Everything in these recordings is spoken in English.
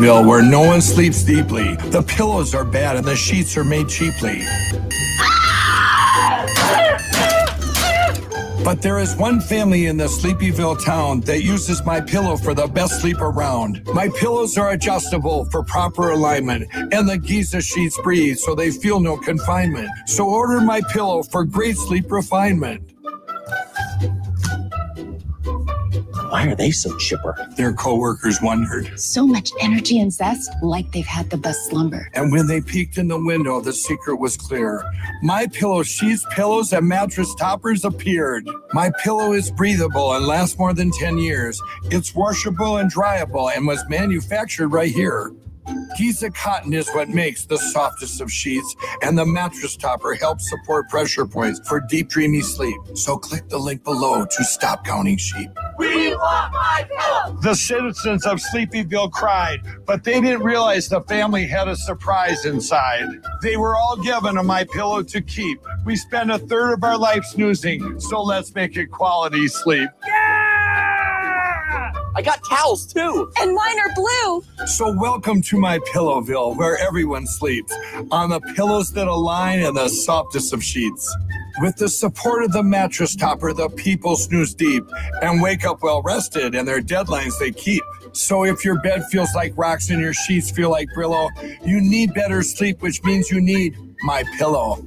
Where no one sleeps deeply. The pillows are bad and the sheets are made cheaply. But there is one family in the Sleepyville town that uses my pillow for the best sleep around. My pillows are adjustable for proper alignment, and the Giza sheets breathe so they feel no confinement. So order my pillow for great sleep refinement. Why are they so chipper? Their coworkers wondered. So much energy and zest, like they've had the best slumber. And when they peeked in the window, the secret was clear. My pillow sheets, pillows, and mattress toppers appeared. My pillow is breathable and lasts more than 10 years. It's washable and dryable and was manufactured right here. Giza cotton is what makes the softest of sheets, and the mattress topper helps support pressure points for deep, dreamy sleep. So click the link below to stop counting sheep. We want my pillow. The citizens of Sleepyville cried, but they didn't realize the family had a surprise inside. They were all given a My Pillow to keep. We spend a third of our life snoozing, so let's make it quality sleep. I got towels too. And mine are blue. So welcome to my Pillowville, where everyone sleeps on the pillows that align and the softest of sheets. With the support of the mattress topper, the people snooze deep and wake up well rested, and their deadlines they keep. So if your bed feels like rocks and your sheets feel like Brillo, you need better sleep, which means you need my pillow.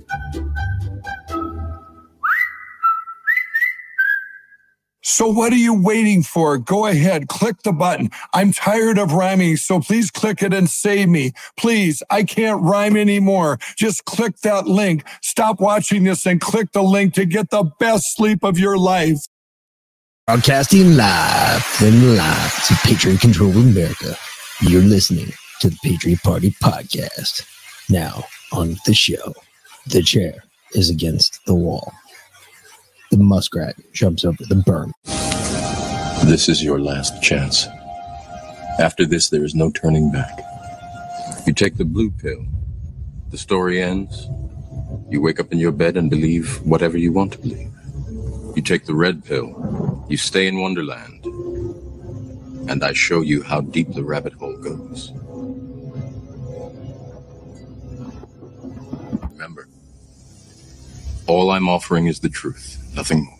So what are you waiting for? Go ahead, click the button. I'm tired of rhyming, so please click it and save me. Please, I can't rhyme anymore. Just click that link. Stop watching this and click the link to get the best sleep of your life. Broadcasting live and live to Patriot Control America. You're listening to the Patriot Party Podcast. Now, on the show, the chair is against the wall. The muskrat jumps over the berm. This is your last chance. After this, there is no turning back. You take the blue pill. The story ends. You wake up in your bed and believe whatever you want to believe. You take the red pill. You stay in Wonderland. And I show you how deep the rabbit hole goes. Remember, all I'm offering is the truth, nothing more.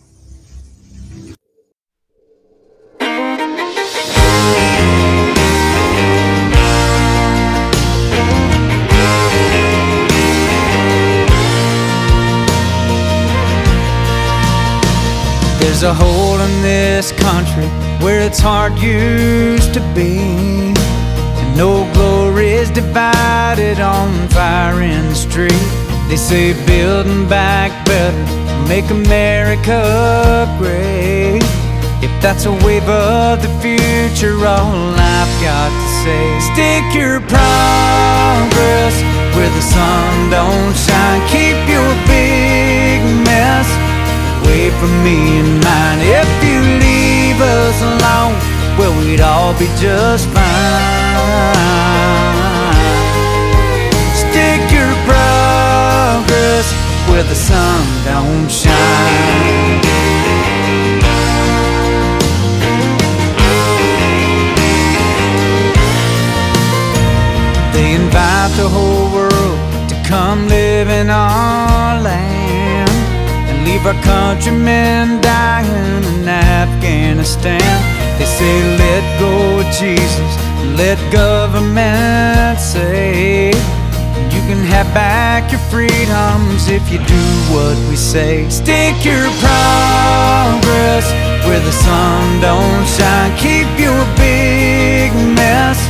There's a hole in this country where its heart used to be. And no glory is divided on fire in the street. They say building back better, make America great. If that's a wave of the future, all I've got to say, stick your progress where the sun don't shine. Keep your big mess away from me and mine. If you leave us alone, well, we'd all be just fine. Stick your progress where the sun don't shine. They invite the whole world to come live in our land and leave our countrymen dying in Afghanistan. They say, let go of Jesus, let government say. You can have back your freedoms if you do what we say. Stick your progress where the sun don't shine. Keep your big mess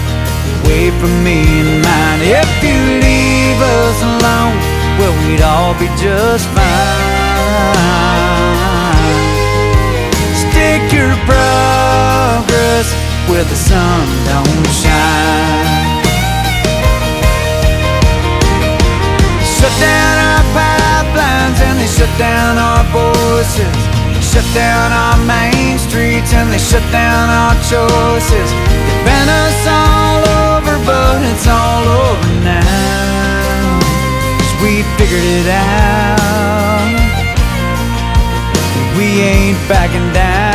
away from me and mine. If you leave us alone, well, we'd all be just fine. Stick your progress where the sun don't shine. Down our voices. Shut down our main streets and they shut down our choices. They ban us all over, but it's all over now. Cause we figured it out. We ain't backing down.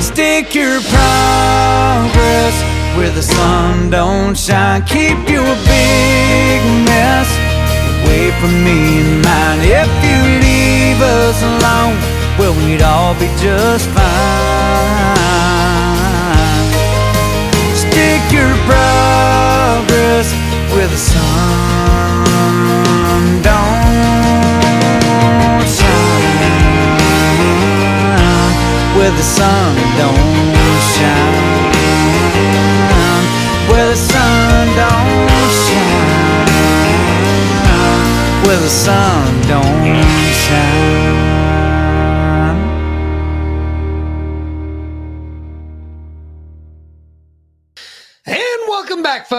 Stick your progress where the sun don't shine. Keep your big mess away from me and mine. If you leave us alone, well, we'd all be just fine. Stick your progress where the sun don't shine. Where the sun don't shine. The sun don't shine.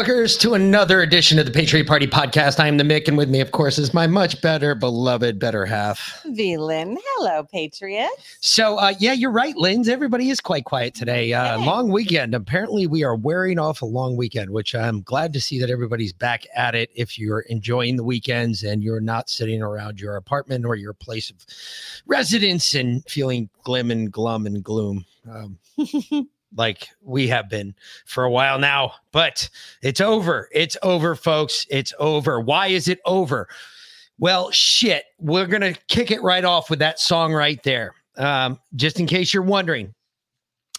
Welcome to another edition of the Patriot Party Podcast. I am the Mick, and with me, of course, is my much better, beloved, better half. Velin. Hello, Patriot. So, uh, yeah, you're right, Linz. Everybody is quite quiet today. Uh, Yay. long weekend. Apparently, we are wearing off a long weekend, which I'm glad to see that everybody's back at it. If you're enjoying the weekends and you're not sitting around your apartment or your place of residence and feeling glim and glum and gloom. Um, like we have been for a while now, but it's over. It's over, folks. It's over. Why is it over? Well, shit. We're going to kick it right off with that song right there. Um, just in case you're wondering,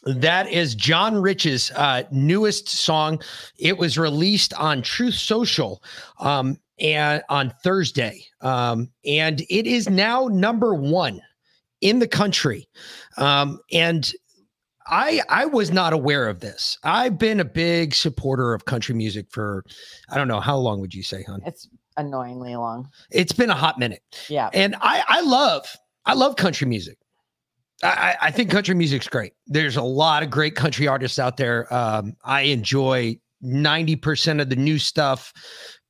that is John Rich's uh, newest song. It was released on Truth Social um, and on Thursday, um, and it is now number one in the country. Um, and I I was not aware of this. I've been a big supporter of country music for I don't know how long would you say, hon? It's annoyingly long. It's been a hot minute, Yeah. and I I love I love country music. I, I think country music's great. There's a lot of great country artists out there. Um, I enjoy ninety percent of the new stuff,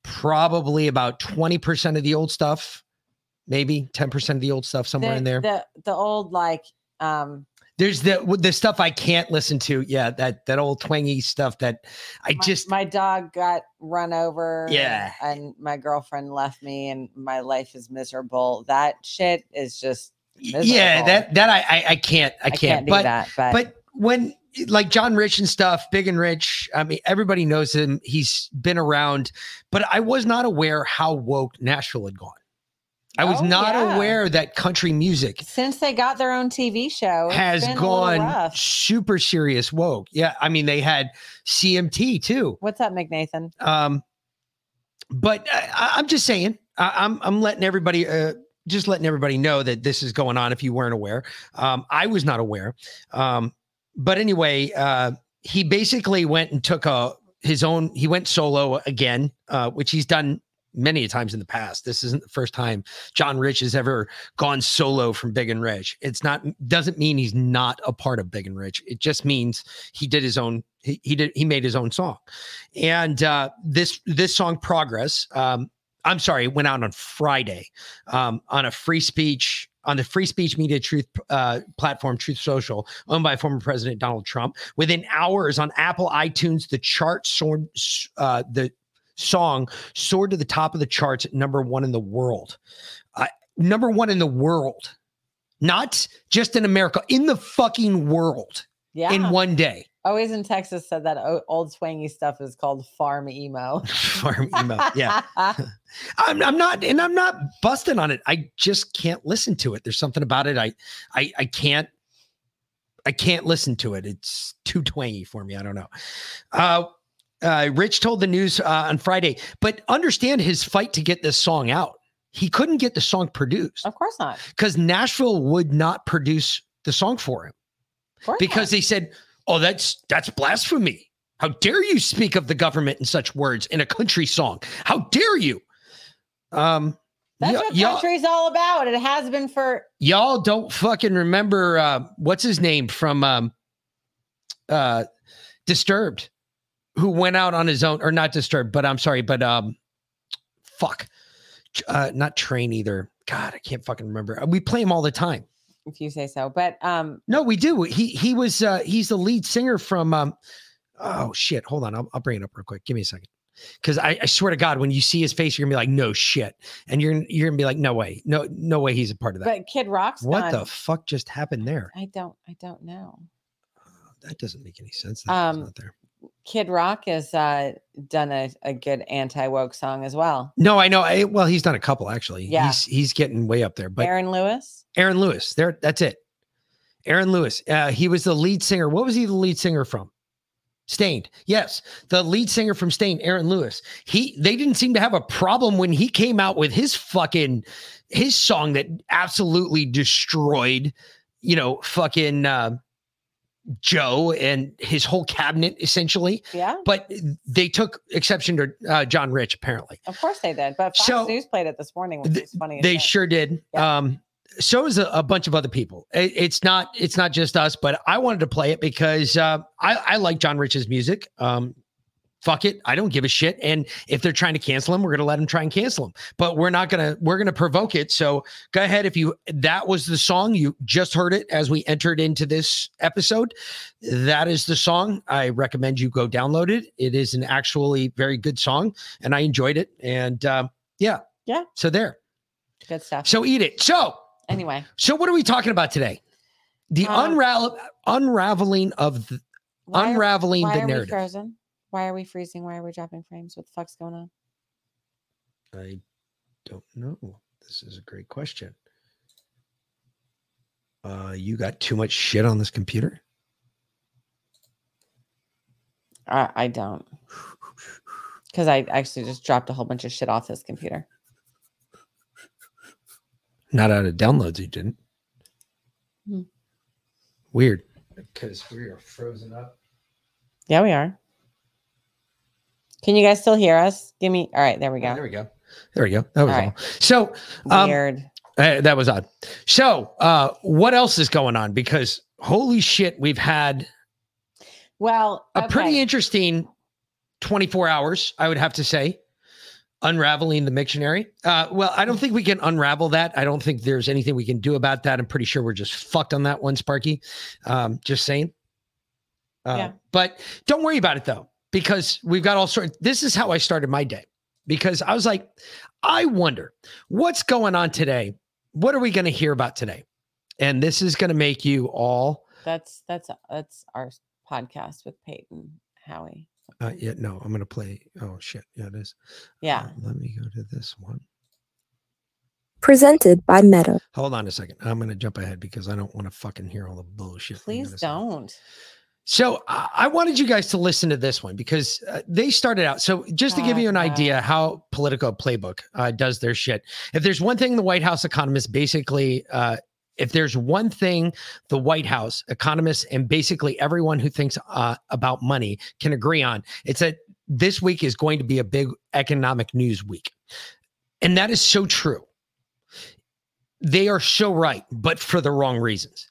probably about twenty percent of the old stuff, maybe ten percent of the old stuff somewhere the, in there. The the old like um There's the the stuff I can't listen to. Yeah, that that old twangy stuff that I my, just my dog got run over. Yeah. And, my girlfriend left me and my life is miserable. That shit is just yeah that that I I, I can't I can't, can't do but that. But, but when like John Rich and stuff, Big and Rich, I mean everybody knows him. He's been around, but I was not aware how woke Nashville had gone. I was Oh, not yeah. aware that country music since they got their own TV show, has been a little gone super serious woke. Yeah, I mean they had CMT too. What's up, McNathan? Um, but I, I'm just saying, I, I'm I'm letting everybody, uh, just letting everybody know that this is going on. If you weren't aware, um, I was not aware. Um, but anyway, uh, he basically went and took a his own. He went solo again, uh, which he's done many times in the past. This isn't the first time John Rich has ever gone solo from Big and Rich. It's not doesn't mean he's not a part of Big and Rich. It just means he did his own. He, he did he made his own song, and uh, this this song Progress. Um, I'm sorry, it went out on Friday um, on a free speech on the free speech media truth uh, platform Truth Social, owned by former President Donald Trump. Within hours on Apple iTunes, the chart soared. Uh, the song soared to the top of the charts number one in the world. Uh, number one in the world, not just in America, in the fucking world Yeah. in one day. Always in Texas said that old swangy stuff is called farm emo. Farm emo. Yeah. I'm, I'm not, and I'm not busting on it. I just can't listen to it. There's something about it. I, I, I can't, I can't listen to it. It's too twangy for me. I don't know. Uh, uh, Rich told the news uh, on Friday, but understand his fight to get this song out. He couldn't get the song produced of course not. because Nashville would not produce the song for him Of course because not. they said, "Oh, that's that's blasphemy. How dare you speak of the government in such words in a country song? How dare you?" Um, that's y- what country's all about. It has been for y'all don't fucking remember uh, what's his name from um, uh, Disturbed, who went out on his own, or not Disturbed, but I'm sorry, but um, fuck, uh, not Train either. God, I can't fucking remember. We play him all the time. if you say so. But um No, we do. He he was uh he's the lead singer from um oh shit. Hold on. I'll, I'll bring it up real quick. Give me a second. Cause I, I swear to God, when you see his face, you're gonna be like, no shit. And you're you're gonna be like, no way. No, no way he's a part of that. but Kid Rock's what done- the fuck just happened there? I don't I don't know. That doesn't make any sense. That Um, not there. Kid Rock has uh, done a, a good anti woke song as well. No, I know. I, well, he's done a couple actually. Yeah. He's he's getting way up there. But Aaron Lewis. Aaron Lewis, there, that's it. Aaron Lewis. Uh, he was the lead singer. What was he the lead singer from? Staind. Yes, the lead singer from Staind, Aaron Lewis. He they didn't seem to have a problem when he came out with his fucking his song that absolutely destroyed, you know, fucking uh, Joe and his whole cabinet essentially. Yeah, But they took exception to uh, John Rich apparently. of course they did. But Fox So, News played it this morning, which th- funny. They sure did. Yeah. Um, so is a, a bunch of other people. It- it's not it's not just us, but I wanted to play it because uh, I, I like John Rich's music. Um, fuck it, I don't give a shit. And if they're trying to cancel him, we're gonna let them try and cancel him. But we're not gonna we're gonna provoke it. So go ahead. If you that was the song you just heard it as we entered into this episode, that is the song. I recommend you go download it. It is an actually very good song, and I enjoyed it. And um, yeah, Yeah. So there. good stuff. So eat it. So, Anyway, so what are we talking about today? The Um, unravel unraveling of the why unraveling why the narrative. Why are we freezing? Why are we dropping frames? What the fuck's going on? I don't know. This is a great question. Uh, you got too much shit on this computer. I, I don't. Because I actually just dropped a whole bunch of shit off this computer. Not out of downloads, you didn't. Hmm. Weird, because we are frozen up. Yeah, we are. Can you guys still hear us? Give me. All right, there we go. there we go. There we go. That was All all. right. So um, Weird. Uh, that was odd. So, uh, what else is going on? Because holy shit, we've had Well, a pretty interesting 24 hours, I would have to say, unraveling the Mictionary. Uh, well, I don't think we can unravel that. I don't think there's anything we can do about that. I'm pretty sure we're just fucked on that one, Sparky. Um, just saying. Uh, Yeah. But don't worry about it though, because we've got all sorts. This is how I started my day because I was like, I wonder what's going on today. What are we going to hear about today? And this is going to make you all. That's that's that's our podcast with Peyton Howie. Uh, yeah, no, I'm going to play. Oh shit, yeah, it is. Yeah. Uh, let me go to this one. Presented by Meta. Hold on a second. I'm going to jump ahead because I don't want to fucking hear all the bullshit. Please don't. say. So I wanted you guys to listen to this one because uh, they started out. So just to give you an idea how Politico Playbook uh, does their shit. If there's one thing the White House economists basically, uh, if there's one thing the White House economists and basically everyone who thinks uh, about money can agree on, it's that this week is going to be a big economic news week, and that is so true. They are so right, but for the wrong reasons.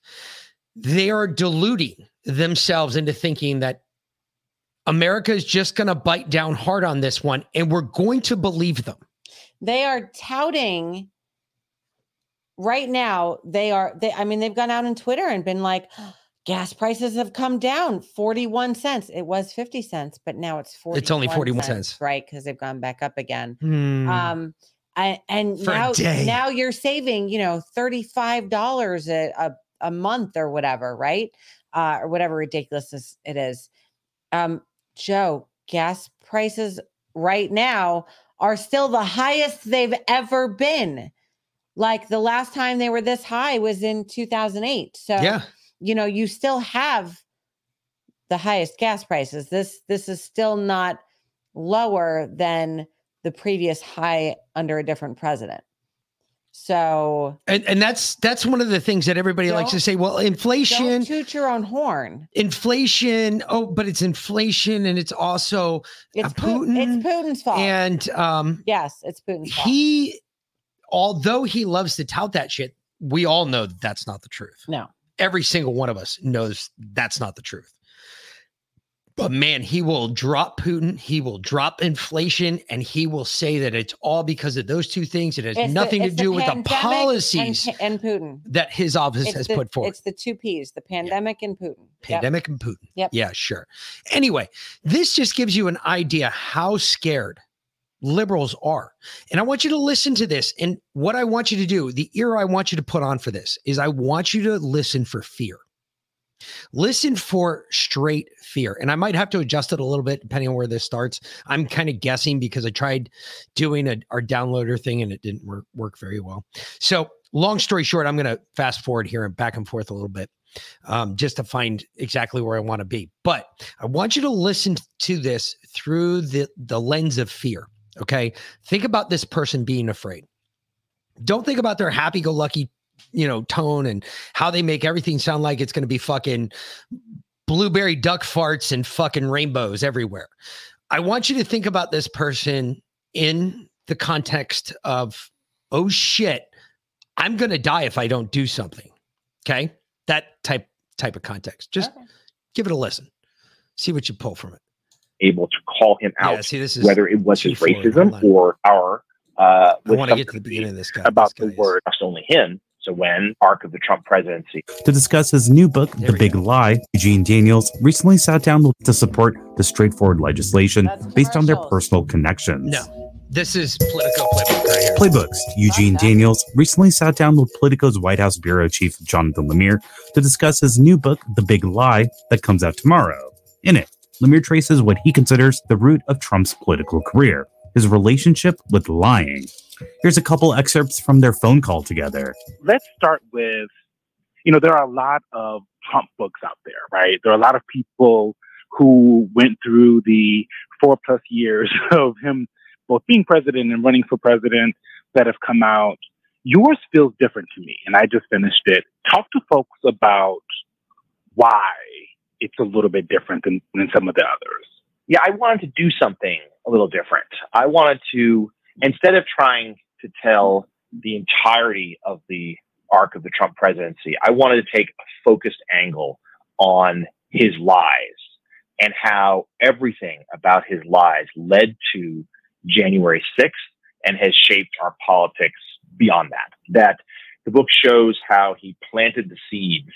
They are deluding themselves into thinking that America is just going to bite down hard on this one and we're going to believe them. They are touting right now. They are they I mean they've gone out on Twitter and been like gas prices have come down 41 cents. It was 50 cents, but now it's 40 It's only 41 cents. right? Because they've gone back up again. Hmm. Um I, and For now now you're saving, you know, $35 a, a, a month or whatever, right? Uh, or whatever ridiculousness it is. Um, Joe, gas prices right now are still the highest they've ever been. Like the last time they were this high was in 2008. So yeah. you know, you still have the highest gas prices. This this is still not lower than the previous high under a different president. So And, and that's that's one of the things that everybody likes to say. Well, inflation, don't toot your own horn. inflation. Oh, but it's inflation, and it's also It's Uh, Putin. Putin It's Putin's fault. and um, yes, it's Putin's fault. he, although he loves to tout that shit, we all know that that's not the truth. no, every single one of us knows that's not the truth. But man, he will drop Putin, he will drop inflation, and he will say that it's all because of those two things. It has It's the- nothing to it's the do with the policies and, and Putin. that his office It's has the, put forward. It's the two P's: the pandemic and Putin. Yep. Pandemic and Putin. Yep. Yeah, sure. Anyway, this just gives you an idea how scared liberals are. And I want you to listen to this. And what I want you to do, the ear I want you to put on for this is I want you to listen for fear. Listen for straight fear. And I might have to adjust it a little bit depending on where this starts. I'm kind of guessing because I tried doing a, our downloader thing and it didn't work, work very well. So, long story short, I'm going to fast forward here and back and forth a little bit um, just to find exactly where I want to be. But I want you to listen to this through the, the lens of fear. Okay. Think about this person being afraid. Don't think about their happy go lucky you know, tone and how they make everything sound like it's going to be fucking blueberry duck farts and fucking rainbows everywhere. I want you to think about this person in the context of, oh shit, I'm going to die if I don't do something. Okay. That type type of context. Just okay. give it a listen. See what you pull from it. Able to call him out, yeah, see, this is whether it was his racism or our uh, I want to get to the beginning of this guy. About this guy the word trust only him. So when arc of the Trump presidency. To discuss his new book, there The Big go. Lie, Eugene Daniels recently sat down to support the straightforward legislation based on their personal connections. No. This is Politico Playbook right here. Playbooks. Eugene Daniels recently sat down with Politico's White House bureau chief Jonathan Lemire to discuss his new book, The Big Lie, that comes out tomorrow. In it, Lemire traces what he considers the root of Trump's political career, his relationship with lying. Here's a couple excerpts from their phone call together. Let's start with you know, there are a lot of Trump books out there, right? There are a lot of people who went through the four plus years of him both being president and running for president that have come out. Yours feels different to me, and I just finished it. Talk to folks about why it's a little bit different than, than some of the others. Yeah, I wanted to do something a little different. I wanted to instead of trying to tell the entirety of the arc of the Trump presidency, I wanted to take a focused angle on his lies and how everything about his lies led to January 6th and has shaped our politics beyond that. That the book shows how he planted the seeds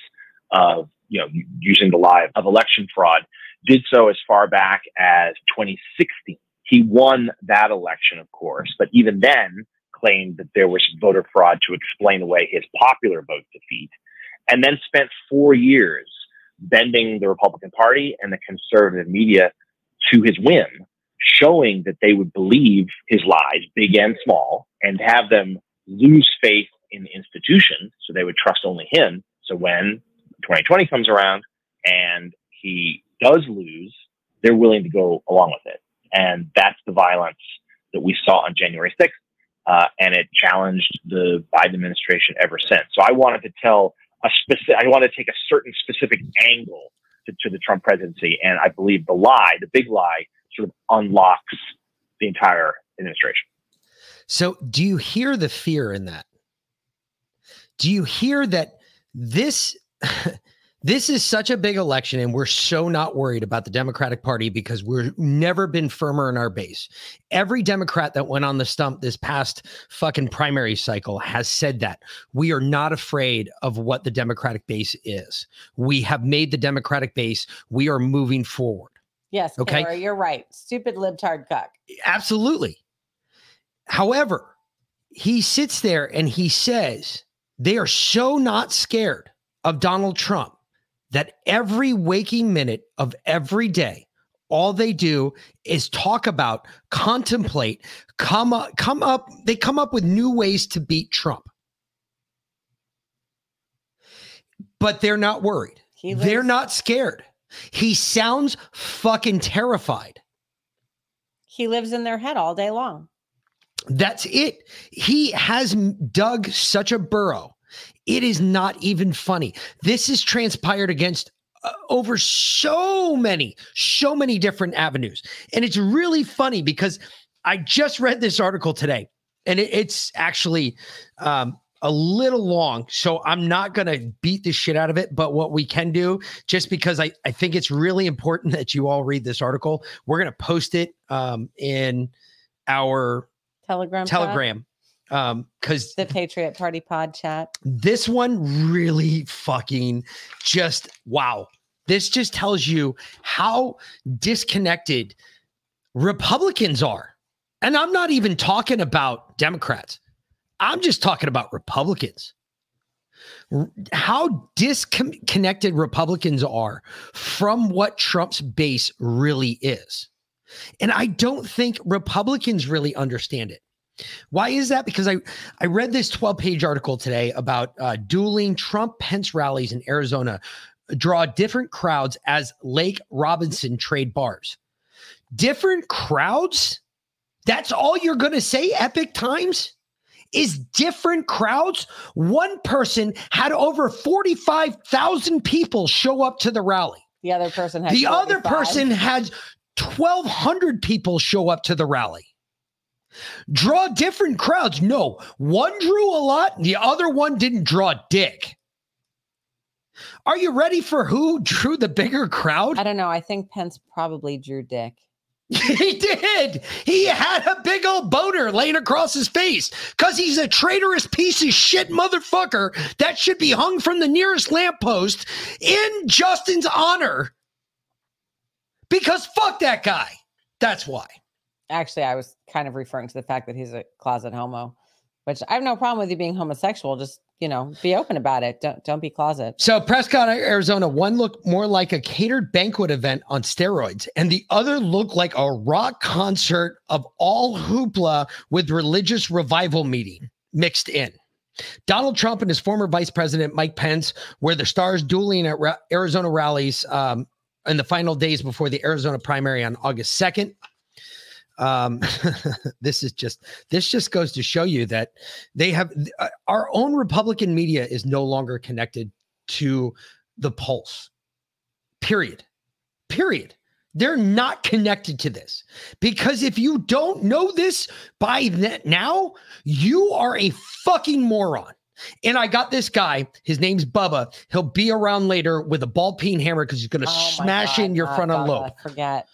of, you know, using the lie of election fraud, did so as far back as 2016 he won that election, of course, but even then claimed that there was voter fraud to explain away his popular vote defeat, and then spent four years bending the Republican Party and the conservative media to his whim, showing that they would believe his lies, big and small, and have them lose faith in the institution so they would trust only him. So when 2020 comes around and he does lose, they're willing to go along with it. And that's the violence that we saw on January 6th. Uh, and it challenged the Biden administration ever since. So I wanted to tell a specific, I wanted to take a certain specific angle to, to the Trump presidency. And I believe the lie, the big lie, sort of unlocks the entire administration. So do you hear the fear in that? Do you hear that this This is such a big election, and we're so not worried about the Democratic Party because we've never been firmer in our base. Every Democrat that went on the stump this past fucking primary cycle has said that. We are not afraid of what the Democratic base is. We have made the Democratic base. We are moving forward. Yes, okay. Kara, you're right. Stupid libtard cuck. Absolutely. However, he sits there and he says they are so not scared of Donald Trump that every waking minute of every day, all they do is talk about, contemplate, come up, come up, they come up with new ways to beat Trump. But they're not worried. they're not scared. He sounds fucking terrified. He lives in their head all day long. That's it. He has dug such a burrow it is not even funny. This has transpired against uh, over so many, so many different avenues. And it's really funny because I just read this article today and it, it's actually um, a little long. So I'm not going to beat the shit out of it. But what we can do, just because I, I think it's really important that you all read this article, we're going to post it um, in our Telegram. Telegram um because the patriot party pod chat. This one really fucking just wow. This just tells you how disconnected republicans are. And i'm not even talking about democrats. I'm just talking about republicans. How disconnected Republicans are from what Trump's base really is. And I don't think Republicans really understand it. Why is that? Because I, I read this 12 page article today about uh, dueling Trump Pence rallies in Arizona draw different crowds as Lake Robinson trade bars. Different crowds? That's all you're going to say, Epoch Times? Is different crowds? One person had over 45,000 people show up to the rally. The other person had The other person had 1,200 people show up to the rally. Draw different crowds. No, one drew a lot, the other one didn't draw dick. Are you ready for who drew the bigger crowd? I don't know. I think Pence probably drew dick. he did. He had a big old boner laying across his face because he's a traitorous piece of shit motherfucker that should be hung from the nearest lamppost in Justin's honor. Because fuck that guy. That's why. Actually, I was kind of referring to the fact that he's a closet homo, which I have no problem with you being homosexual. Just you know, be open about it. Don't don't be closet. So Prescott, Arizona, one looked more like a catered banquet event on steroids, and the other looked like a rock concert of all hoopla with religious revival meeting mixed in. Donald Trump and his former vice president Mike Pence were the stars dueling at ra- Arizona rallies um, in the final days before the Arizona primary on August second. Um, this is just this just goes to show you that they have uh, our own Republican media is no longer connected to the pulse. Period. Period. They're not connected to this because if you don't know this by th- now, you are a fucking moron. And I got this guy. His name's Bubba. He'll be around later with a ball peen hammer because he's going to Oh smash God, in your not frontal Bubba, lobe. Forget.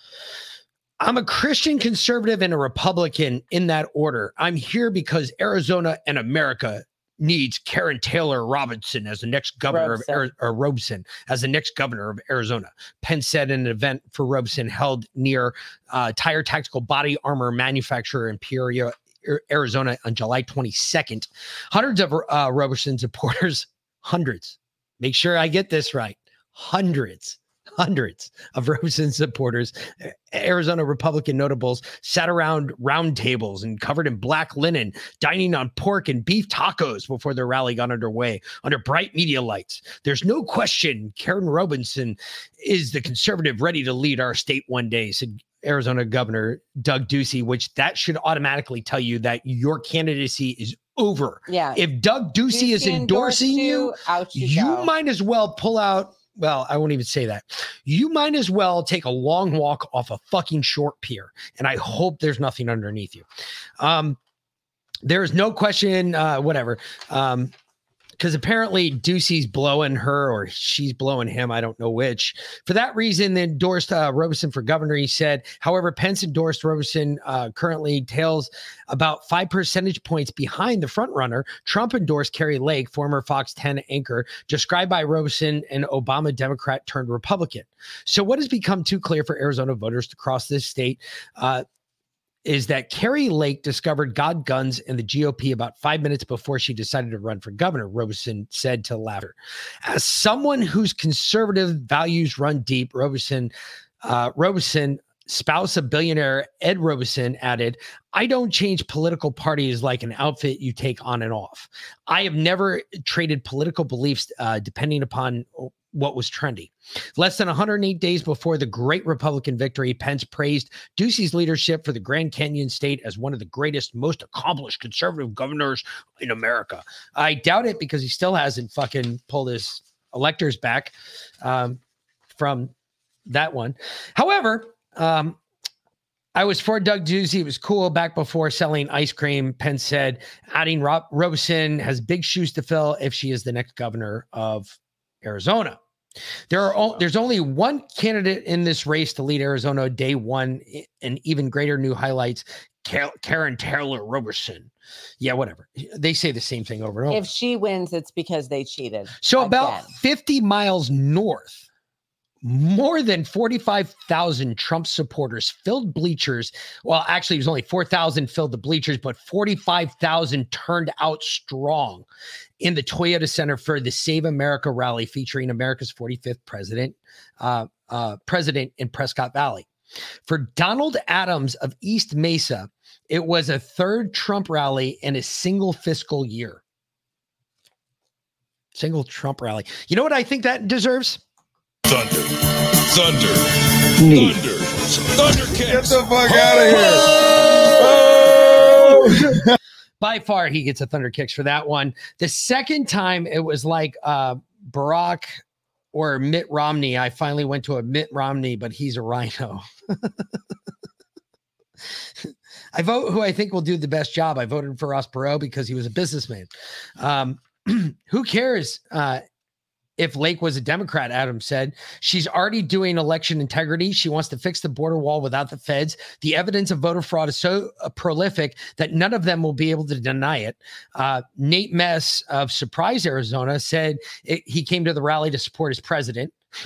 I'm a Christian conservative and a Republican in that order. I'm here because Arizona and America needs Karen Taylor Robinson as the next governor Robeson. of Ari- or Robeson as the next governor of Arizona. Pence said in an event for Robeson held near uh, Tyr Tactical Body Armor Manufacturer in Peoria, Arizona on July 22nd. Hundreds of uh, Robeson supporters, hundreds. Make sure I get this right. Hundreds hundreds of Robeson supporters, Arizona Republican notables, sat around round tables and covered in black linen, dining on pork and beef tacos before the rally got underway under bright media lights. There's no question Karen Robinson is the conservative ready to lead our state one day, said Arizona Governor Doug Ducey, which that should automatically tell you that your candidacy is over. Yeah. If Doug Ducey, is Ducey endorsed endorsing you, you you might as well pull out. Well, I won't even say that. You might as well take a long walk off a fucking short pier, and I hope there's nothing underneath you. Um, there's no question. Uh, whatever. Um, because apparently Ducey's blowing her or she's blowing him. I don't know which. For that reason, they endorsed uh, Robeson for governor. He said, however, Pence endorsed Robeson uh, currently tails about five percentage points behind the front runner. Trump endorsed Kari Lake, former Fox 10 anchor, described by Robeson an Obama Democrat turned Republican. So, what has become too clear for Arizona voters to cross this state? Uh, is that Kari Lake discovered God guns in the GOP about five minutes before she decided to run for governor, Robeson said to Louder. As someone whose conservative values run deep, Robeson, uh, Robeson, spouse of billionaire Ed Robeson, added, I don't change political parties like an outfit you take on and off. I have never traded political beliefs uh, depending upon what was trendy. Less than 108 days before the great Republican victory, Pence praised Ducey's leadership for the Grand Canyon state as one of the greatest, most accomplished conservative governors in America. I doubt it because he still hasn't fucking pulled his electors back um, from that one. However, um, I was for Doug Ducey. It was cool back before selling ice cream. Pence said, adding Rob Robeson has big shoes to fill if she is the next governor of Arizona. There are o- there's only one candidate in this race to lead Arizona day one, and even greater new highlights. Karen Taylor Roberson. Yeah, whatever. They say the same thing over and over. If she wins, it's because they cheated. So about again. 50 miles north, more than 45,000 Trump supporters filled bleachers. Well, actually, it was only 4,000 filled the bleachers, but 45,000 turned out strong in the Toyota Center for the Save America rally featuring America's 45th president, uh, uh, president in Prescott Valley. For Donald Adams of East Mesa, it was a third Trump rally in a single fiscal year. Single Trump rally. You know what I think that deserves? Thunder. Thunder. Neat. Thunder. Thunder. Get the fuck out of here. Oh! By far, he gets a thunder kicks for that one. The second time, it was like uh, Barack or Mitt Romney. I finally went to a Mitt Romney, but he's a RINO. I vote who I think will do the best job. I voted for Ross Perot because he was a businessman. Um, who cares uh, if Lake was a Democrat? Adam said she's already doing election integrity. She wants to fix the border wall without the feds. The evidence of voter fraud is so uh, prolific that none of them will be able to deny it. Uh, Nate Mess of Surprise, Arizona said it, he came to the rally to support his president.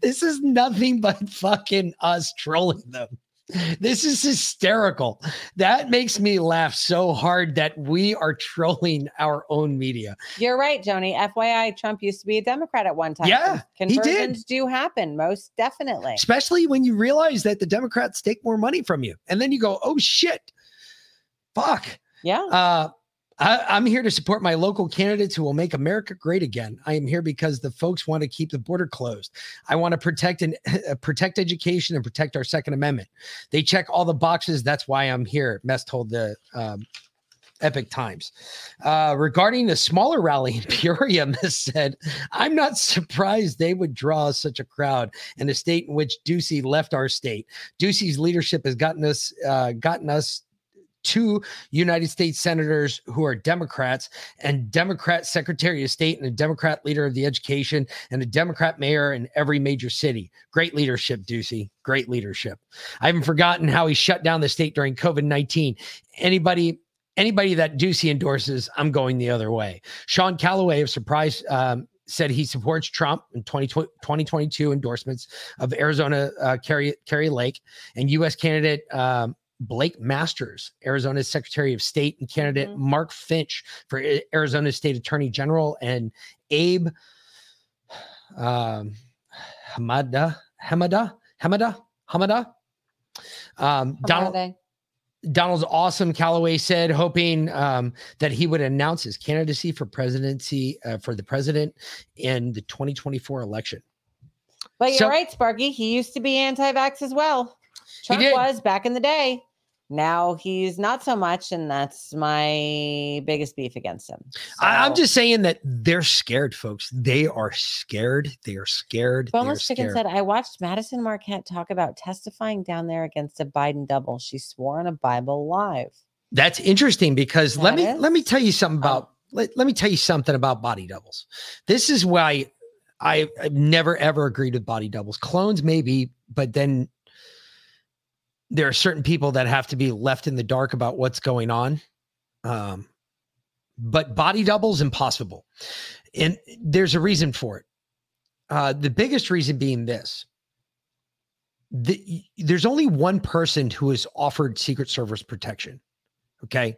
this is nothing but fucking us trolling them. This is hysterical. That makes me laugh so hard that we are trolling our own media. You're right, Joni. FYI, Trump used to be a Democrat at one time. Yeah, conversions do happen, most definitely. Especially when you realize that the Democrats take more money from you. And then you go, oh shit. Fuck. Yeah. Uh I, I'm here to support my local candidates who will make America great again. I am here because the folks want to keep the border closed. I want to protect and uh, protect education and protect our Second Amendment. They check all the boxes. That's why I'm here. Mess told the um, Epoch Times. Uh, regarding the smaller rally in Peoria, Miss said, I'm not surprised they would draw such a crowd in a state in which Ducey left our state. Ducey's leadership has gotten us uh, gotten us two United States senators who are Democrats and Democrat Secretary of State and a Democrat leader of the education and a Democrat mayor in every major city. Great leadership, Ducey. Great leadership. I haven't forgotten how he shut down the state during COVID 19. Anybody anybody that Ducey endorses, I'm going the other way. Sean Calloway of Surprise um, said he supports Trump in 20, 2022 endorsements of Arizona uh, Kari, Kari Lake and U.S. candidate um, Blake Masters, Arizona's Secretary of State, and candidate Mhm. Mark Finch for Arizona State Attorney General, and Abe um, Hamada, Hamada, Hamada, Hamada. Um, Donald, Donald's awesome. Callaway said, hoping um, that he would announce his candidacy for presidency uh, for the president in the 2024 election. But you're So- right, Sparky. He used to be anti-vax as well. He Trump was back in the day. Now he's not so much, and that's my biggest beef against him. I, I'm just saying that they're scared, folks. They are scared. They are scared. Boneless Chicken scared. said, I watched Madison Marquette talk about testifying down there against a Biden double. She swore on a Bible live. That's interesting because let That me let me tell you something Oh. about let, let me tell you something about body doubles. This is why I, I've never ever agreed with body doubles. Clones maybe, but then there are certain people that have to be left in the dark about what's going on. Um, but body doubles impossible, and there's a reason for it. Uh, the biggest reason being this: the, there's only one person who is offered Secret Service protection. Okay.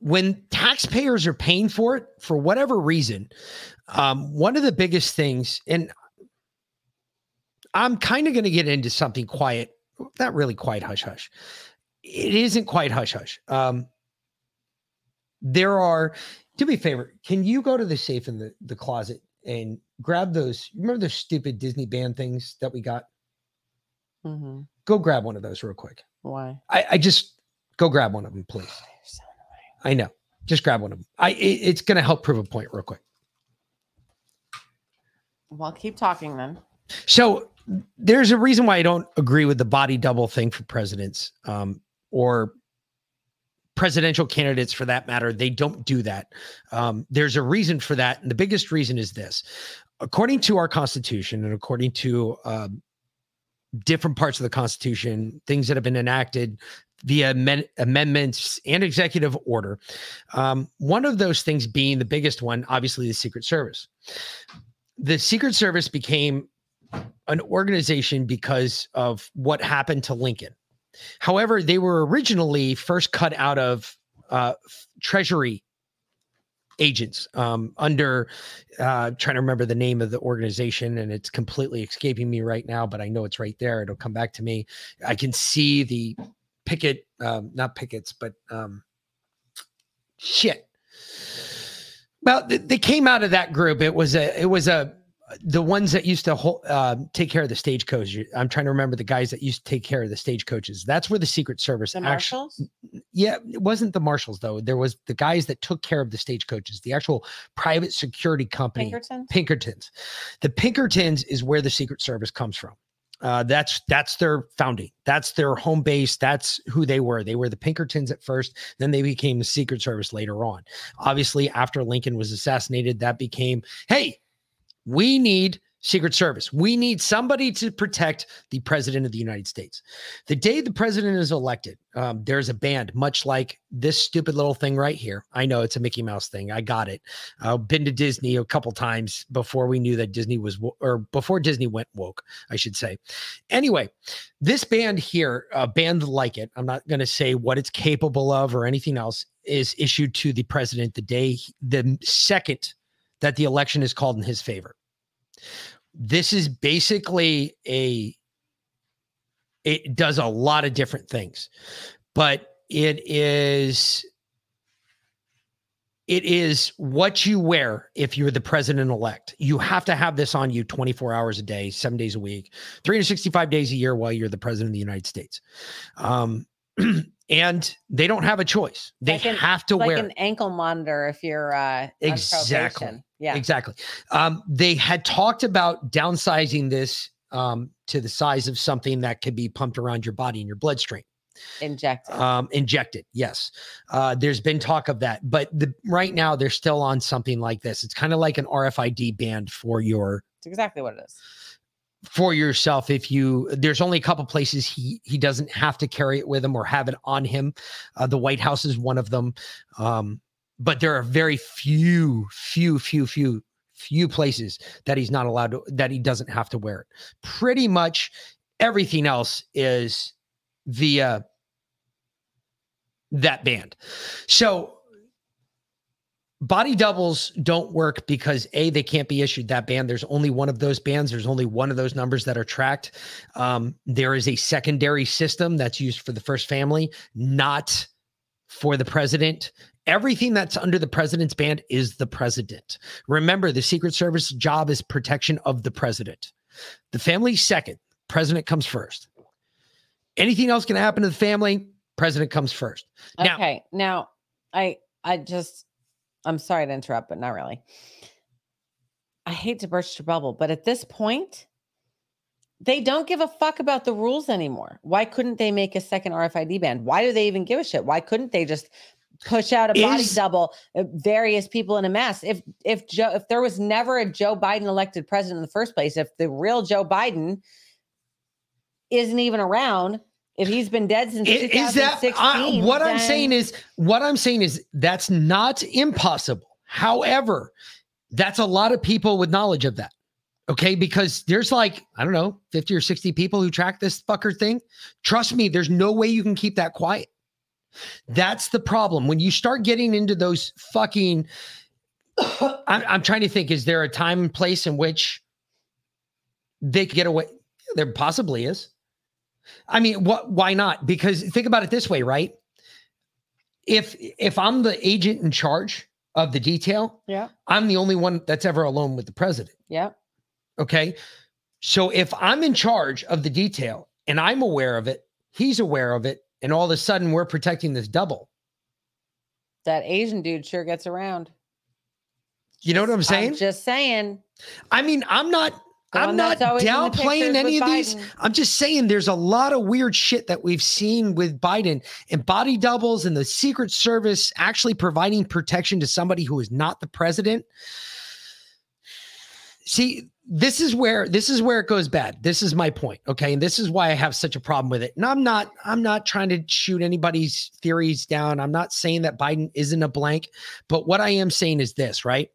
When taxpayers are paying for it for whatever reason, um, one of the biggest things, and I'm kind of going to get into something quiet, not really quite hush hush. It isn't quite hush hush. Um, there are, do me a favor, can you go to the safe in the, the closet and grab those? Remember those stupid Disney band things that we got? Mhm. Go grab one of those real quick. Why? I, I just go grab one of them, please. I know. Just grab one of them. I it- it's going to help prove a point real quick. Well, keep talking then. So there's a reason why I don't agree with the body double thing for presidents um, or presidential candidates for that matter. They don't do that. Um, there's a reason for that. And the biggest reason is this according to our Constitution and according to um, different parts of the Constitution, things that have been enacted via amen- amendments and executive order. Um, one of those things being the biggest one, obviously, the Secret Service. the Secret Service became an organization because of what happened to Lincoln. However, they were originally first cut out of uh, Treasury agents um, under uh, trying to remember the name of the organization and it's completely escaping me right now but i know it's right there. It'll come back to me. I can see the picket um, not pickets but um, shit. Well th- they came out of that group. It was a it was a the ones that used to hold, uh, take care of the stagecoach. I'm trying to remember the guys that used to take care of the stagecoaches. That's where the Secret Service. The marshals. yeah, it wasn't the marshals though. There was the guys that took care of the stagecoaches. The actual private security company. Pinkertons? Pinkertons. The Pinkertons is where the Secret Service comes from. Uh, that's that's their founding. That's their home base. That's who they were. They were the Pinkertons at first. Then they became the Secret Service later on. Obviously, after Lincoln was assassinated, that became hey, we need Secret Service. We need somebody to protect the president of the United States. The day the president is elected, um, there's a band, much like this stupid little thing right here. I know it's a Mickey Mouse thing. I got it. I've been to Disney a couple times before we knew that Disney was, wo- or before Disney went woke, I should say. Anyway, this band here, a band like it, I'm not going to say what it's capable of or anything else, is issued to the president the day, the second that the election is called in his favor. This is basically a it does a lot of different things, but it is it is what you wear if you're the president elect. You have to have this on you 24 hours a day, seven days a week, 365 days a year while you're the president of the United States. Um, and they don't have a choice. They Like an- have to like wear an ankle monitor if you're uh, Exactly. Yeah. Exactly. Um, they had talked about downsizing this um, to the size of something that could be pumped around your body in your bloodstream. Injected. Um, injected, yes. Uh, there's been talk of that, but the, right now they're still on something like this. It's kind of like an RFID band for your It's exactly what it is. For yourself if you there's only a couple places he he doesn't have to carry it with him or have it on him. Uh, the white house is one of them. Um but there are very few few few few few places that he's not allowed to that he doesn't have to wear it. Pretty much everything else is via that band. So body doubles don't work because a they can't be issued that band. There's only one of those bands. There's only one of those numbers that are tracked. Um, there is a secondary system that's used for the first family not for the president. Everything that's under the president's band is the president. Remember the secret service job is protection of the president. The family second. President comes first. Anything else can happen to the family president comes first. Now okay. Now, I I just I'm sorry to interrupt, but not really. I hate to burst your bubble, but at this point, they don't give a fuck about the rules anymore. Why couldn't they make a second RFID band? Why do they even give a shit? Why couldn't they just push out a body Is- double, uh, various people in a mass? If if Joe, if there was never a Joe Biden elected president in the first place, if the real Joe Biden isn't even around, if he's been dead since I- Is that 2016, I- what I'm saying is what I'm saying is that's not impossible. However, that's a lot of people with knowledge of that. Okay, because there's like I don't know, 50 or 60 people who track this fucker thing. Trust me, there's no way you can keep that quiet. That's the problem. When you start getting into those fucking I'm, I'm trying to think, is there a time and place in which they could get away? There possibly is. I mean, what? Why not? Because think about it this way, right? If if I'm the agent in charge of the detail, Yeah. I'm the only one that's ever alone with the president. Yeah. Okay, so if I'm in charge of the detail and I'm aware of it, he's aware of it, and all of a sudden we're protecting this double. That Asian dude sure gets around. You know what I'm saying? I'm just saying. I mean, I'm not. The I'm not that's always in the downplaying any of these. I'm just saying there's a lot of weird shit that we've seen with Biden and body doubles and the Secret Service actually providing protection to somebody who is not the president. See, this is where this is where it goes bad. This is my point, okay? And this is why I have such a problem with it. And I'm not I'm not trying to shoot anybody's theories down. I'm not saying that Biden isn't a blank, but what I am saying is this, right?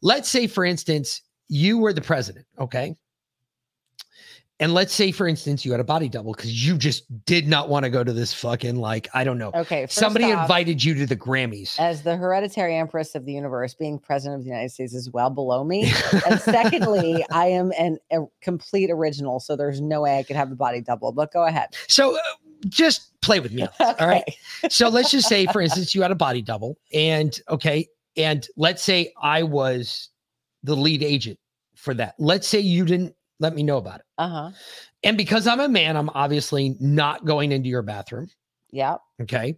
Let's say for instance, you were the president, okay? And let's say, for instance, you had a body double because you just did not want to go to this fucking like I don't know. Okay, somebody off- invited you to the Grammys. As the hereditary empress of the universe, being president of the United States is well below me. and secondly, I am an, a complete original, so there's no way I could have a body double. But go ahead. So uh, just play with me. this, All right. So let's just say, for instance, you had a body double, and okay, and let's say I was the lead agent for that. Let's say you didn't let me know about it. Uh huh. And because I'm a man, I'm obviously not going into your bathroom. Yeah. Okay.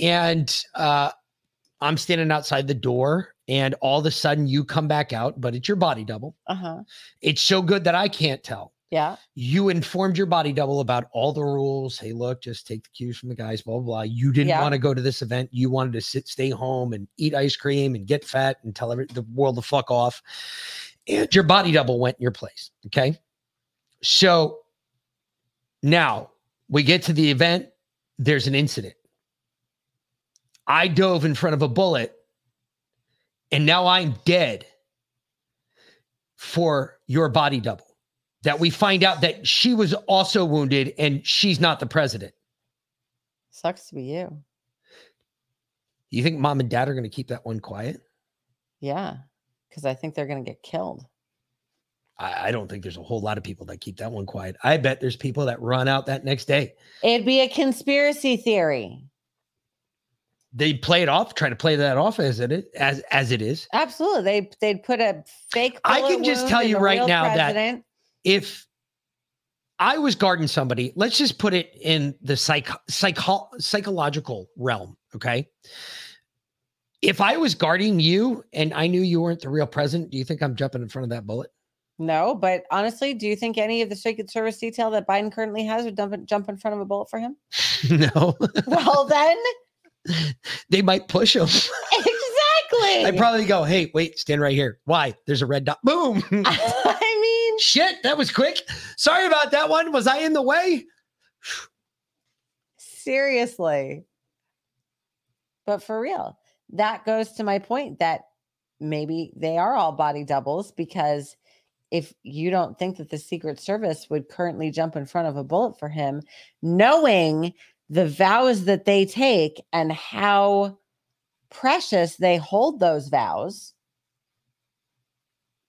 And uh, I'm standing outside the door, and all of a sudden you come back out, but it's your body double. Uh huh. It's so good that I can't tell. Yeah. You informed your body double about all the rules. Hey, look, just take the cues from the guys, blah, blah, blah. You didn't Yeah. want to go to this event. You wanted to sit, stay home and eat ice cream and get fat and tell every, the world to fuck off. And your body double went in your place. Okay. So now we get to the event. There's an incident. I dove in front of a bullet and now I'm dead for your body double. That we find out that she was also wounded and she's not the president. Sucks to be you. You think mom and dad are going to keep that one quiet? Yeah. Because I think they're going to get killed. I, I don't think there's a whole lot of people that keep that one quiet. I bet there's people that run out that next day. It'd be a conspiracy theory. They play it off, try to play that off as it is, as as it is. Absolutely. They they'd put a fake. I can just tell you right now that president. If I was guarding somebody, let's just put it in the psych, psycho, psychological realm. Okay. If I was guarding you and I knew you weren't the real president, do you think I'm jumping in front of that bullet? No, but honestly, do you think any of the Secret Service detail that Biden currently has would dump, jump in front of a bullet for him? no, Well, then, they might push him. exactly. I probably go, hey, wait, stand right here. Why? There's a red dot. Boom. Shit, that was quick. Sorry about that one. Was I in the way? seriously. But for real, that goes to my point that maybe they are all body doubles because if you don't think that the Secret Service would currently jump in front of a bullet for him, knowing the vows that they take and how precious they hold those vows,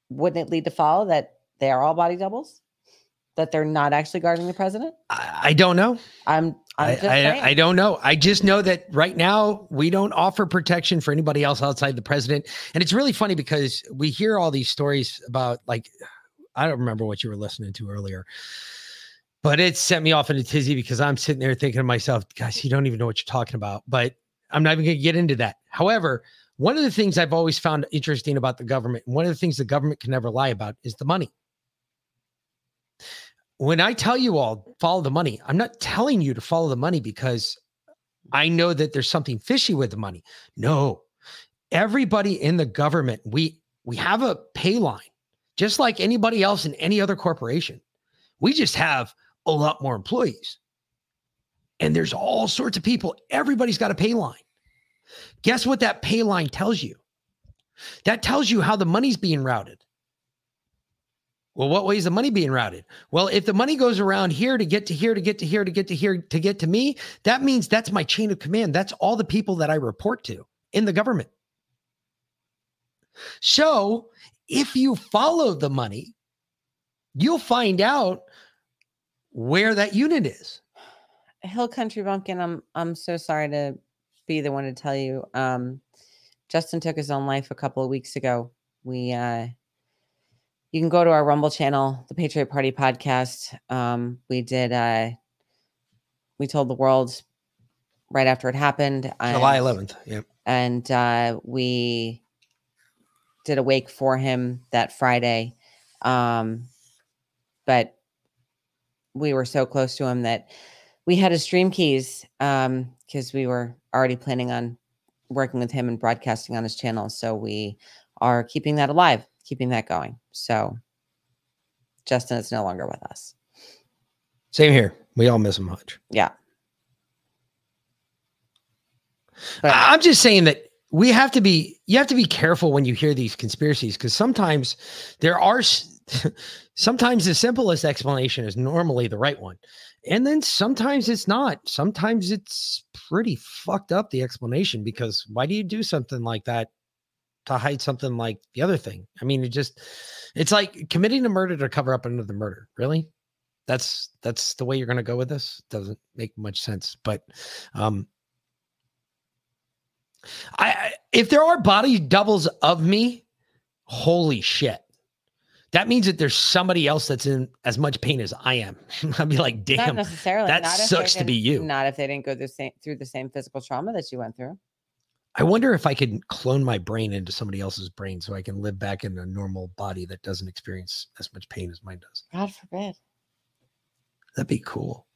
wouldn't it lead to follow that they are all body doubles? That they're not actually guarding the president? I, I don't know. I'm I'm I, just I. I don't know. I just know that right now we don't offer protection for anybody else outside the president. And it's really funny because we hear all these stories about like I don't remember what you were listening to earlier, but it sent me off in a tizzy because I'm sitting there thinking to myself, guys, you don't even know what you're talking about. But I'm not even going to get into that. However, one of the things I've always found interesting about the government, one of the things the government can never lie about, is the money. When I tell you all follow the money, I'm not telling you to follow the money because I know that there's something fishy with the money. No, everybody in the government, we we have a pay line, just like anybody else in any other corporation. We just have a lot more employees. And there's all sorts of people. Everybody's got a pay line. Guess what that pay line tells you? That tells you how the money's being routed. Well, what way is the money being routed? Well, if the money goes around here to get to here, to get to here, to get to here, to get to me, that means that's my chain of command. That's all the people that I report to in the government. So if you follow the money, you'll find out where that unit is. Hill Country Bumpkin, I'm I'm so sorry to be the one to tell you. Um, Justin took his own life a couple of weeks ago. We uh you can go to our Rumble channel, the Patriot Party podcast. Um, we did uh we told the world right after it happened. July and- 11th. Yep. and uh, we did a wake for him that Friday. Um, but we were so close to him that we had his stream keys because we were already planning on working with him and broadcasting on his channel. So we are keeping that alive, keeping that going. So Justin is no longer with us. Same here. We all miss him much. Yeah. I- I'm just saying that we have to be you have to be careful when you hear these conspiracies because sometimes there are sometimes the simplest explanation is normally the right one and then sometimes it's not sometimes it's pretty fucked up the explanation because why do you do something like that to hide something like the other thing i mean it just it's like committing a murder to cover up another murder really that's that's the way you're going to go with this doesn't make much sense but um I, I if there are body doubles of me, holy shit. That means that there's somebody else that's in as much pain as I am. I'd be like, not damn, necessarily. that not sucks to be you. Not if they didn't go through, same, through the same physical trauma that you went through. I wonder if I could clone my brain into somebody else's brain so I can live back in a normal body that doesn't experience as much pain as mine does. God forbid. That'd be cool.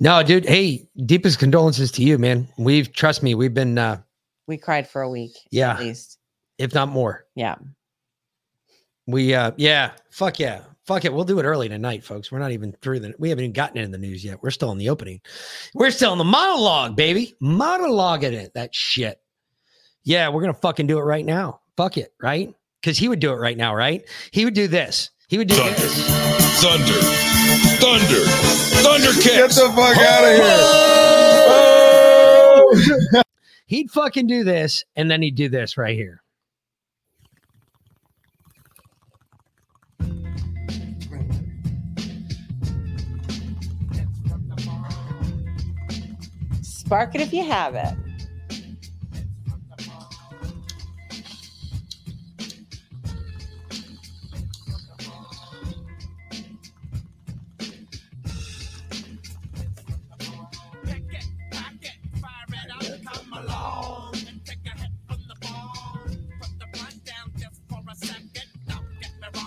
No, dude. Hey, deepest condolences to you, man. We've trust me, we've been uh We cried for a week. Yeah. At least. if not more. Yeah. We uh yeah, fuck yeah. Fuck it. We'll do it early tonight, folks. We're not even through the we haven't even gotten in the news yet. We're still in the opening. We're still in the monologue, baby. Monologuing it. That shit. Yeah, we're gonna fucking do it right now. Fuck it, right? Because he would do it right now, right? He would do this. He would do this. Thunder. Thunder. thunder Thundercats. Get the fuck oh! out of here. He'd fucking do this, and then he'd do this right here. Spark it if you have it.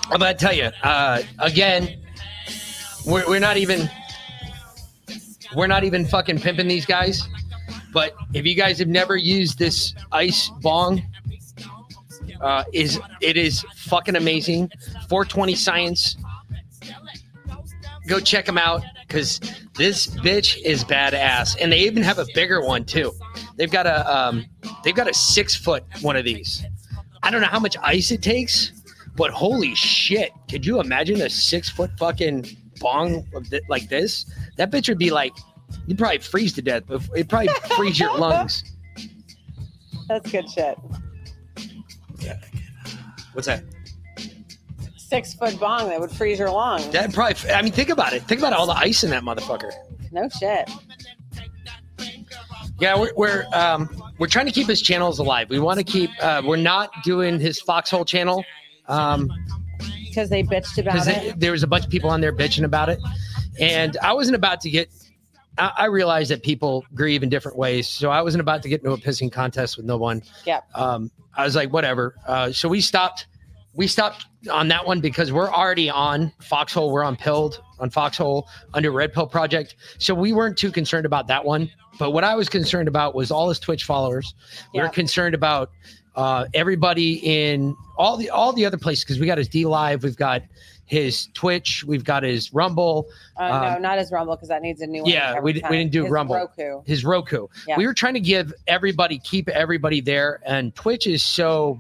I'm gonna tell you uh, again. We're, we're not even we're not even fucking pimping these guys. But if you guys have never used this ice bong, uh, is it is fucking amazing. 420 Science. Go check them out because this bitch is badass, and they even have a bigger one too. They've got a um, they've got a six foot one of these. I don't know how much ice it takes, but holy shit! Could you imagine a six foot fucking bong thi- like this? That bitch would be like, you'd probably freeze to death. But it'd probably freeze your lungs. That's good shit. What's that? Six foot bong that would freeze your lungs. That probably. I mean, think about it. Think about all the ice in that motherfucker. No shit. Yeah, we're we're um we're trying to keep his channels alive. We want to keep. uh We're not doing his foxhole channel. Um, Because they bitched about because it. there was a bunch of people on there bitching about it, and I wasn't about to get. I, I realized that people grieve in different ways, so I wasn't about to get into a pissing contest with no one. Yep. Um, I was like, whatever. Uh, so we stopped. We stopped on that one because we're already on Foxhole. We're on Pilled on Foxhole under Red Pill Project, so we weren't too concerned about that one. But what I was concerned about was all his Twitch followers. We were Yeah. concerned about uh, everybody in all the all the other places because we got his DLive, we've got his Twitch, we've got his Rumble, Uh, no, um, not his Rumble because that needs a new one. yeah, we, di- we didn't do His Rumble. Roku. His Roku. Yeah. We were trying to give everybody, keep everybody there, and Twitch is so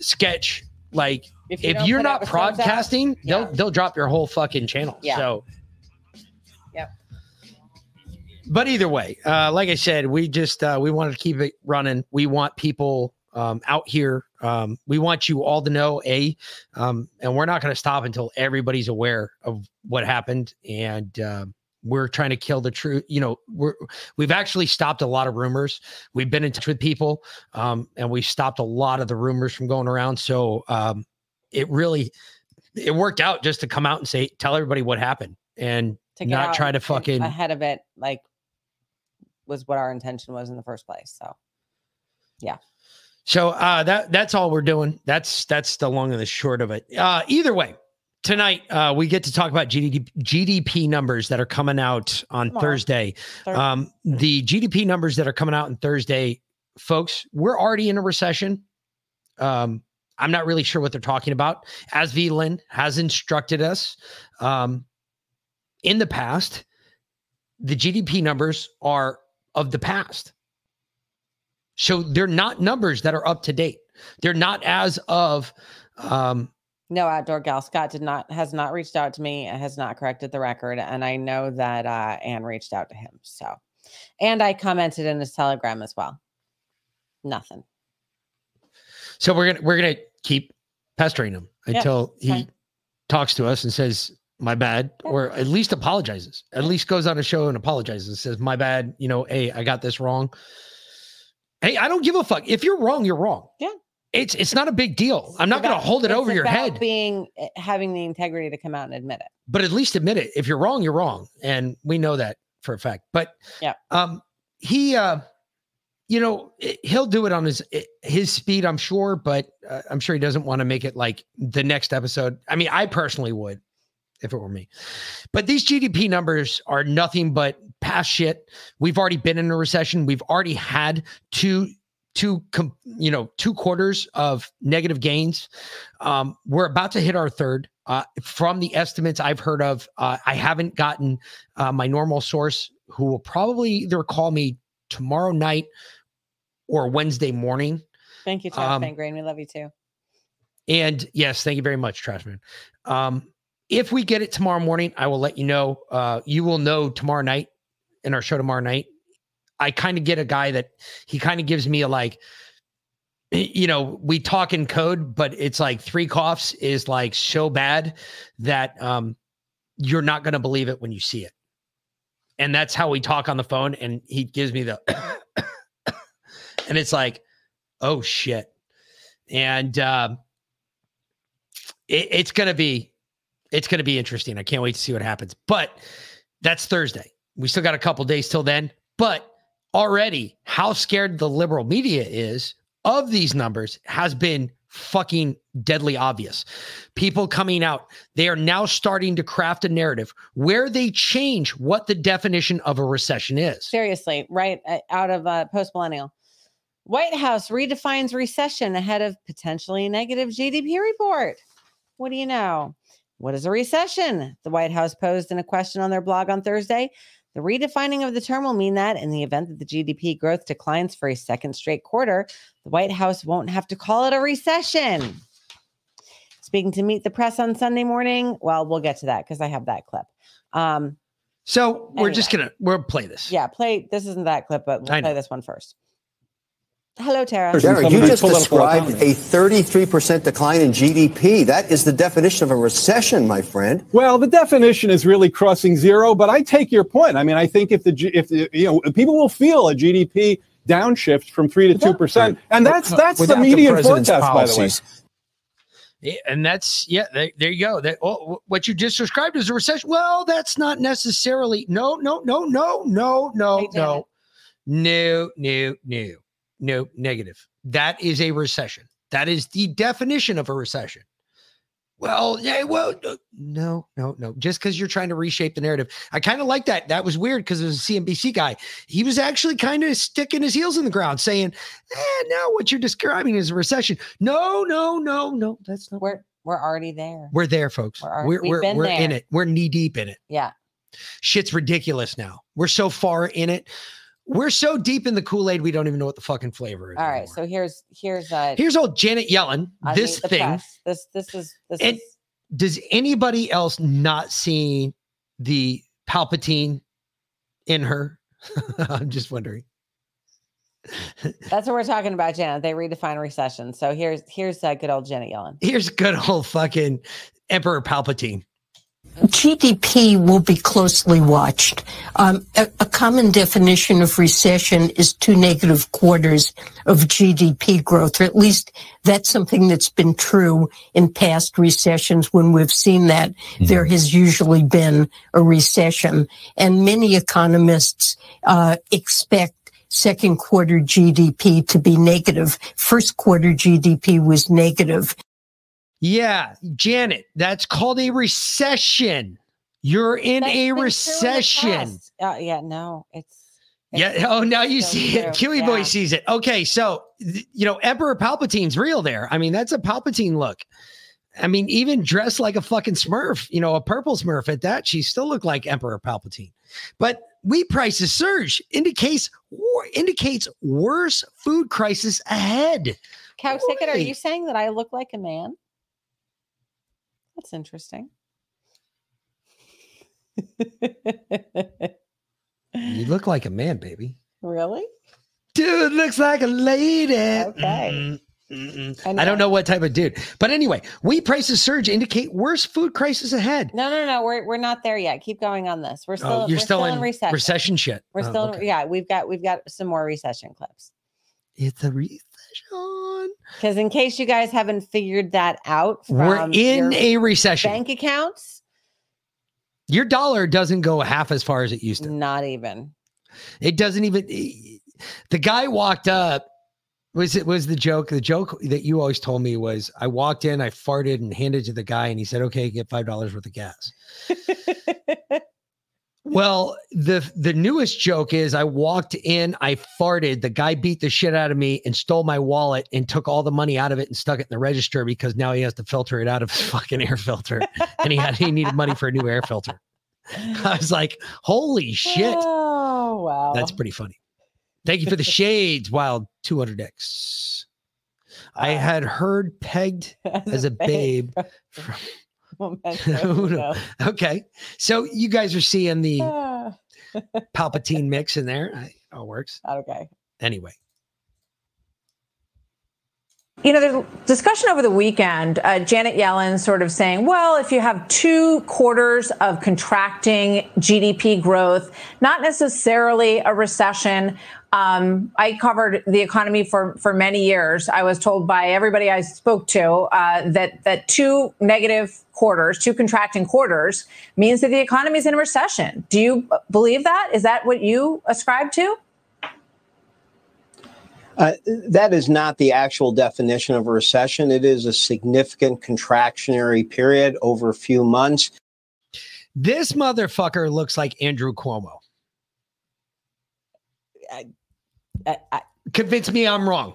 sketch. Like If if, you don't you are not out, broadcasting, yeah. they'll they'll drop your whole fucking channel. Yeah. So. Yep. But either way, uh, like I said, we just uh, we wanted to keep it running. We want people um, out here. Um, we want you all to know a, um, and we're not going to stop until everybody's aware of what happened. And um we're trying to kill the truth. You know, we're we've actually stopped a lot of rumors. We've been in touch with people, um, and we've stopped a lot of the rumors from going around. So um, it really it worked out just to come out and say tell everybody what happened and To get not try to fucking ahead of it, like was what our intention was in the first place. So yeah. So uh, that that's all we're doing. That's that's the long and the short of it. Uh, either way, tonight uh, we get to talk about GDP, GDP numbers that are coming out on Tomorrow. Thursday. Thur- Um, the GDP numbers that are coming out on Thursday, folks, we're already in a recession. Um, I'm not really sure what they're talking about. As V has instructed us, um, in the past, the GDP numbers are of the past. So they're not numbers that are up to date. They're not as of um No, outdoor gal Scott did not has not reached out to me, has not corrected the record, and I know that uh Anne reached out to him. So, and I commented in his telegram as well. Nothing. so we're gonna we're gonna keep pestering him until he talks to us and says my bad or at least apologizes at least goes on a show and apologizes and says my bad you know hey i got this wrong hey i don't give a fuck. If you're wrong you're wrong. Yeah. it's it's not a big deal. I'm not going to hold it over your head. Being eh, having the integrity to come out and admit it. but at least admit it. If you're wrong you're wrong. And we know that for a fact. But Yeah. um he uh you know he'll do it on his his speed i'm sure. But uh, i'm sure he doesn't want to make it like the next episode. I mean i personally would if it were me but these gdp numbers are nothing but past shit we've already been in a recession we've already had two two you know two quarters of negative gains um, we're about to hit our third uh, from the estimates i've heard of uh, i haven't gotten uh, my normal source who will probably either call me tomorrow night or wednesday morning Thank you, Trash Um, Green. We love you too. and yes, thank you very much, Trashman. Um, if we get it tomorrow morning, I will let you know. Uh, you will know tomorrow night in our show tomorrow night. I kind of get a guy that he kind of gives me a like, you know, we talk in code, but it's like three coughs is like so bad that um, you're not going to believe it when you see it. And that's how we talk on the phone. And he gives me the, and it's like, oh shit. And, um, it, it's gonna be it's gonna be interesting. I can't wait to see what happens. But that's Thursday. We still got a couple days till then. But already, how scared the liberal media is of these numbers has been fucking deadly obvious. People coming out, they are now starting to craft a narrative where they change what the definition of a recession is. Seriously, right uh, out of uh, post millennial. White House redefines recession ahead of potentially negative GDP report. What do you know? What is a recession? The White House posed in a question on their blog on Thursday. The redefining of the term will mean that in the event that the GDP growth declines for a second straight quarter, the White House won't have to call it a recession. Speaking to Meet the Press on Sunday morning, well, we'll get to that because I have that clip. Um, So we're just gonna we'll play this. yeah, play. This isn't that clip, but we'll play this one first. Hello, Tara. Jared, you just described a 33% decline in GDP. That is the definition of a recession, my friend. Well, the definition is really crossing zero, but I take your point. I mean, I think if the if the, you know people will feel a GDP downshift from three to two percent, and that's that's the Without the median president's forecast, by the way. Yeah, and that's yeah. There, there you go. That oh, what you just described as a recession. Well, that's not necessarily. No, no, no, no, no, no, no, no, no, no, no. Negative. That is a recession. That is the definition of a recession. Well, yeah, well, no, no, no, no. Just because you're trying to reshape the narrative, I kind of like that. That was weird because it was a CNBC guy. He was actually kind of sticking his heels in the ground, saying, "Eh, no, what you're describing is a recession." No, no, no, no. That's not. We're we're already there. We're there, folks. We're al- We're we're, we're in it. We're knee deep in it. Yeah. Shit's ridiculous now. We're so far in it. We're so deep in the Kool Aid, we don't even know what the fucking flavor is. All right. So here's here's uh Here's old Janet Yellen. on This thing. Press. This this is this And is does anybody else not see the Palpatine in her? I'm just wondering. that's what we're talking about, Janet. They redefine recession. So here's here's uh, good old Janet Yellen. Here's good old fucking Emperor Palpatine. GDP will be closely watched. Um, a, a common definition of recession is two negative quarters of GDP growth, or at least that's something that's been true in past recessions. When we've seen that, there has usually been a recession. And many economists uh, expect second quarter GDP to be negative. First quarter GDP was negative. Yeah, Janet, that's called a recession. You're in That's a been true in the recession. Uh, yeah, no, it's Yeah. Oh, now you see it. true. Kiwi Boy sees it. Okay. So, you know, Emperor Palpatine's real there. I mean, that's a Palpatine look. I mean, even dressed like a fucking smurf, you know, a purple smurf at that, she still looked like Emperor Palpatine. But wheat prices surge indicates indicates worse food crisis ahead. Couch ticket, are you saying that I look like a man? That's interesting. You look like a man, baby. really? Dude looks like a lady. Okay. I don't know what type of dude. But anyway, wheat prices surge indicate worse food crisis ahead. No, no, no. We're we're not there yet. Keep going on this. We're oh, still Oh, you're we're still, in recession. recession, shit. We're Oh, still okay. yeah. We've got we've got some more recession clips. It's a recession. Because in case you guys haven't figured that out, We're in a recession. bank accounts. Your dollar doesn't go half as far as it used to. Not even. It doesn't even. The guy walked up. Was it was the joke? The joke that you always told me was I walked in, I farted and handed it to the guy, and he said, "Okay, get five dollars worth of gas." well, the the newest joke is I walked in, I farted, the guy beat the shit out of me and stole my wallet and took all the money out of it and stuck it in the register because now he has to filter it out of his fucking air filter, and he had he needed money for a new air filter. I was like, "Holy shit!" Oh wow. That's pretty funny. Thank you for the shades, Wild 200X. I uh, had heard pegged as a babe. Who kno- okay. So you guys are seeing the Palpatine mix in there. I- It all works. okay. Anyway. You know, there's discussion over the weekend, uh, Janet Yellen sort of saying, well, if you have two quarters of contracting GDP growth, not necessarily a recession. Um, I covered the economy for, for many years. I was told by everybody I spoke to uh, that, that two negative quarters, two contracting quarters, means that the economy is in a recession. Do you believe that? Is that what you ascribe to? Uh, that is not the actual definition of a recession. It is a significant contractionary period over a few months. This motherfucker looks like Andrew Cuomo. i Convince me I'm wrong.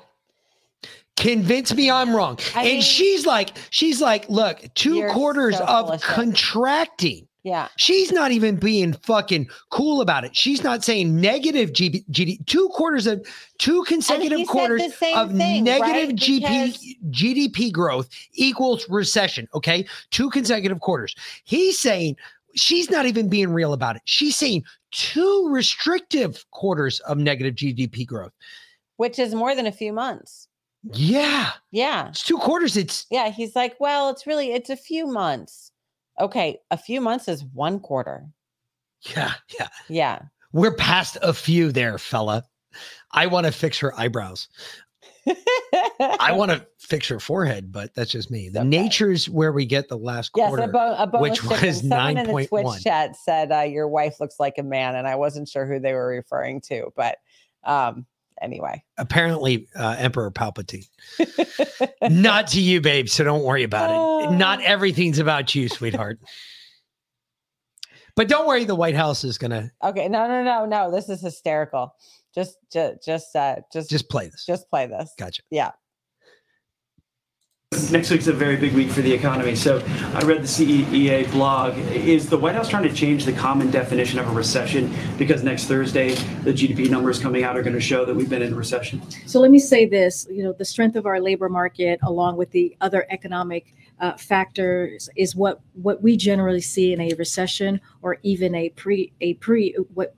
Convince me I'm wrong. and she's like, she's like, look, 2 quarters so of contracting. Yeah. She's not even being fucking cool about it. She's not saying negative GB, GD, two quarters of two consecutive quarters of thing, negative right? GP, GDP growth equals recession. Okay. Two consecutive quarters. He's saying she's not even being real about it. She's saying two restrictive quarters of negative GDP growth. Which is more than a few months. Yeah. Yeah. It's two quarters. It's Yeah. He's like, well, it's really it's a few months. Okay, a few months is one quarter. yeah, yeah. Yeah. We're past a few there, fella. I want to fix her eyebrows. I want to fix her forehead, but that's just me. The nature's where we get the last Yes, quarter, a, bo- a bonus which was Someone in the point Twitch chat said uh, your wife looks like a man, and I wasn't sure who they were referring to, but um, anyway. Apparently, uh, Emperor Palpatine. Not to you, babe. So don't worry about it. Not everything's about you, sweetheart. But don't worry, the White House is gonna Okay, no, no, no, no. This is hysterical. Just, just, just, uh, just, just play this. just play this. Gotcha. Yeah. Next week's a very big week for the economy. So I read the CEA blog. Is the White House trying to change the common definition of a recession because next Thursday the GDP numbers coming out are going to show that we've been in a recession? So let me say this, you know, the strength of our labor market along with the other economic uh, factors is what what we generally see in a recession or even a pre a pre what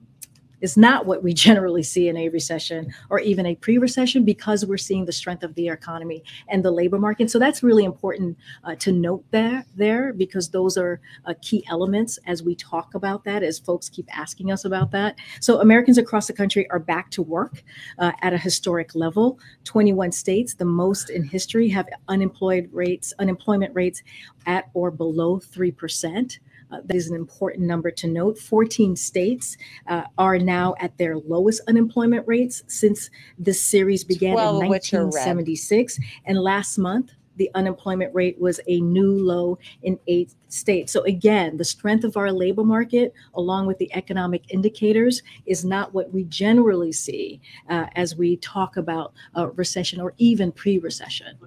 is not what we generally see in a recession or even a pre-recession because we're seeing the strength of the economy and the labor market. So that's really important uh, to note there there because those are uh, key elements as we talk about that as folks keep asking us about that. So Americans across the country are back to work uh, at a historic level. 21 states, the most in history, have unemployed rates, unemployment rates at or below 3%. Uh, that is an important number to note. 14 states uh, are now at their lowest unemployment rates since this series began in of which are red. 1976. And last month, the unemployment rate was a new low in eight states. So again, the strength of our labor market, along with the economic indicators, is not what we generally see uh, as we talk about uh, recession or even pre-recession.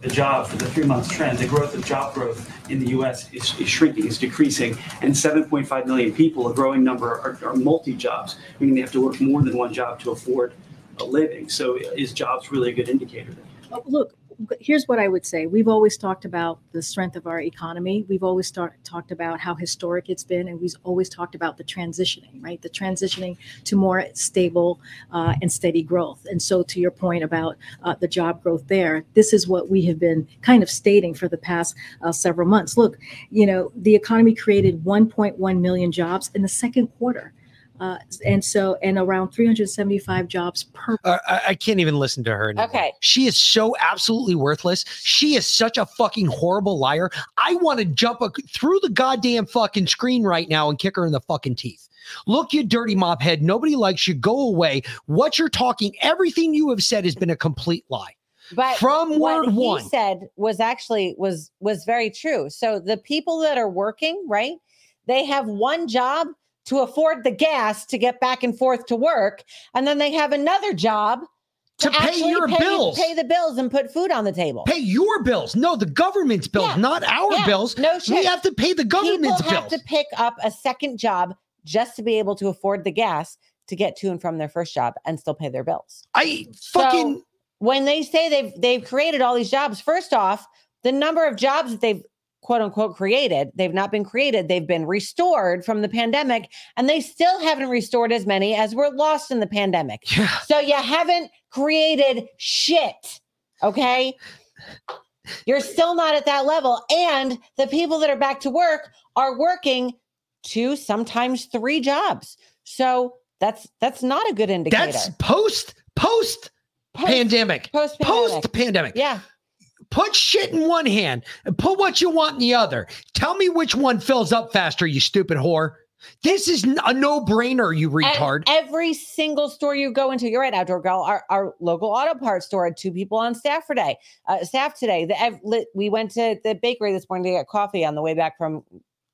the job for the three month trend, the growth of job growth in the US is, is shrinking, is decreasing, and 7.5 million people, a growing number, are, are multi jobs, meaning they have to work more than one job to afford a living. So, is jobs really a good indicator? Oh, look, here's what I would say. We've always talked about the strength of our economy. We've always start, talked about how historic it's been, and we've always talked about the transitioning, right? The transitioning to more stable uh, and steady growth. And so, to your point about uh, the job growth there, this is what we have been kind of stating for the past uh, several months. Look, you know, the economy created 1.1 million jobs in the second quarter. Uh, and so, and around 375 jobs per. Uh, I, I can't even listen to her. Anymore. Okay. She is so absolutely worthless. She is such a fucking horrible liar. I want to jump a, through the goddamn fucking screen right now and kick her in the fucking teeth. Look, you dirty mop head. Nobody likes you. Go away. What you're talking, everything you have said has been a complete lie. But From what word he one. said was actually was was very true. So the people that are working, right? They have one job to afford the gas to get back and forth to work, and then they have another job To pay your pay, bills. pay the bills, and put food on the table. Pay your bills. No, the government's bills, Yeah. not our Yeah, bills. No we have to pay the government's People have bills. to pick up a second job just to be able to afford the gas to get to and from their first job and still pay their bills. I fucking So when they say they've they've created all these jobs, first off, the number of jobs that they've quote unquote created, they've not been created, they've been restored from the pandemic, and they still haven't restored as many as were lost in the pandemic. So you haven't created shit. Okay. You're still not at that level. And the people that are back to work are working two, sometimes three jobs. So that's that's not a good indicator. That's post post pandemic. Post Post pandemic. Yeah. Put shit in one hand and put what you want in the other. Tell me which one fills up faster, you stupid whore. This is a no-brainer, you And retard. every single store you go into, you're right, outdoor girl. Our, our local auto parts store had two people on staff for day, uh, staff today. The, we went to the bakery this morning to get coffee on the way back from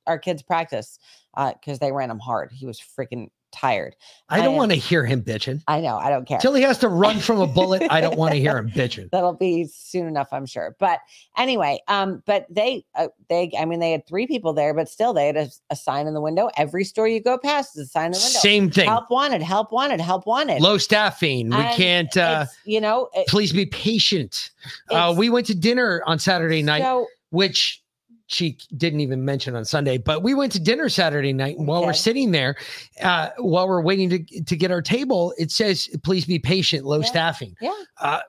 our kids' practice because they ran him hard. He was freaking tired. I don't want to hear him bitching. I know. I don't care. Till he has to run from a bullet, I don't want to hear him bitching. That'll be soon enough, I'm sure. But anyway, um, but they, uh, they, I mean, they had three people there, but still, they had a, a sign in the window. Every store you go past is a sign in the window. Same thing. Help wanted. Help wanted. Help wanted. Low staffing. We And can't uh you know, it- please be patient. Uh we went to dinner on Saturday night, So- which she didn't even mention on Sunday, but we went to dinner Saturday night. And while we're sitting there, uh, while we're waiting to, to get our table, it says, please be patient, low Yeah. staffing. Yeah. Uh,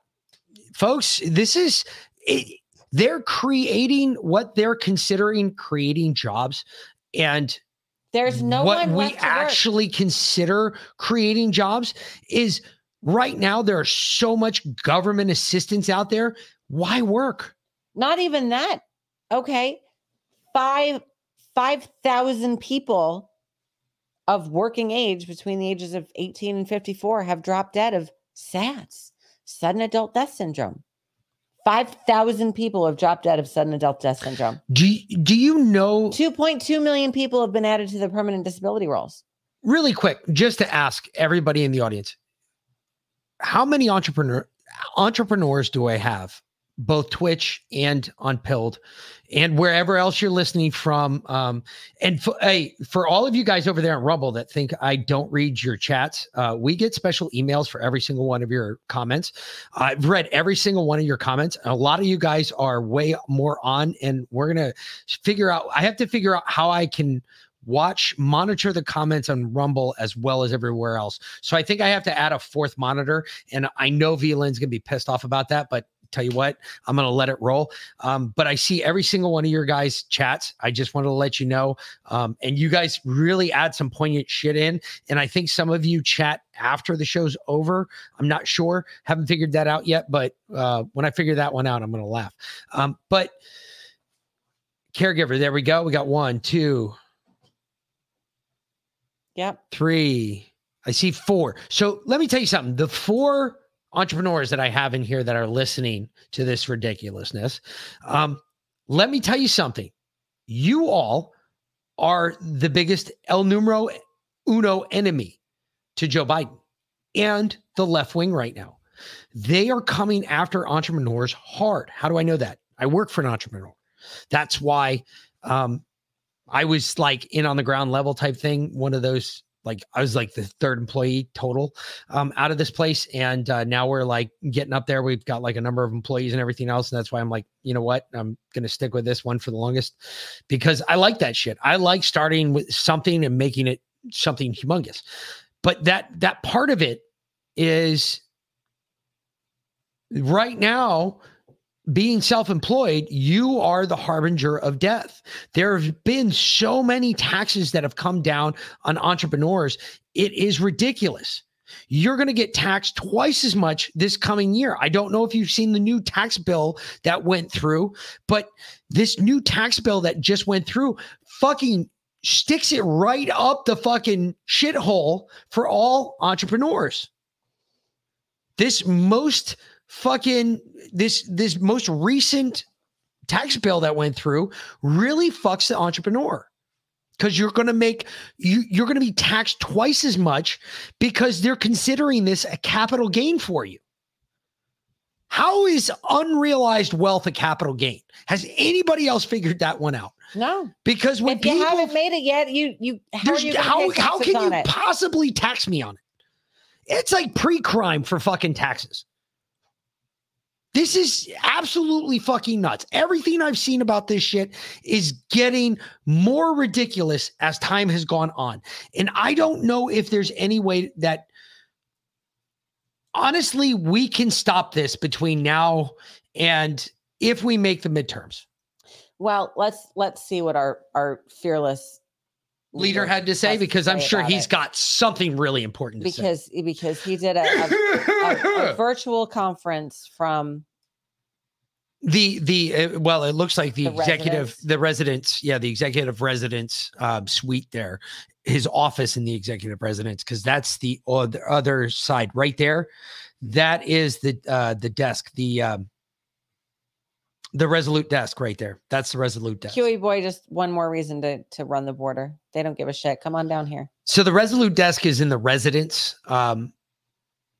folks, this is it, they're creating what they're considering creating jobs. And There's no what one we left to work. actually consider creating jobs is right now there are so much government assistance out there. Why work? Not even that. Okay. Five five thousand people of working age between the ages of 18 and 54 have dropped dead of SADS, sudden adult death syndrome. 5,000 people have dropped dead of sudden adult death syndrome. Do you, do you know 2.2 million people have been added to the permanent disability rolls. really quick just to ask everybody in the audience how many entrepreneur entrepreneurs do I have both Twitch and on Pilled and wherever else you're listening from um and for, hey for all of you guys over there on Rumble that think I don't read your chats uh we get special emails for every single one of your comments. I've read every single one of your comments. A lot of you guys are way more on and we're to figure out I have to figure out how I can watch monitor the comments on rumble as well as everywhere else. So i think i have to add a fourth monitor and i know vlin's gonna be pissed off about that but tell you what i'm gonna let it roll um, but i see every single one of your guys chats i just wanted to let you know um, and you guys really add some poignant shit in and i think some of you chat after the show's over i'm not sure haven't figured that out yet but uh, when i figure that one out i'm gonna laugh um, but caregiver there we go we got one two Yep. three. I see four. So let me tell you something. The four entrepreneurs that I have in here that are listening to this ridiculousness. Um, let me tell you something. You all are the biggest El Numero Uno enemy to Joe Biden and the left wing right now. They are coming after entrepreneurs hard. How do I know that? I work for an entrepreneur. That's why um, I was like in on the ground level type thing. One of those, like, I was like the third employee total um, out of this place. And uh, now we're like getting up there. We've got like a number of employees and everything else. And that's why I'm like, you know what? I'm to stick with this one for the longest because I like that shit. I like starting with something and making it something humongous. But that that part of it is right now being self-employed you are the harbinger of death there have been so many taxes that have come down on entrepreneurs it is ridiculous you're going to get taxed twice as much this coming year. I don't know if you've seen the new tax bill that went through, but this new tax bill that just went through fucking sticks it right up the fucking shithole for all entrepreneurs. This most fucking this this most recent tax bill that went through really fucks the entrepreneur because you're going to make you you're going to be taxed twice as much because they're considering this a capital gain for you. How is unrealized wealth a capital gain? Has anybody else figured that one out? No, Because when if you people haven't made it yet, you you how you how, how can you it? possibly tax me on it? It's like pre-crime for fucking taxes. This is absolutely fucking nuts. Everything I've seen about this shit is getting more ridiculous as time has gone on. And I don't know if there's any way that honestly we can stop this between now and if we make the midterms. Well, let's let's see what our our fearless Leader had to say to because I'm say sure he's it. got something really important to say. because because he did a, a, a, a virtual conference from The the uh, well, it looks like the, The executive, residence? the residence, yeah, the executive residence um, suite there, his office in the executive residence, because that's the other, other side right there. That is the uh, the desk, the um, the resolute desk right there. That's the resolute desk. Huey boy. Just one more reason to to run the border. They don't give a shit. Come on down here. So the Resolute desk is in the residence. Um,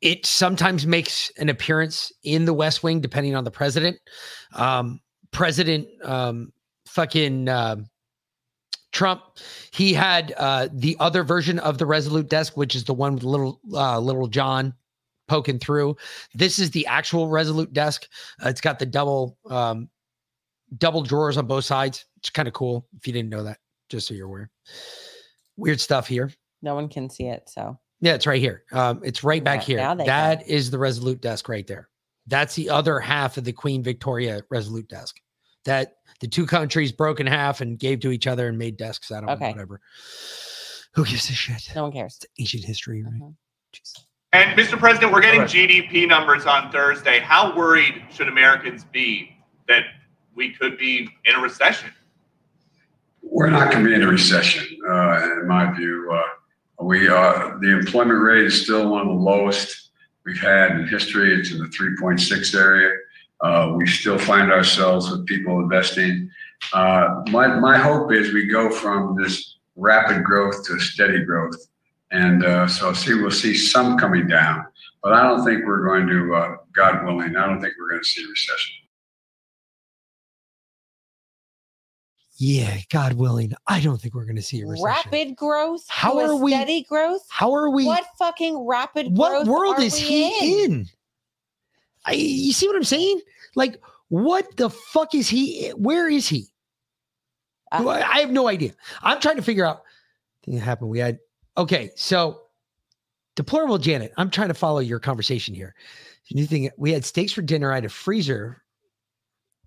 it sometimes makes an appearance in the West Wing, depending on the president. Um, president, um, fucking um Trump, he had uh, the other version of the Resolute desk, which is the one with little uh, little John poking through. This is the actual Resolute desk. Uh, it's got the double um, double drawers on both sides. It's kind of cool. If you didn't know that, just so you're aware. Weird stuff here. No one can see it. So Yeah, it's right here. Um, it's right back Yeah, here. now they That is the Resolute desk right there. That's the other half of the Queen Victoria Resolute desk. That the two countries broke in half and gave to each other and made desks out of Okay. them, whatever. Who gives a shit? no one cares. It's ancient history, right? And Mr. President, we're getting GDP numbers on Thursday. How worried should Americans be that we could be in a recession? We're not going to be in a recession, uh, in my view. Uh, we uh, the employment rate is still one of the lowest we've had in history. It's in the 3.6 area. Uh, we still find ourselves with people investing. Uh, my my hope is we go from this rapid growth to steady growth, and uh, so see we'll see some coming down. But I don't think we're going to, God willing, I don't think we're going to see a recession. Yeah, God willing. I don't think we're going to see a recession. Rapid growth. How are we- Steady growth. How are we? What fucking rapid growth? what world is he in? I, you see what I'm saying? Like, what the fuck is he? Where is he? Uh, I I have no idea. I'm trying to figure out. Thing that happened. We had okay. So, deplorable Janet. I'm trying to follow your conversation here. New thing. We had steaks for dinner. I had a freezer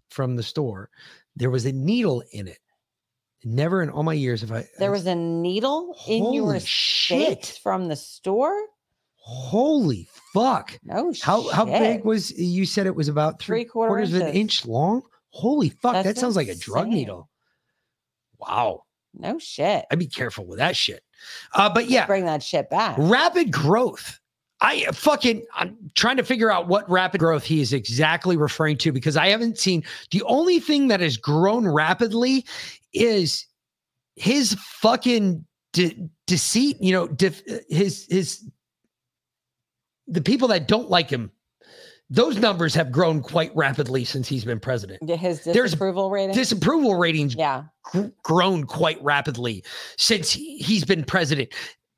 from the store. There was a needle in it. Never in all my years have I. There was a needle in your shit. from the store. Holy fuck! No How how big was you said it was about three, Three quarter quarters of an inch long? Holy fuck! That's that sounds like a drug needle. Wow, No shit. I'd be careful with that shit. Uh, but yeah, Bring that shit back. rapid growth. I fucking I'm trying to figure out what rapid growth he is exactly referring to because I haven't seen the only thing that has grown rapidly is his fucking de- deceit, you know, def- his his the people that don't like him those numbers have grown quite rapidly since he's been president. His disapproval rating. Disapproval ratings yeah. gr- grown quite rapidly since he, he's been president.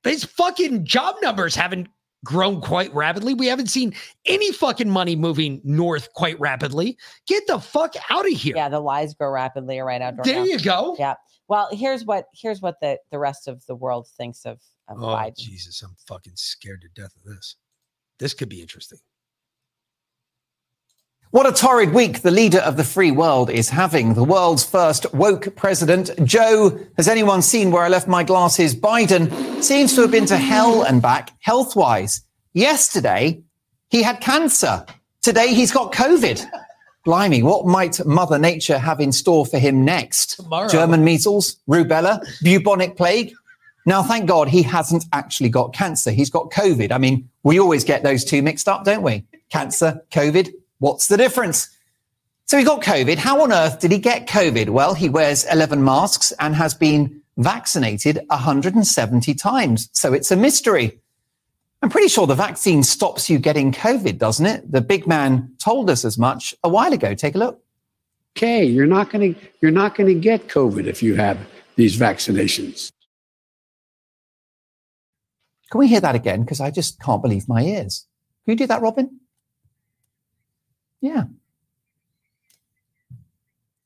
His fucking job numbers haven't grown quite rapidly. We haven't seen any fucking money moving north quite rapidly. Get the fuck out of here. Yeah, the lies grow rapidly right now. There you go. Yeah. Well, here's what here's what the the rest of the world thinks of, of Oh Biden. Jesus, I'm fucking scared to death of this. This could be interesting. What a torrid week the leader of the free world is having. The world's first woke president, Joe, has anyone seen where I left my glasses? Biden seems to have been to hell and back health wise. Yesterday, he had cancer. Today, he's got COVID. Blimey, what might Mother Nature have in store for him next? Tomorrow. German measles, rubella, bubonic plague? Now, thank God he hasn't actually got cancer. He's got COVID. I mean, we always get those two mixed up, don't we? Cancer, COVID. What's the difference? So he got COVID. How on earth did he get COVID? Well, he wears 11 masks and has been vaccinated 170 times. So it's a mystery. I'm pretty sure the vaccine stops you getting COVID, doesn't it? The big man told us as much a while ago. Take a look. Okay, you're not going to you're not going to get COVID if you have these vaccinations. Can we hear that again? Because I just can't believe my ears. Can you do that, Robin? Yeah.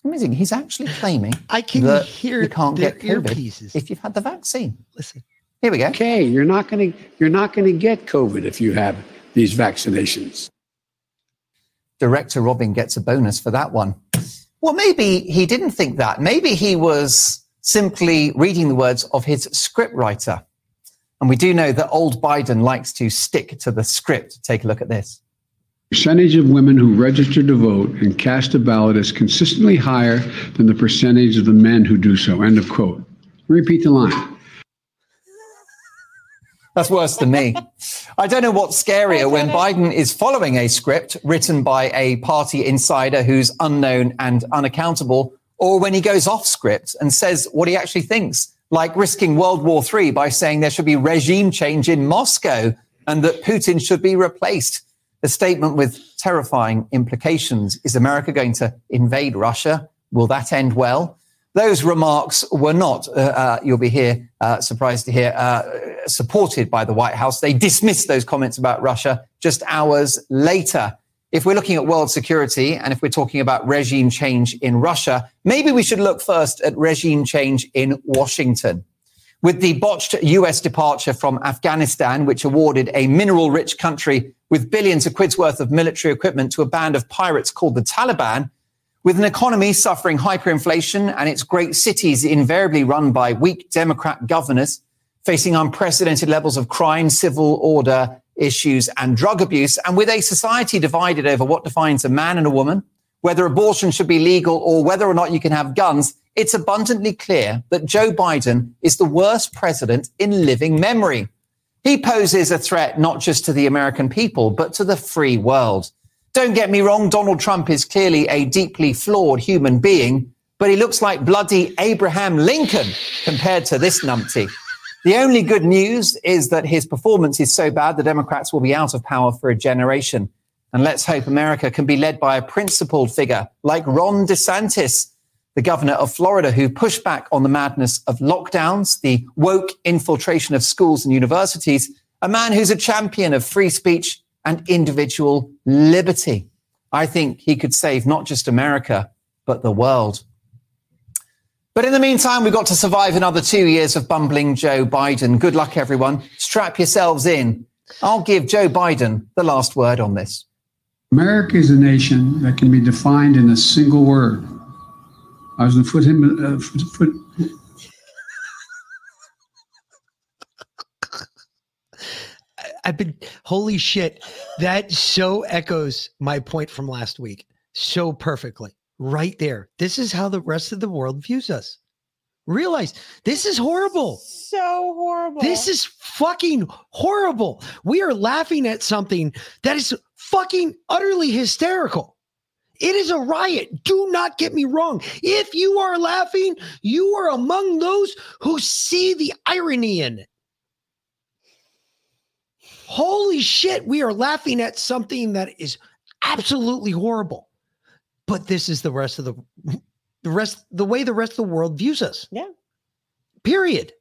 Amazing. He's actually claiming I can that hear you can't get COVID earpieces. if you've had the vaccine. Listen. Here we go. Okay, you're not going to you're not going to get COVID if you have these vaccinations. Director Robin gets a bonus for that one. Well, maybe he didn't think that. Maybe he was simply reading the words of his scriptwriter. And we do know that old Biden likes to stick to the script. Take a look at this. Percentage of women who register to vote and cast a ballot is consistently higher than the percentage of the men who do so. End of quote. Repeat the line. That's worse than me. I don't know what's scarier when Biden is following a script written by a party insider who's unknown and unaccountable, or when he goes off script and says what he actually thinks, like risking World War III by saying there should be regime change in Moscow and that Putin should be replaced. A statement with terrifying implications. Is America going to invade Russia? Will that end well? Those remarks were not, uh, uh, you'll be here, uh, surprised to hear, uh, supported by the White House. They dismissed those comments about Russia just hours later. If we're looking at world security and if we're talking about regime change in Russia, maybe we should look first at regime change in Washington. With the botched US departure from Afghanistan, which awarded a mineral rich country with billions of quid's worth of military equipment to a band of pirates called the Taliban, with an economy suffering hyperinflation and its great cities invariably run by weak Democrat governors, facing unprecedented levels of crime, civil order issues, and drug abuse, and with a society divided over what defines a man and a woman, whether abortion should be legal or whether or not you can have guns, it's abundantly clear that Joe Biden is the worst president in living memory. He poses a threat not just to the American people, but to the free world. Don't get me wrong, Donald Trump is clearly a deeply flawed human being, but he looks like bloody Abraham Lincoln compared to this numpty. The only good news is that his performance is so bad the Democrats will be out of power for a generation. And let's hope America can be led by a principled figure like Ron DeSantis, the governor of Florida, who pushed back on the madness of lockdowns, the woke infiltration of schools and universities, a man who's a champion of free speech and individual liberty. I think he could save not just America, but the world. But in the meantime, we've got to survive another two years of bumbling Joe Biden. Good luck, everyone. Strap yourselves in. I'll give Joe Biden the last word on this. America is a nation that can be defined in a single word. I was going to put him. Uh, foot, foot, I've been holy shit. That so echoes my point from last week so perfectly. Right there. This is how the rest of the world views us. Realize this is horrible. So horrible. This is fucking horrible. We are laughing at something that is fucking utterly hysterical. It is a riot. Do not get me wrong. If you are laughing, you are among those who see the irony in it. Holy shit, we are laughing at something that is absolutely horrible. But this is the rest of the the rest the way the rest of the world views us. Yeah. Period.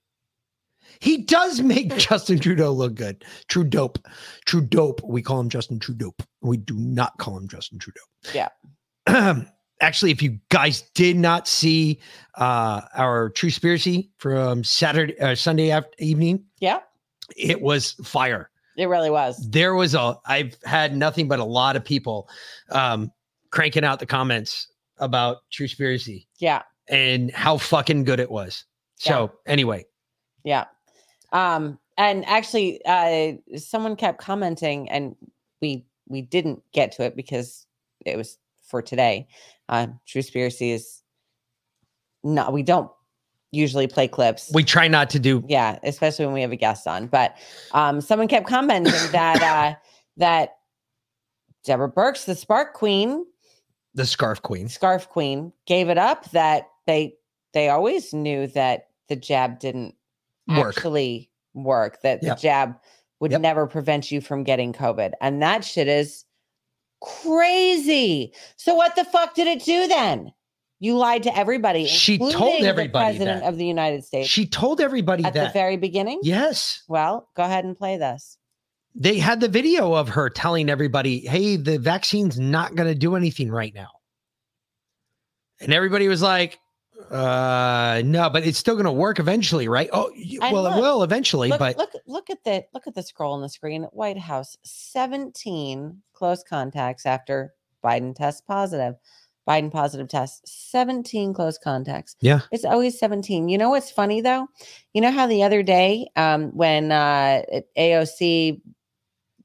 He does make Justin Trudeau look good. True dope. True dope. We call him Justin Trudeau. We do not call him Justin Trudeau. Yeah. Actually, if you guys did not see uh, our Truspiracy from Saturday, uh, Sunday after evening, Yeah. it was fire. It really was. There was a, I've had nothing but a lot of people um, cranking out the comments about Truspiracy Yeah. and how fucking good it was. So, anyway, Yeah. Um, and actually, uh, someone kept commenting, and we we didn't get to it because it was for today. Uh, Truspiracy is not. We don't usually play clips. we try not to do Yeah, especially when we have a guest on. But um, someone kept commenting that uh, that Deborah Birx, the Spark Queen, the Scarf Queen. Scarf Queen, gave it up. That they they always knew that the jab didn't Work. actually work. That Yep. the jab would never prevent you from getting COVID, and that shit is crazy. So what the fuck did it do then? You lied to everybody. She told everybody the president that. of the United States. She told everybody at the very beginning. Yes. Well, go ahead and play this. They had the video of her telling everybody, hey, the vaccine's not going to do anything right now. And everybody was like, uh, no, but it's still going to work eventually, right? Oh, y- And well, look, it will eventually, look, but look, look at the look at the scroll on the screen. White House, seventeen close contacts after Biden tests positive. Biden positive test, seventeen close contacts. Yeah. it's always seventeen. You know what's funny though? You know how the other day, um, when uh, AOC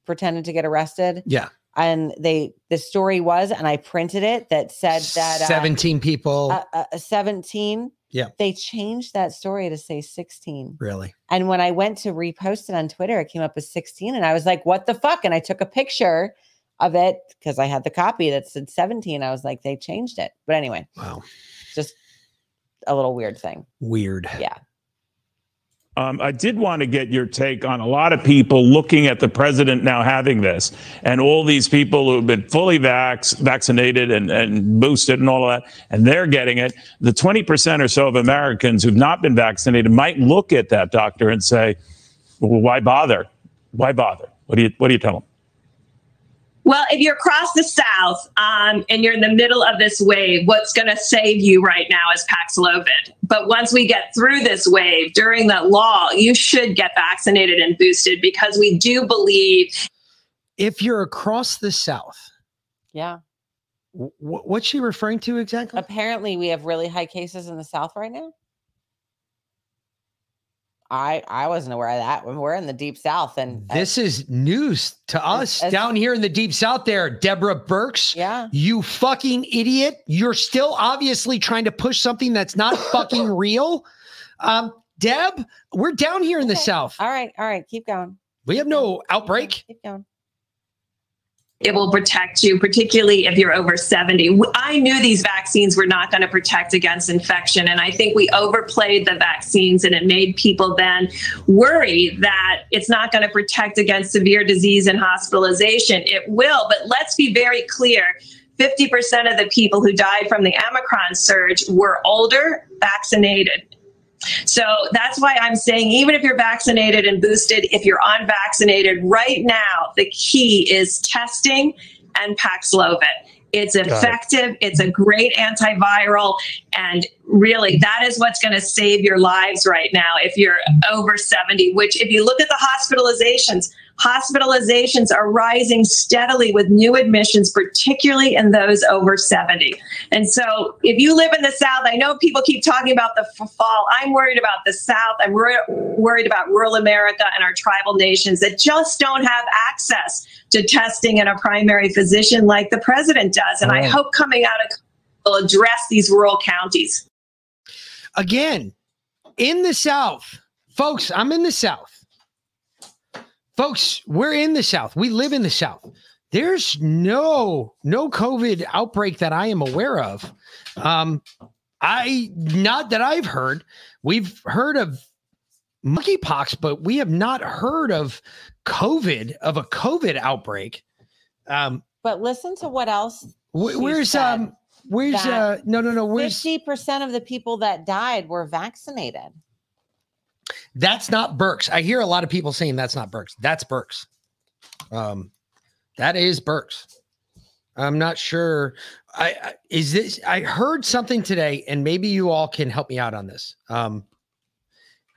pretended to get arrested, yeah, and they the story was, and I printed it that said that uh, 17 people. uh, uh, 17 yeah, they changed that story to say 16 really. and when i went to repost it on twitter it came up as 16 and i was like what the fuck? And i took a picture of it because i had the copy that said 17 i was like they changed it. But anyway wow. just a little weird thing. Weird. yeah Um, I did want to get your take on a lot of people looking at the president now having this, and all these people who have been fully vax, vaccinated and, and boosted and all of that, and they're getting it. The 20% or so of Americans who've not been vaccinated might look at that doctor and say, well, why bother? Why bother? What do you, what do you tell them? Well, if you're across the South um, and you're in the middle of this wave, what's going to save you right now is Paxlovid. But once we get through this wave during the law, you should get vaccinated and boosted because we do believe If you're across the South, yeah wh- wh- what's she referring to exactly? apparently we have really high cases in the south right now i i wasn't aware of that when we're in the deep south and This is news to us as- down here in the deep south there, Deborah Birx. Yeah. You fucking idiot. You're still obviously trying to push something that's not fucking real. Um, Deb, we're down here in the south. all right all right keep going We have no outbreak. keep going it will protect you, particularly if you're over 70. I knew these vaccines were not going to protect against infection. And I think we overplayed the vaccines and it made people then worry that it's not going to protect against severe disease and hospitalization. It will, but let's be very clear. 50% of the people who died from the Omicron surge were older, vaccinated. So that's why I'm saying, even if you're vaccinated and boosted, if you're unvaccinated right now, the key is testing and Paxlovid. It's it. effective. It's a great antiviral. And really, that is what's going to save your lives right now if you're over 70, which, if you look at the hospitalizations, hospitalizations are rising steadily with new admissions, particularly in those over 70. And so, if you live in the South, I know people keep talking about the fall. I'm worried about the South. I'm wor- worried about rural America and our tribal nations that just don't have access to testing and a primary physician like the president does. And I hope coming out of will address these rural counties. Again, in the South, folks, I'm in the South. Folks, we're in the South. We live in the South. There's no no COVID outbreak that I am aware of. Um, I not that I've heard. We've heard of monkeypox, but we have not heard of COVID of a COVID outbreak. Um, But listen to what else. wh- where's said, um where's uh no no no where's Fifty percent of the people that died were vaccinated. That's not Birx. I hear a lot of people saying that's not Birx. That's Birx. Um, that is Birx. I'm not sure. I, I is this. I heard something today, and maybe you all can help me out on this. Um,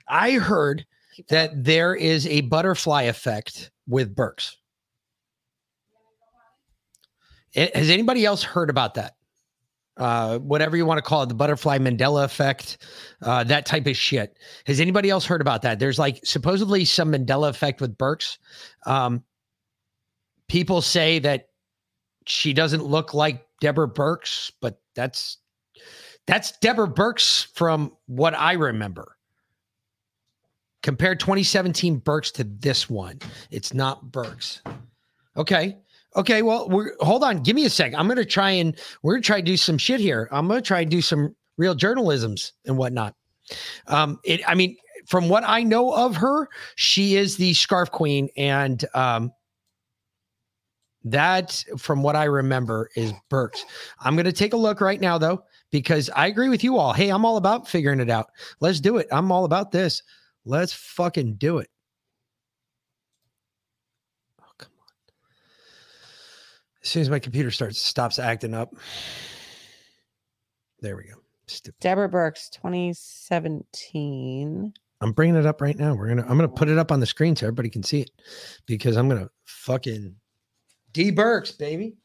I heard that there is a butterfly effect with Birx. Eh, Has anybody else heard about that? Uh, whatever you want to call it, the butterfly Mandela effect, uh, that type of shit. Has anybody else heard about that? There's like supposedly some Mandela effect with Birx. Um, people say that she doesn't look like Deborah Birx, but that's that's Deborah Birx from what I remember. Compare 2017 Birx to this one. It's not Birx. Okay. Okay, well, we're hold on. Give me a sec. I'm gonna try and we're gonna try to do some shit here. I'm gonna try and do some real journalisms and whatnot. Um, it. I mean, from what I know of her, she is the scarf queen, and um, that, from what I remember, is Birx. I'm gonna take a look right now, though, because I agree with you all. Hey, I'm all about figuring it out. Let's do it. I'm all about this. Let's fucking do it. As soon as my computer starts stops acting up. There we go. Stupid. Deborah Birx, 2017. I'm bringing it up right now. We're gonna. I'm gonna put it up on the screen so everybody can see it, because I'm gonna fucking D Birx, baby.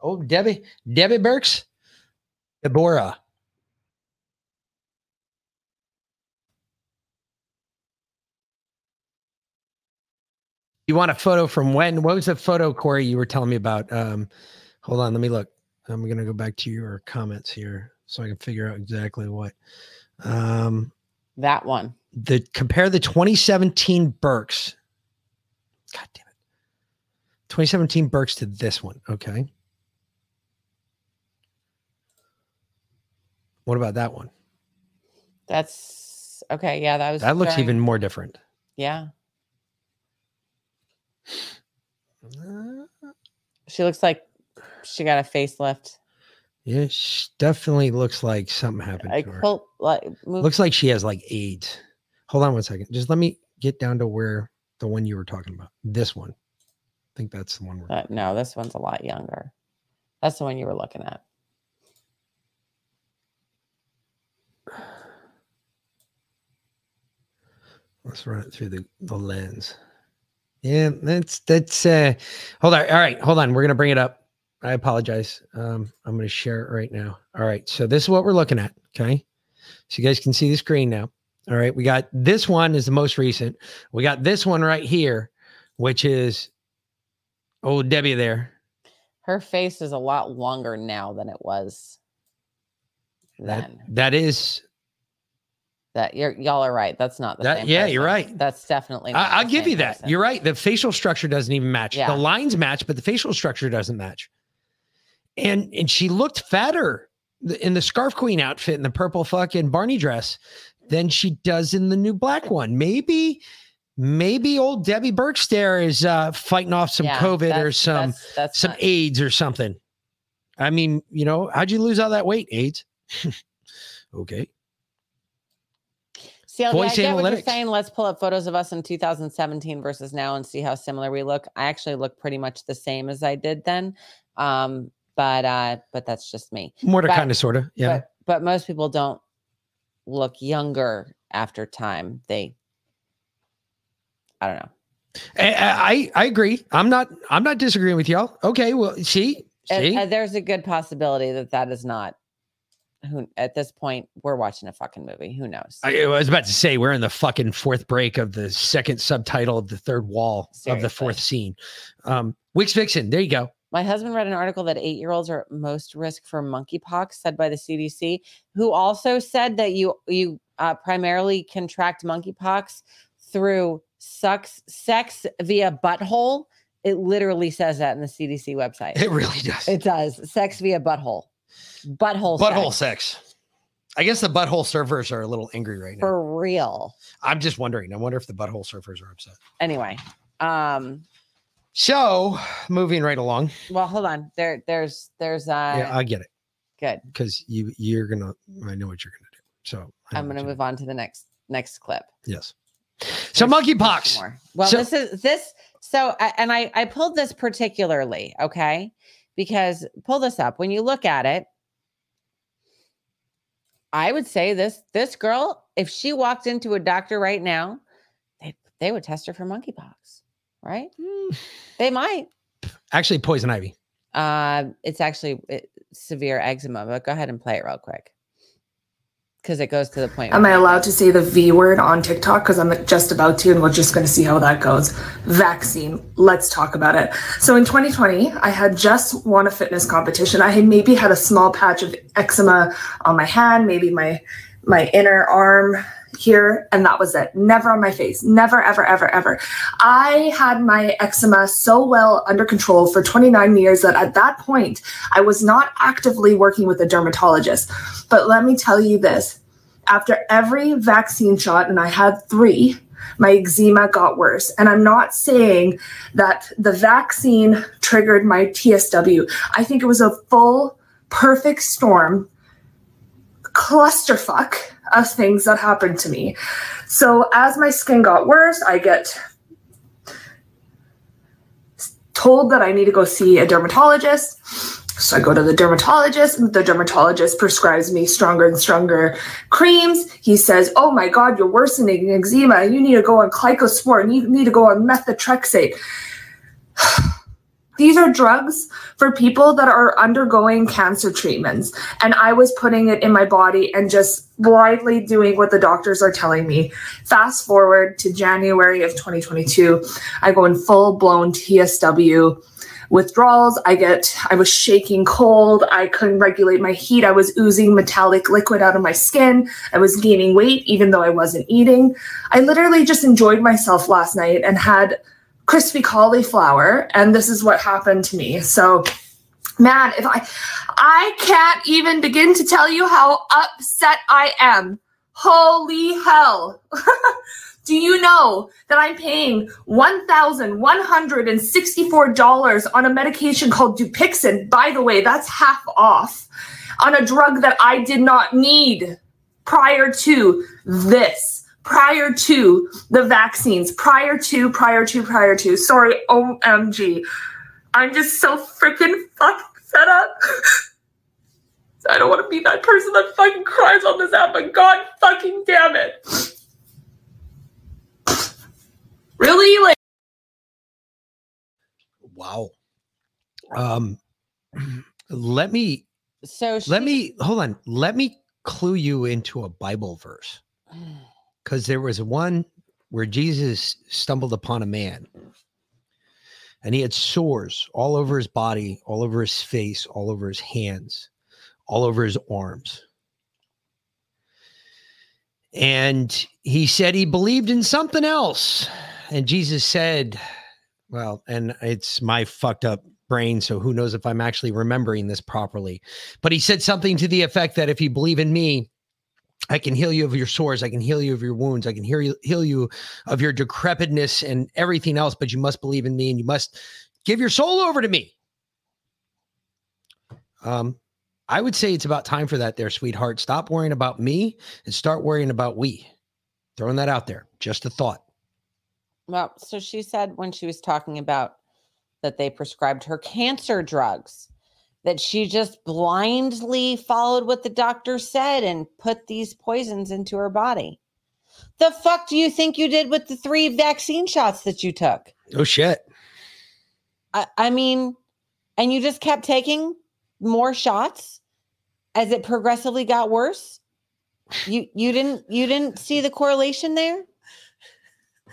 Oh, Debbie, Debbie Birx, Deborah. You want a photo from when? What was the photo, Corey? You were telling me about. Um, hold on, let me look. I'm gonna go back to your comments here so I can figure out exactly what. Um, that one. The compare the 2017 Birx. God damn it. 2017 Birx to this one. Okay. What about that one? That's okay. Yeah, that was That looks even more different. Yeah. She looks like she got a facelift. Yeah, she definitely looks like something happened Like, to her. like, move. Looks like she has like AIDS. Hold on one second. Just let me get down to where the one you were talking about. This one. I think that's the one we're Uh, no, this one's a lot younger. That's the one you were looking at. Let's run it through the, the lens. Yeah, that's that's uh hold on. All right, hold on. We're gonna bring it up. I apologize. Um, I'm gonna share it right now. All right, so this is what we're looking at. Okay. So you guys can see the screen now. All right, we got this one is the most recent. We got this one right here, which is oh Debbie there. Her face is a lot longer now than it was That, then. that is That you're y'all are right. That's not the that same. yeah, you're right. That's definitely. not I, I'll the give you that. person. You're right. The facial structure doesn't even match. Yeah. The lines match, but the facial structure doesn't match. And and she looked fatter in the scarf queen outfit in the purple fucking Barney dress than she does in the new black one. Maybe, maybe old Debbie Burkstare is uh, fighting off some Yeah, COVID or some that's- that's some not- AIDS or something. I mean, you know, how'd you lose all that weight? AIDS. okay. See, I Voice get what you're saying. Let's pull up photos of us in 2017 versus now and see how similar we look. I actually look pretty much the same as I did then. Um, but uh, but that's just me. More to kind of sort of. Yeah. But, but most people don't look younger after time. They I don't know. I, I I agree. I'm not I'm not disagreeing with y'all. Okay, well, see, see, and there's a good possibility that that is not who at this point we're watching a fucking movie. Who knows? I, I was about to say we're in the fucking fourth break of the second subtitle of the third wall of the fourth scene. Um, Wix Vixen, there you go. My husband read an article that eight year olds are at most risk for monkeypox, said by the CDC, who also said that you you uh, primarily contract monkeypox through sex, sex via butthole. It literally says that in the CDC website. It really does. It does. Sex via butthole. Butthole. Butthole sex. sex. I guess the butthole surfers are a little angry right now. For real. I'm just wondering. I wonder if the butthole surfers are upset. Anyway. Um, So, moving right along. well, hold on. There, there's, there's, uh, yeah, I get it good. because you you're gonna. I know what you're gonna do. So I'm going to move on to the next, next clip. yes. So monkeypox. Well, So- this is this. So, and I I pulled this particularly, okay, because pull this up. When you look at it, I would say this this girl, if she walked into a doctor right now, they they would test her for monkeypox, right? They might. Actually, poison ivy. Uh, it's actually it, severe eczema, but go ahead and play it real quick because it goes to the point. Am I allowed to say the V word on TikTok? Because I'm just about to, and we're just going to see how that goes. Vaccine. Let's talk about it. So in 2020, I had just won a fitness competition. I had maybe had a small patch of eczema on my hand, maybe my my inner arm here, and that was it. Never on my face. Never, ever, ever, ever. I had my eczema so well under control for 29 years that at that point, I was not actively working with a dermatologist. But let me tell you this after every vaccine shot, and I had three, my eczema got worse. And I'm not saying that the vaccine triggered my TSW. I think it was a full, perfect storm, clusterfuck of things that happened to me. So as my skin got worse, I get told that I need to go see a dermatologist. So I go to the dermatologist, the dermatologist prescribes me stronger and stronger creams. He says, Oh my God, you're worsening eczema. You need to go on Glycosport. You need to go on methotrexate. These are drugs for people that are undergoing cancer treatments. And I was putting it in my body and just blindly doing what the doctors are telling me. Fast forward to January of 2022, I go in full blown TSW withdrawals. I get, I was shaking cold. I couldn't regulate my heat. I was oozing metallic liquid out of my skin. I was gaining weight even though I wasn't eating. I literally just enjoyed myself last night and had crispy cauliflower. And this is what happened to me. So, man, if I, I can't even begin to tell you how upset I am. Holy hell. Do you know that I'm paying $1,164 on a medication called Dupixent? By the way, that's half off on a drug that I did not need prior to this, prior to the vaccines, prior to, prior to, prior to. Sorry, OMG. I'm just so freaking fucking fed up. I don't want to be that person that fucking cries on this app, but god fucking damn it. Really? Like, Wow. Um, let me So let me hold on. Let me clue you into a Bible verse because there was one where Jesus stumbled upon a man and he had sores all over his body, all over his face, all over his hands, all over his arms. And he said he believed in something else. And Jesus said, well, and it's my fucked up brain. So who knows if I'm actually remembering this properly. But he said something to the effect that if you believe in me, I can heal you of your sores. I can heal you of your wounds. I can heal you, heal you of your decrepitness and everything else. But you must believe in me and you must give your soul over to me. Um, I would say it's about time for that, there, sweetheart. Stop worrying about me and start worrying about we. Throwing that out there. Just a thought. Well, so she said when she was talking about that they prescribed her cancer drugs, that she just blindly followed what the doctor said and put these poisons into her body. The fuck do you think you did with the three vaccine shots that you took? Oh shit. I, I mean, and you just kept taking more shots as it progressively got worse. You you didn't you didn't see the correlation there?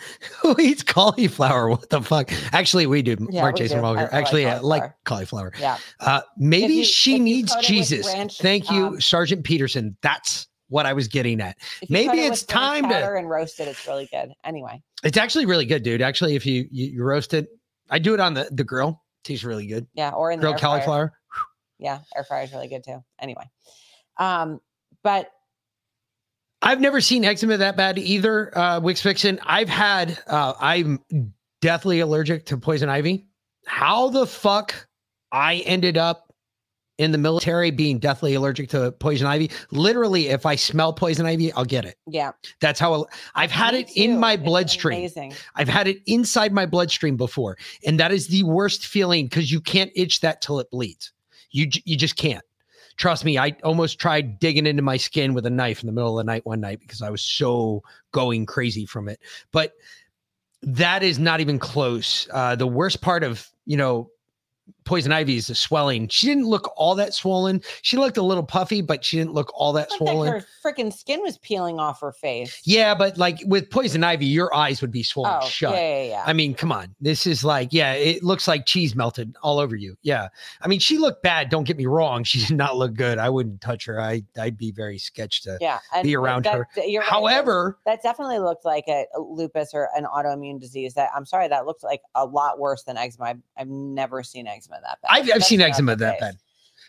Who eats cauliflower? What the fuck? Actually, we do. Yeah, Mark we Jason. Walker. I- I like Actually, I like cauliflower. Yeah. Uh, maybe you- she needs Jesus. ranch, Thank you, um, Sergeant Peterson. That's what I was getting at. If you cut Maybe it it's time to. and roast it. It's really good. Anyway, It's actually really good, dude. Actually, if you you, you roast it, I do it on the the grill. It Tastes really good. yeah, or in the Grilled fryer. cauliflower. Yeah, air fryer is really good too. Anyway, um, but I've never seen eczema that bad either. Uh, Wix Fiction. I've had. Uh, I'm deathly allergic to poison ivy. How the fuck I ended up in the military being deathly allergic to poison ivy? Literally, if I smell poison ivy, I'll get it. yeah, That's how I've had Me it in my bloodstream. amazing. I've had it inside my bloodstream before, and that is the worst feeling because you can't itch that till it bleeds. You you just can't. Trust me, I almost tried digging into my skin with a knife in the middle of the night one night because I was so going crazy from it. But that is not even close. Uh, the worst part of you know poison ivy is swelling. She didn't look all that swollen. She looked a little puffy, but she didn't look all that Looked like swollen. her freaking skin was peeling off her face. Yeah, but like with poison ivy, your eyes would be swollen Oh, shut. yeah, yeah, yeah. I mean, come on. This is like, yeah, it looks like cheese melted all over you. Yeah. I mean, she looked bad. Don't get me wrong. She did not look good. I wouldn't touch her. I I'd be very sketched to Yeah, be around that- her. right, However, that definitely looked like a, a lupus or an autoimmune disease. That I'm sorry, that looked like a lot worse than eczema. I've, I've never seen eczema that bad. I've, I've That's seen eczema that case. bad.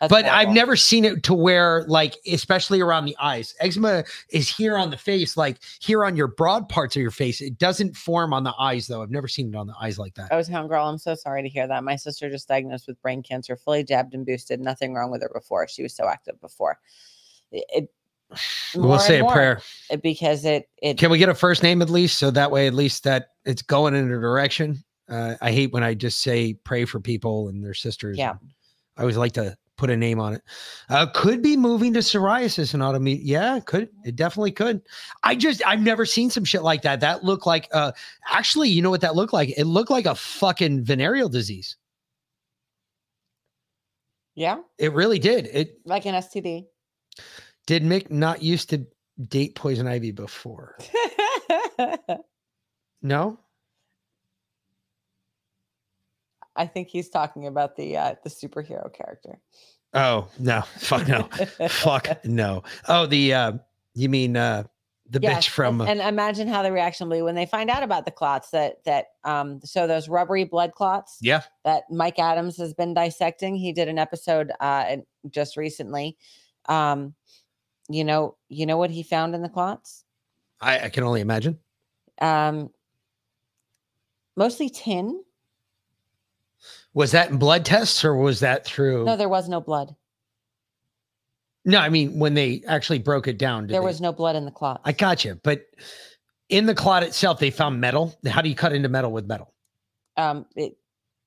That's but I've never seen it to where, like, especially around the eyes. Eczema is here on the face, like here on your broad parts of your face. It doesn't form on the eyes, though. I've never seen it on the eyes like that. I was hound girl. I'm so sorry to hear that. My sister just diagnosed with brain cancer, fully jabbed and boosted. Nothing wrong with her before. She was so active before. It, We'll say a prayer. because it it Can we get a first name at least? So that way, at least that it's going in a direction. Uh, I hate when I just say pray for people and their sisters. Yeah. I always like to put a name on it. Uh, could be moving to psoriasis and autoimmune. Yeah, could. It definitely could. I just, I've never seen some shit like that. That looked like, uh, actually, you know what that looked like? It looked like a fucking venereal disease. yeah, It really did. It like an STD. did Mick not used to date poison ivy before. No? I think he's talking about the uh, the superhero character. Oh no, fuck no, fuck no. Oh, the uh, you mean uh, the Yes, bitch from? and, and imagine how the reaction will be when they find out about the clots that that um so those rubbery blood clots yeah, that Mike Adams has been dissecting. He did an episode uh just recently. Um you know, you know what he found in the clots? I, I can only imagine. Um mostly tin. Was that in blood tests or was that through? No, there was no blood. No, I mean when they actually broke it down. There they- was no blood in the clot. I got you, but in the clot itself, they found metal. How do you cut into metal with metal? Um it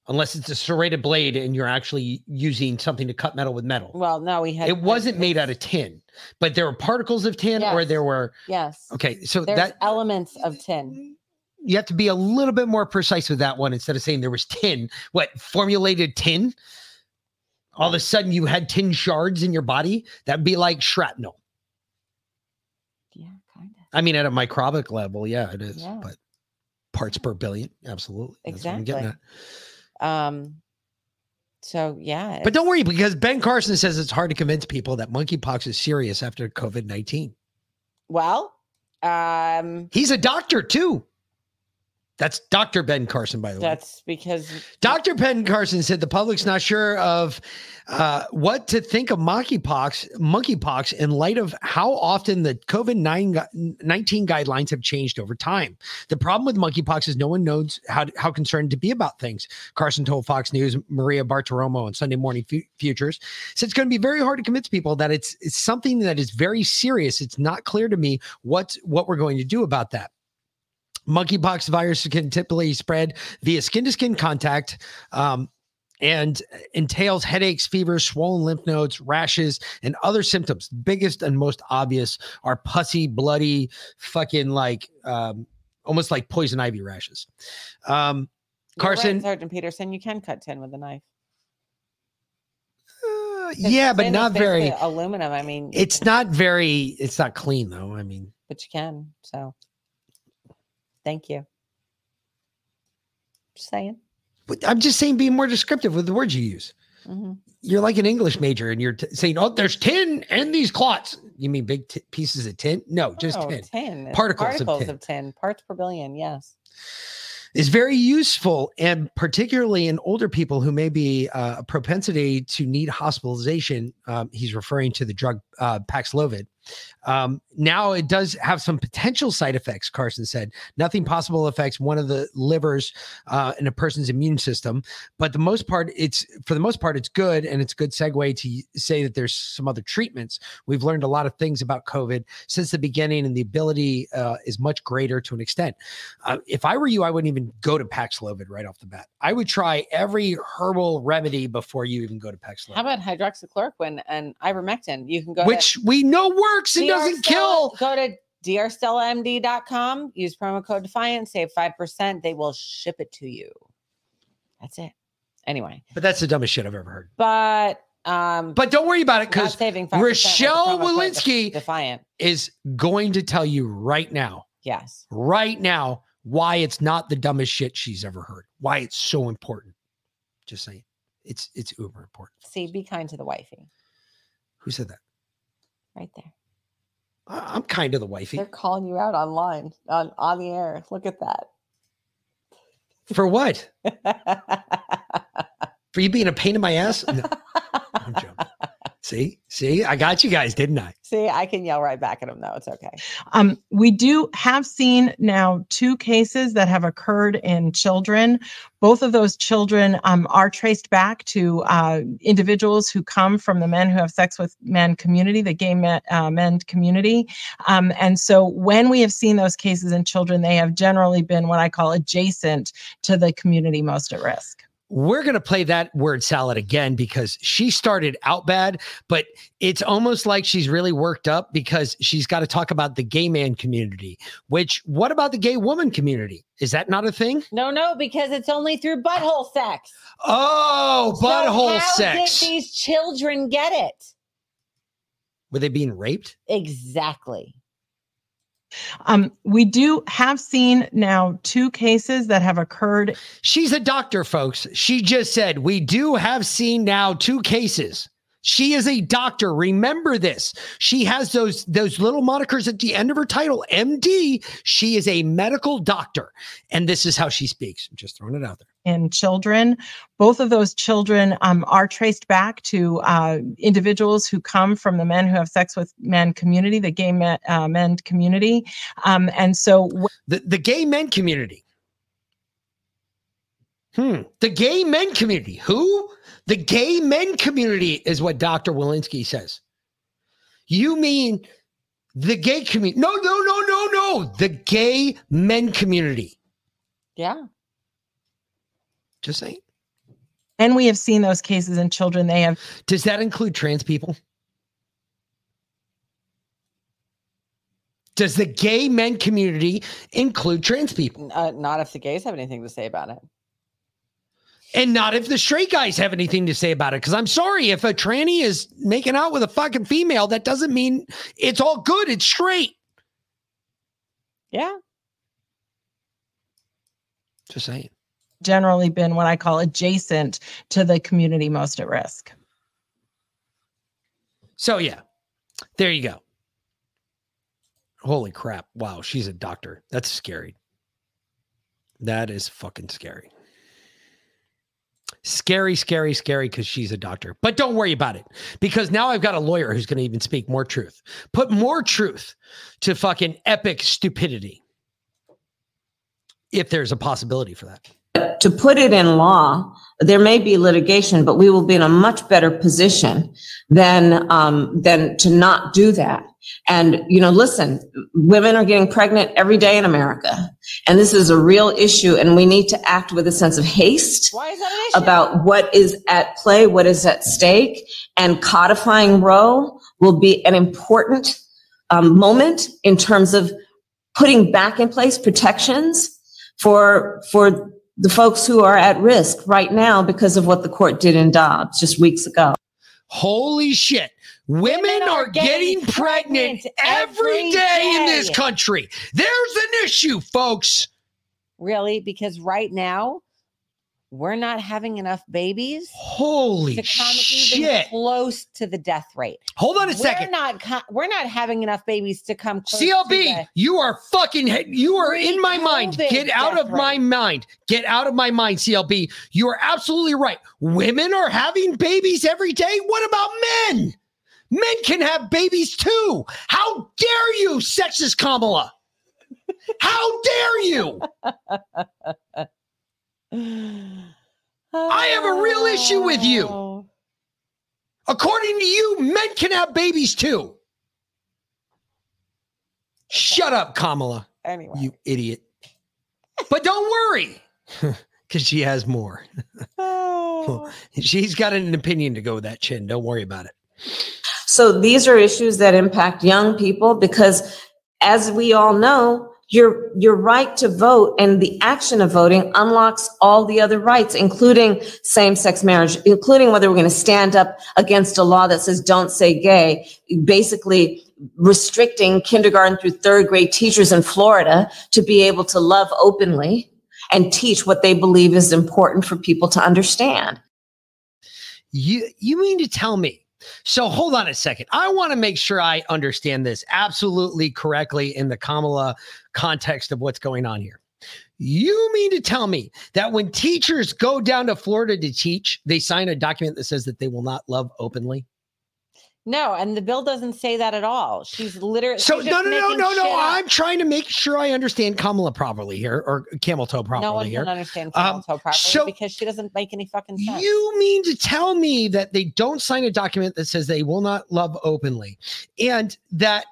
Unless it's a serrated blade and you're actually using something to cut metal with metal. well, no, we had It wasn't made out of tin, but there were particles of tin, or there were. Yes. Okay, so There's that elements of tin. You have to be a little bit more precise with that one instead of saying there was tin. What formulated tin? All of a sudden, you had tin shards in your body. That'd be like shrapnel. Yeah, kind of. I mean, at a microbic level, yeah, it is. Yeah. But parts per billion, absolutely. That's what I'm getting Exactly. Um so yeah. But don't worry, because Ben Carson says it's hard to convince people that monkeypox is serious after COVID 19. Well, um He's a doctor too. That's Dr. Ben Carson, by the way. that's because Dr. Ben Carson said the public's not sure of uh, what to think of monkeypox, monkeypox in light of how often the COVID 19 guidelines have changed over time. The problem with monkeypox is no one knows how, how concerned to be about things. Carson told Fox News, Maria Bartiromo on Sunday Morning Fu- Futures said it's going to be very hard to convince people that it's, it's something that is very serious. It's not clear to me what, what we're going to do about that. Monkeypox virus can typically spread via skin to skin contact um, and entails headaches, fevers, swollen lymph nodes, rashes, and other symptoms. Biggest and most obvious are pussy, bloody, fucking like um, almost like poison ivy rashes. Um, You're right, Carson, Sergeant Peterson, you can cut tin with a knife. uh, yeah, but not very. aluminum. I mean, It's not very. It's not clean though. I mean, but you can. So, thank you. Just saying. but I'm just saying, be more descriptive with the words you use. You're like an English major and you're t- saying, oh, there's tin and these clots. You mean big t- pieces of tin? No, just Oh, tin. tin. Particles, Particles of tin. of tin. Parts per billion. Yes. is very useful and particularly in older people who may be uh, a propensity to need hospitalization um, he's referring to the drug uh, paxlovid um, now it does have some potential side effects carson said. Nothing possible affects one of the livers uh, in a person's immune system but the most part it's for the most part it's good and it's a good segue to say that there's some other treatments. We've learned a lot of things about covid since the beginning and the ability uh, is much greater to an extent. Uh, if I were you, I wouldn't even go to Paxlovid right off the bat. I would try every herbal remedy before you even go to Paxlovid, How about hydroxychloroquine and ivermectin? You can go which to we know works and DR doesn't Stella- kill. Go to drstellamd.com, use promo code Defiant, save 5%. They will ship it to you. That's it. Anyway, But that's the dumbest shit I've ever heard. but um But don't worry about it because saving 5% with the Rochelle Walensky Defiant. is going to tell you right now, Yes. right now, why it's not the dumbest shit she's ever heard. Why it's so important. Just saying, it's it's uber important. See, be kind to the wifey. Who said that? Right there. I- I'm kind of the wifey. They're calling you out online on, on the air. Look at that. For what? For you being a pain in my ass? No, I'm joking. See, see, I got you guys, didn't I? See, I can yell right back at them though. It's okay. Um, we do have seen now two cases that have occurred in children. Both of those children um, are traced back to uh, individuals who come from the men who have sex with men community, the gay men, uh, men community. Um, and so when we have seen those cases in children, they have generally been what I call adjacent to the community most at risk. We're going to play that word salad again because she started out bad, but it's almost like she's really worked up because she's got to talk about the gay man community, which, what about the gay woman community? Is that not a thing? No, no, because it's only through butthole sex. Oh, So butthole how sex. Did these children get it? Were they being raped? Exactly. Um, we do have seen now two cases that have occurred. She's a doctor, folks. She just said, We do have seen now two cases. She is a doctor. Remember this. She has those those little monikers at the end of her title, MD. She is a medical doctor, and this is how she speaks. I'm just throwing it out there. And children. Both of those children um, are traced back to uh, individuals who come from the men who have sex with men community, the gay men, uh, men community. Um, and so w- The the gay men community. Hmm. The gay men community. Who? The gay men community is what Dr. Walensky says. You mean the gay community? No, no, no, no, no. The gay men community. Yeah. Just saying. and we have seen those cases in children. They have Does that include trans people? Does the gay men community include trans people? Uh, not if the gays have anything to say about it. And not if the straight guys have anything to say about it. Because I'm sorry, if a tranny is making out with a fucking female, that doesn't mean it's all good. It's straight. Yeah. Just saying. generally been what I call adjacent to the community most at risk. So yeah, there you go. Holy crap. Wow, she's a doctor. That's scary. That is fucking scary. Scary, scary, scary because she's a doctor. But don't worry about it because now I've got a lawyer who's going to even speak more truth, put more truth to fucking epic stupidity. If there's a possibility for that. to put it in law, there may be litigation, but we will be in a much better position than, um, than to not do that. And, you know, listen, women are getting pregnant every day in America. And this is a real issue and we need to act with a sense of haste Why is that an issue? about what is at play, what is at stake. And codifying Roe will be an important um, moment in terms of putting back in place protections for, for the folks who are at risk right now because of what the court did in Dobbs just weeks ago. Holy shit. Women, are, getting, pregnant, every day, in this country. There's an issue, folks. Really? Because right now, we're not having enough babies Holy to come even shit. close to the death rate. Hold on a We're second. not co- we're not having enough babies to come close CLB, the- you are fucking, you are in my mind. Get out of my mind. Get out of my mind, CLB. You are absolutely right. Women are having babies every day. What about men? Men can have babies too. How dare you, sexist Kamala? How dare you? I have a real issue with you. According to you, men can have babies too. Shut up, Kamala. Anyway. You idiot. But don't worry, because she has more. oh. She's got an opinion to go with that chin. Don't worry about it. So these are issues that impact young people because as we all know, your, your right to vote and the action of voting unlocks all the other rights, including same-sex marriage, including whether we're going to stand up against a law that says don't say gay, basically restricting kindergarten through third grade teachers in Florida to be able to love openly and teach what they believe is important for people to understand. You you mean to tell me? So hold on a second. I want to make sure I understand this absolutely correctly in the Kamala context of what's going on here. You mean to tell me that when teachers go down to Florida to teach, they sign a document that says that they will not love openly? No, and the bill doesn't say that at all. She's literally So she's no, no, no, no, no. I'm trying to make sure I understand Kamala properly here, or camel toe properly no one here. can understand Um, camel toe properly so- because she doesn't make any fucking sense. You mean to tell me that they don't sign a document that says they will not love openly and that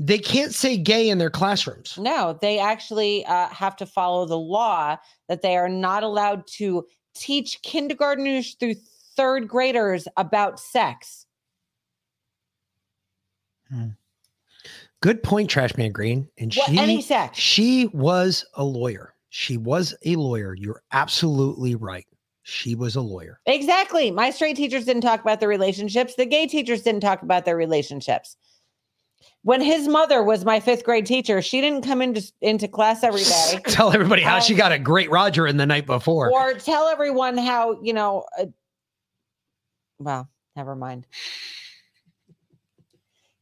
they can't say gay in their classrooms? No, they actually uh, have to follow the law that they are not allowed to teach kindergartners through third graders about sex. Good point, Trash Man Green. And What, she, any she was a lawyer. She was a lawyer. You're absolutely right. She was a lawyer. Exactly. My straight teachers didn't talk about their relationships. The gay teachers didn't talk about their relationships. When his mother was my fifth grade teacher, she didn't come into into class every day. Tell everybody how she Um, got a great Roger in the night before. or tell everyone how you know uh, well never mind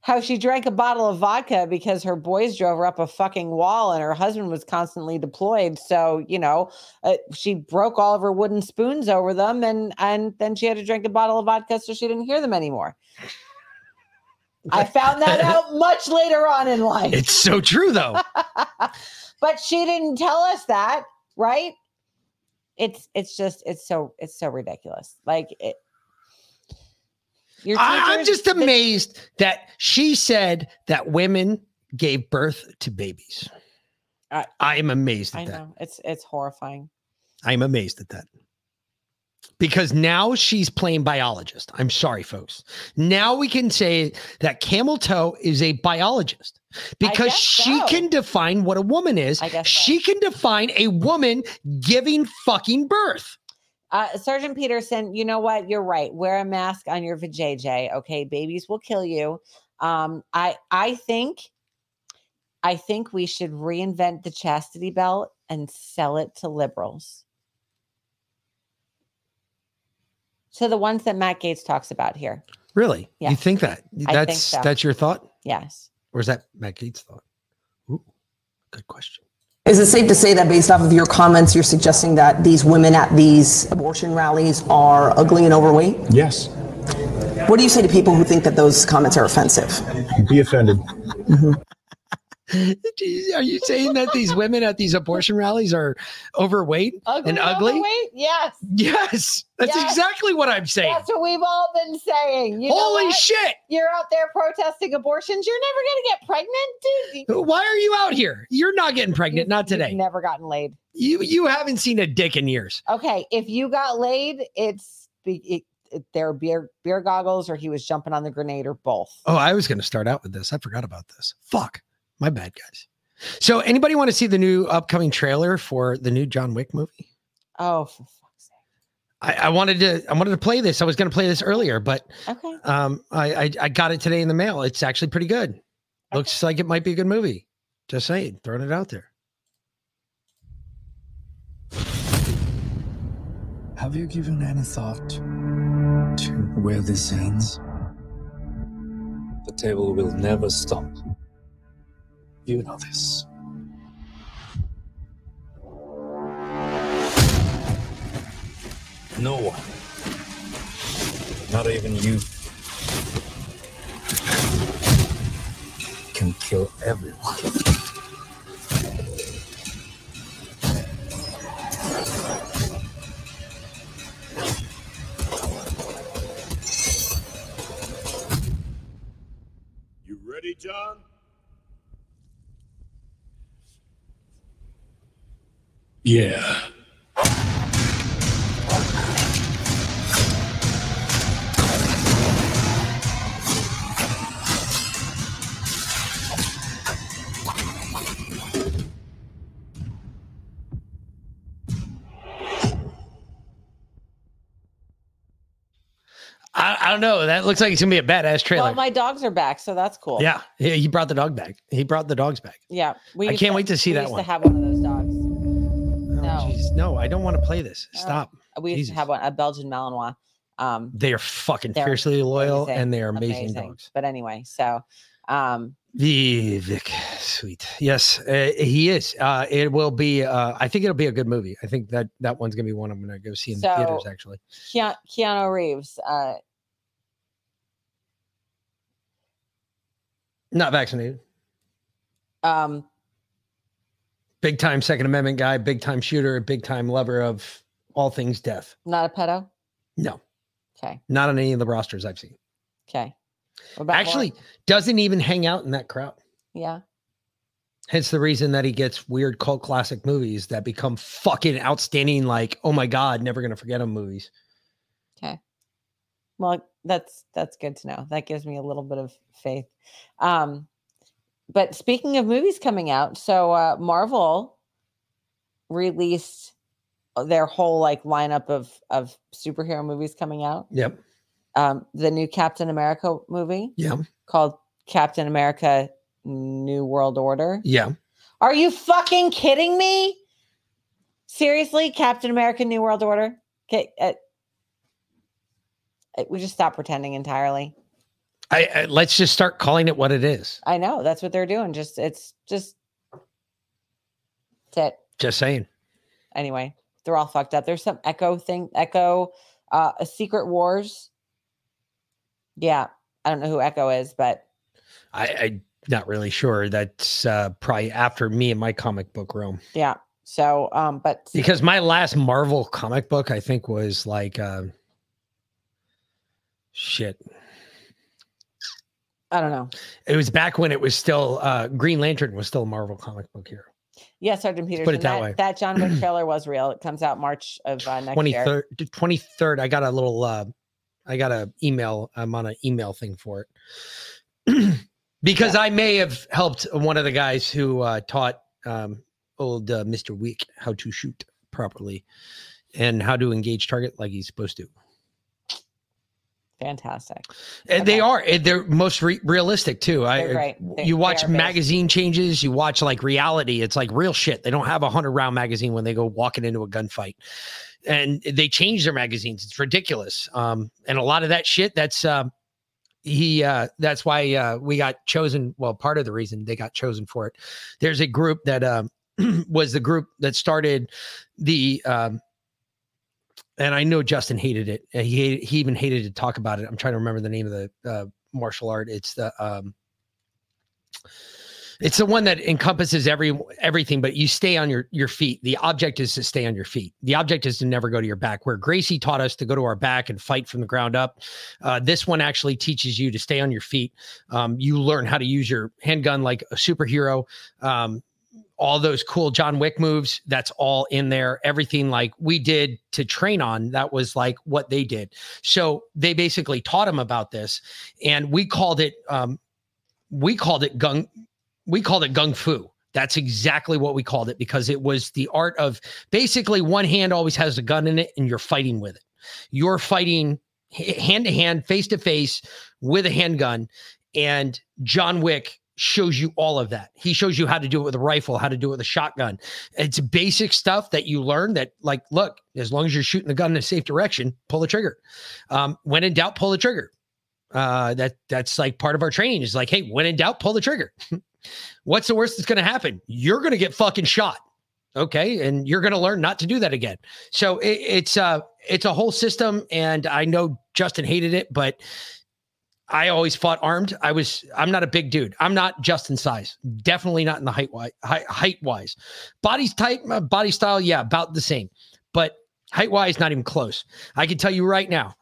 how she drank a bottle of vodka because her boys drove her up a fucking wall and her husband was constantly deployed. So you know uh, she broke all of her wooden spoons over them and and then she had to drink a bottle of vodka so she didn't hear them anymore. I found that out much later on in life. It's so true, though. but she didn't tell us that right? It's it's just it's so it's so ridiculous. Like it your I, I'm just amazed that she said that women gave birth to babies. I, I am amazed at I that. know it's it's horrifying. I'm amazed at that. Because now she's playing biologist. I'm sorry, folks. Now we can say that Camel Toe is a biologist because she so. can define what a woman is. Guess so. she can define a woman giving fucking birth. Uh, Sergeant Peterson, you know what? You're right. Wear a mask on your vajayjay. Okay, babies will kill you. Um, I I think, I think we should reinvent the chastity belt and sell it to liberals. To the ones that Matt Gaetz talks about here. Really? Yeah. You think that? I think That's so. that's your thought? Yes. Or is that Matt Gaetz' thought? Ooh, good question. Is it safe to say that based off of your comments, you're suggesting that these women at these abortion rallies are ugly and overweight? Yes. What do you say to people who think that those comments are offensive? Be offended. Mm-hmm. Are you saying that these women at these abortion rallies are overweight and ugly? Overweight? Yes. Yes, that's Yes. exactly what I'm saying. That's what we've all been saying. You Holy shit! You're out there protesting abortions. You're never going to get pregnant, dude. Why are you out here? You're not getting pregnant, not You've today. never gotten laid. You you haven't seen a dick in years. Okay, if you got laid, it's be- it, there beer beer goggles, or he was jumping on the grenade, or both. Oh, I was going to start out with this. I forgot about this. Fuck, my bad, guys. So, anybody want to see the new upcoming trailer for the new John Wick movie? Oh, for fuck's I, I wanted to I wanted to play this. I was going to play this earlier, but. Okay. um, I, I I got it today in the mail. It's actually pretty good. Looks like it might be a good movie. Just saying, throwing it out there. Have you given any thought to where this ends? The table will never stop. You know this. No one, not even you, can kill everyone. You ready, John? Yeah. I, I don't know. That looks like it's gonna be a badass trailer. Well, my dogs are back, so that's cool. yeah, yeah, he brought the dog back. He brought the dogs back. Yeah. We I can't wait to see we that used one. To have one of those dogs. No, Jeez, no, I don't want to play this. Stop. we used to have one, a Belgian Malinois. Um, They are fucking They're fiercely loyal amazing, and they are amazing, dogs. But anyway, so um, Vivek, sweet. Yes, uh, he is. Uh, it will be. Uh, I think it'll be a good movie. I think that that one's gonna be one I'm gonna go see in the theaters. Actually, Keanu, Keanu Reeves. Uh, not vaccinated. um, Big time Second Amendment guy. Big time shooter. Big time lover of all things death. not a pedo. No, Okay. not on any of the rosters I've seen. Okay. Actually, Lauren? doesn't even hang out in that crowd. yeah. Hence the reason that he gets weird cult classic movies that become fucking outstanding, like, oh my God, never gonna forget him movies. Okay. Well, that's that's good to know. That gives me a little bit of faith. Um, but speaking of movies coming out, so uh, Marvel released their whole like lineup of of superhero movies coming out. Yep. Um, the new Captain America movie Yeah. called Captain America: New World Order. Yeah. Are you fucking kidding me? Seriously, Captain America: New World Order? Okay, uh, uh, we just stop pretending entirely. I, I let's just start calling it what it is. I know that's what they're doing. Just it's just that's it. Just saying. Anyway, they're all fucked up. There's some Echo thing, Echo, uh, a Secret Wars. Yeah, I don't know who Echo is, but I, I'm not really sure. That's uh, probably after me and my comic book room. yeah. So, um, but Because my last Marvel comic book, I think, was like uh, shit. I don't know. It was back when it was still uh, Green Lantern was still a Marvel comic book hero. Yeah, Sergeant Peterson. put it that that, way. that John Wick trailer was real. It comes out March of uh, next Twenty year. third, twenty third. I got a little. Uh, I got a email. I'm on an email thing for it because I may have helped one of the guys who uh, taught um, old uh, Mister Wick how to shoot properly and how to engage target like he's supposed to. Fantastic. And they are. They're most re- realistic too. I. They- you watch magazine changes. You watch like reality. It's like real shit. They don't have a hundred round magazine when they go walking into a gunfight, and they change their magazines. It's ridiculous. Um, and a lot of that shit. That's um, he. Uh, that's why uh, we got chosen. Well, part of the reason they got chosen for it. There's a group that um, was the group that started the um, and I know Justin hated it. Uh, He hated, he even hated to talk about it. I'm trying to remember the name of the uh, martial art. It's the um, it's the one that encompasses every everything, but you stay on your your feet. The object is to stay on your feet. The object is to never go to your back. Where Gracie taught us to go to our back and fight from the ground up, uh, this one actually teaches you to stay on your feet. Um, you learn how to use your handgun like a superhero. Um, all those cool John Wick moves, that's all in there. Everything like we did to train on, that was like what they did. So they basically taught him about this, and we called it um, we called it gung we called it gung fu. That's exactly what we called it because it was the art of basically one hand always has a gun in it and you're fighting with it. You're fighting hand to hand, face to face with a handgun. And John Wick shows you all of that. He shows you how to do it with a rifle, how to do it with a shotgun. It's basic stuff that you learn that, like, look, as long as you're shooting the gun in a safe direction, pull the trigger. Um, when in doubt, pull the trigger. Uh, that that's like part of our training is like, hey, when in doubt, pull the trigger. What's the worst that's going to happen? You're going to get fucking shot. Okay, and you're going to learn not to do that again. So it, it's uh it's a whole system, and I know Justin hated it, but I always fought armed. I was I'm not a big dude. I'm not Justin size. Definitely not in the height wise. Height, wise, body's tight. Uh, My body style, yeah, about the same. But height wise, not even close. I can tell you right now,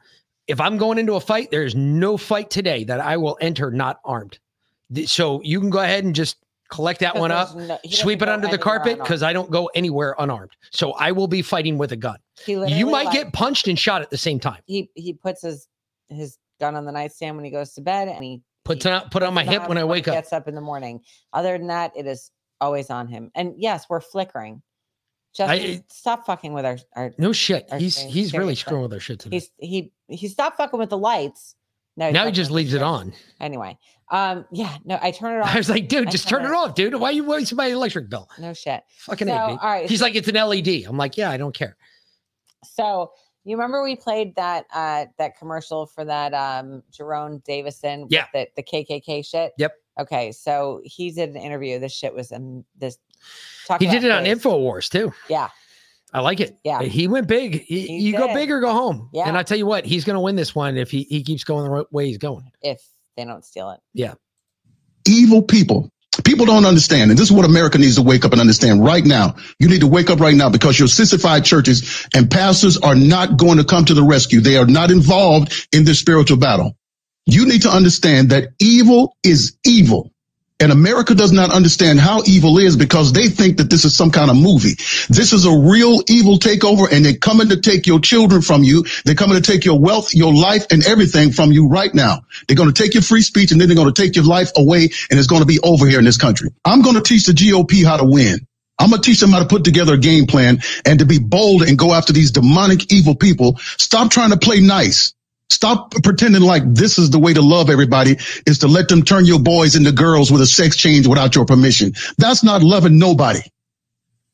if I'm going into a fight, there's no fight today that I will enter not armed. So you can go ahead and just collect that one up, no- sweep it under the carpet because I don't go anywhere unarmed. So I will be fighting with a gun. You might like- get punched and shot at the same time. He he puts his his gun on the nightstand when he goes to bed, and he puts it on, put on my hip when I wake up. Gets up in the morning. Other than that, it is always on him. And yes, we're flickering. Just I- stop fucking with our our. No shit. our He's he's really screwing with our shit today. He's he he stopped fucking with the lights. No, now he just leaves it on. Anyway, um, yeah, no, I turn it off. I was like, dude, I just turn it off, dude. Why are you wasting my electric bill? No shit. Fucking so, all dude. He's like, it's an LED. I'm like, yeah, I don't care. So you remember we played that uh that commercial for that um Jerome Davison with Yeah. the, the KKK shit? Yep. Okay, so he did an interview. This shit was um, this talk He did it on face. InfoWars too. Yeah. I like it. Yeah. He went big. He, He you go big or go home. Yeah. And I tell you what, he's going to win this one if he, he keeps going the right way he's going. If they don't steal it. Yeah. evil people. People don't understand. And this is what America needs to wake up and understand right now. You need to wake up right now because your sissified churches and pastors are not going to come to the rescue. They are not involved in this spiritual battle. You need to understand that evil is evil. And America does not understand how evil is because they think that this is some kind of movie. This is a real evil takeover and they're coming to take your children from you. They're coming to take your wealth, your life and everything from you right now. They're going to take your free speech and then they're going to take your life away and it's going to be over here in this country. I'm going to teach the GOP how to win. I'm going to teach them how to put together a game plan and to be bold and go after these demonic evil people. Stop trying to play nice. Stop pretending like this is the way to love everybody is to let them turn your boys into girls with a sex change without your permission. That's not loving nobody.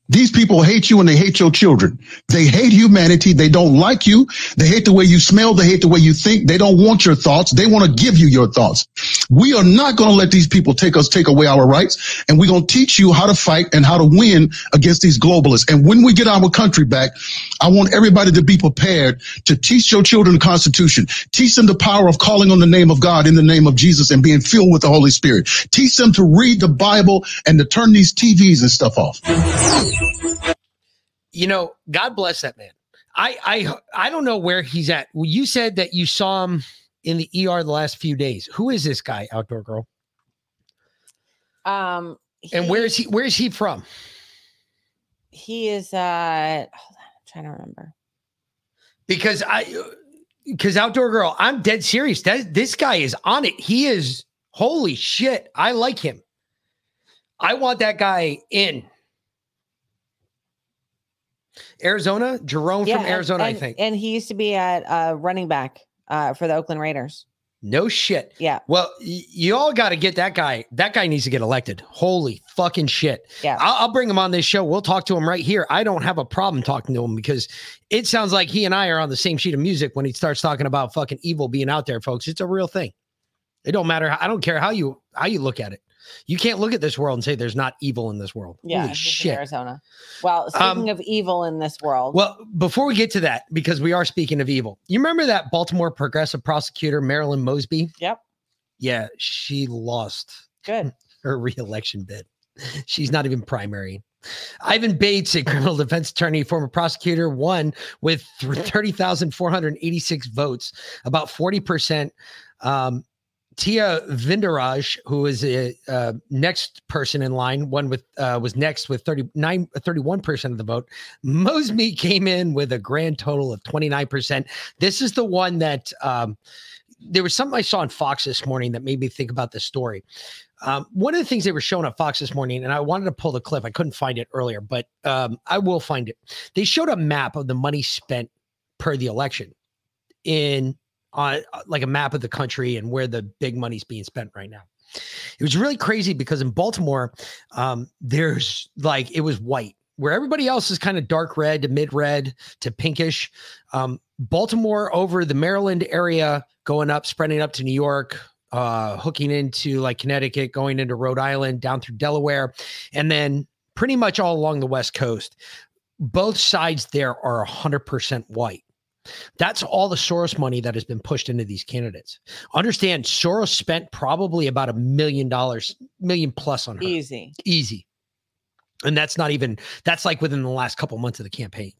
These people hate you and they hate your children. They hate humanity. They don't like you. They hate the way you smell. They hate the way you think. They don't want your thoughts. They want to give you your thoughts. We are not going to let these people take us, take away our rights. And we're going to teach you how to fight and how to win against these globalists. And when we get our country back, I want everybody to be prepared to teach your children the Constitution. Teach them the power of calling on the name of God in the name of Jesus and being filled with the Holy Spirit. Teach them to read the Bible and to turn these TVs and stuff off. You know, God bless that man. I I I don't know where he's at. Well, you said that you saw him in the ER the last few days. Who is this guy, outdoor girl? Um And where is he where is he from? he is uh hold on, I'm trying to remember. Because I because outdoor girl, I'm dead serious. That this guy is on it. He is holy shit. I like him. I want that guy in. Arizona, Jerome from and- Arizona, I think. And he used to be at uh running back uh for the Oakland Raiders. No shit. Yeah. Well, y- you all got to get that guy. That guy needs to get elected. Holy fucking shit. Yeah. I'll, I'll bring him on this show. We'll talk to him right here. I don't have a problem talking to him because it sounds like he and I are on the same sheet of music when he starts talking about fucking evil being out there, folks. It's a real thing. It don't matter. How, I don't care how you how you look at it. You can't look at this world and say there's not evil in this world. Yeah, Holy shit. Arizona. Well, Um, speaking of evil in this world, Well, before we get to that, because we are speaking of evil, you remember that Baltimore progressive prosecutor Marilyn Mosby? Yep. Yeah, she lost Good. her reelection bid. She's not even primary. Ivan Bates, a criminal defense attorney, former prosecutor, won with 30,486 votes, about 40%. Um, Thiru Vignarajah, who is a uh, next person in line, one with uh, was next with 39, 31% of the vote. Mosby came in with a grand total of 29%. This is the one that um, there was something I saw on Fox this morning that made me think about this story. Um, one of the things they were showing on Fox this morning, and I wanted to pull the clip, I couldn't find it earlier, but um, I will find it. They showed a map of the money spent per the election in on uh, like a map of the country and where the big money's being spent right now. It was really crazy because in Baltimore, um, there's like it was white where everybody else is kind of dark red to mid red to pinkish. Um, Baltimore over the Maryland area, going up, spreading up to New York, uh, hooking into like Connecticut, going into Rhode Island, down through Delaware, and then pretty much all along the West Coast. Both sides there are 100% white. That's all the Soros money that has been pushed into these candidates. Understand, Soros spent probably about a million dollars, million plus on her. Easy. Easy. And that's not even, that's like within the last couple months of the campaign.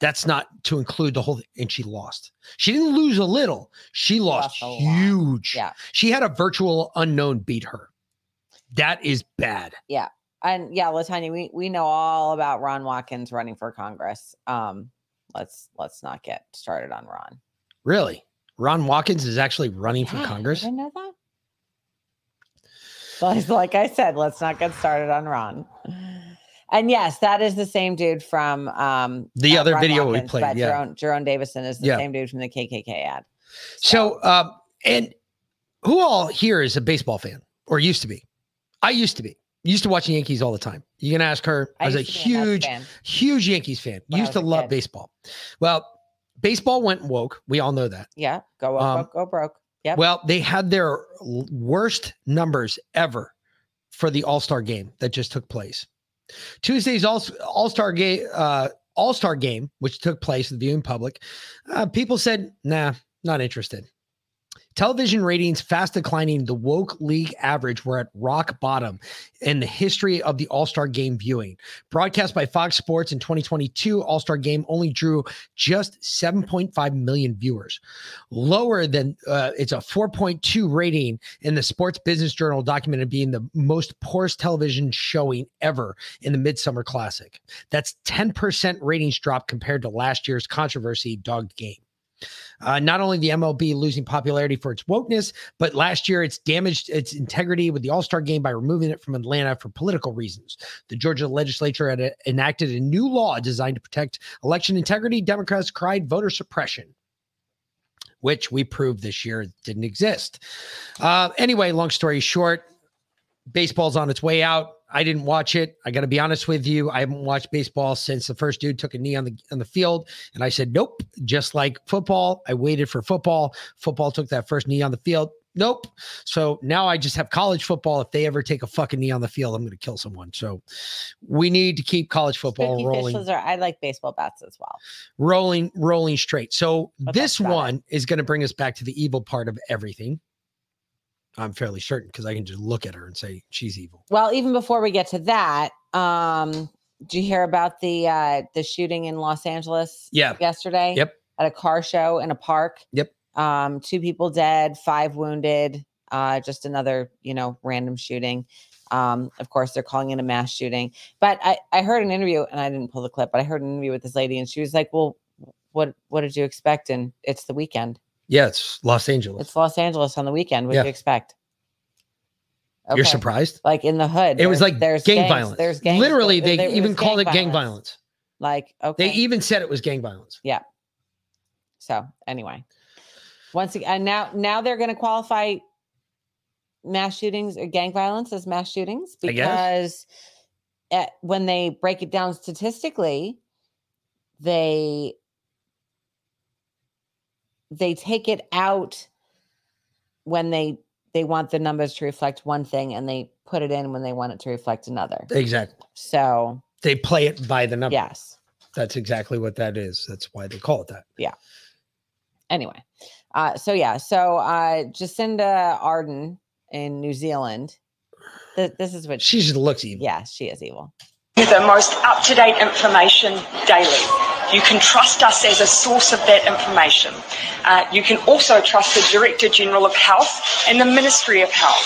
That's not to include the whole thing. And she lost. She didn't lose a little. She lost, Lost huge. Yeah. She had a virtual unknown beat her. That is bad. Yeah. And yeah, Latanya, we, we know all about Ron Watkins running for Congress. Um, let's let's not get started on Ron. Really? Ron Watkins is actually running for Congress? I know that. So it's like I said, let's not get started on Ron. And yes, that is the same dude from um The uh, other Ron video we played, but yeah. Jerome, Jerome Davison is the Yeah. same dude from the KKK ad. So, uh, and who all here is a baseball fan or used to be? I used to be. Used to watch Yankees all the time. You can ask her. I, I was a used to be a Mets huge, fan. huge Yankees fan. when used to love kid. baseball. Well, baseball went woke. We all know that. Yeah, go woke, Um, woke, go broke. Yeah. Well, they had their worst numbers ever for the All Star game that just took place. Tuesday's All All Star game, uh, All Star game, which took place in the viewing public, uh, people said, "Nah, not interested." Television ratings fast declining. The woke league average were at rock bottom in the history of the All Star game viewing. Broadcast by Fox Sports in 2022, All Star game only drew just 7.5 million viewers, lower than uh, it's a 4.2 rating in the Sports Business Journal, documented being the most poorest television showing ever in the Midsummer Classic. That's 10% ratings drop compared to last year's controversy dogged game. Uh, not only the MLB losing popularity for its wokeness, but last year it's damaged its integrity with the All Star game by removing it from Atlanta for political reasons. The Georgia legislature had uh, enacted a new law designed to protect election integrity. Democrats cried voter suppression, which we proved this year didn't exist. Uh, anyway, long story short, baseball's on its way out. I didn't watch it. I got to be honest with you. I haven't watched baseball since the first dude took a knee on the on the field, and I said nope. Just like football, I waited for football. Football took that first knee on the field. Nope. So now I just have college football. If they ever take a fucking knee on the field, I'm going to kill someone. So we need to keep college football Spooky rolling are I like baseball bats as well. rolling, rolling straight. So But this about it. one is going to bring us back to the evil part of everything. I'm fairly certain because I can just look at her and say she's evil. Well, even before we get to that, um, did you hear about the uh the shooting in Los Angeles Yeah. yesterday? Yep. At a car show in a park. Yep. Um, two people dead, five wounded, uh, just another, you know, random shooting. Um, of course, they're calling it a mass shooting. But I, I heard an interview and I didn't pull the clip, but I heard an interview with this lady and she was like, Well, what what did you expect? And it's the weekend. Yeah, it's Los Angeles. It's Los Angeles on the weekend. What Yeah. do you expect? You're surprised? Like in the hood. It was like there's gang gangs- violence. There's gang. Literally, they there- even called it gang violence. Like, okay. They even said it was gang violence. Yeah. So anyway, once again, and now now they're going to qualify mass shootings or gang violence as mass shootings because at, when they break it down statistically, they they take it out when they they want the numbers to reflect one thing and they put it in when they want it to reflect another. Exactly. So They play it by the number. Yes. That's exactly what that is. That's why they call it that. yeah. Anyway, uh, so yeah, so uh, Jacinda Ardern in New Zealand. Th- this is what She just looks evil. Yeah, she is evil. you the most up to date information daily. You can trust us as a source of that information. Uh, you can also trust the Director General of Health and the Ministry of Health.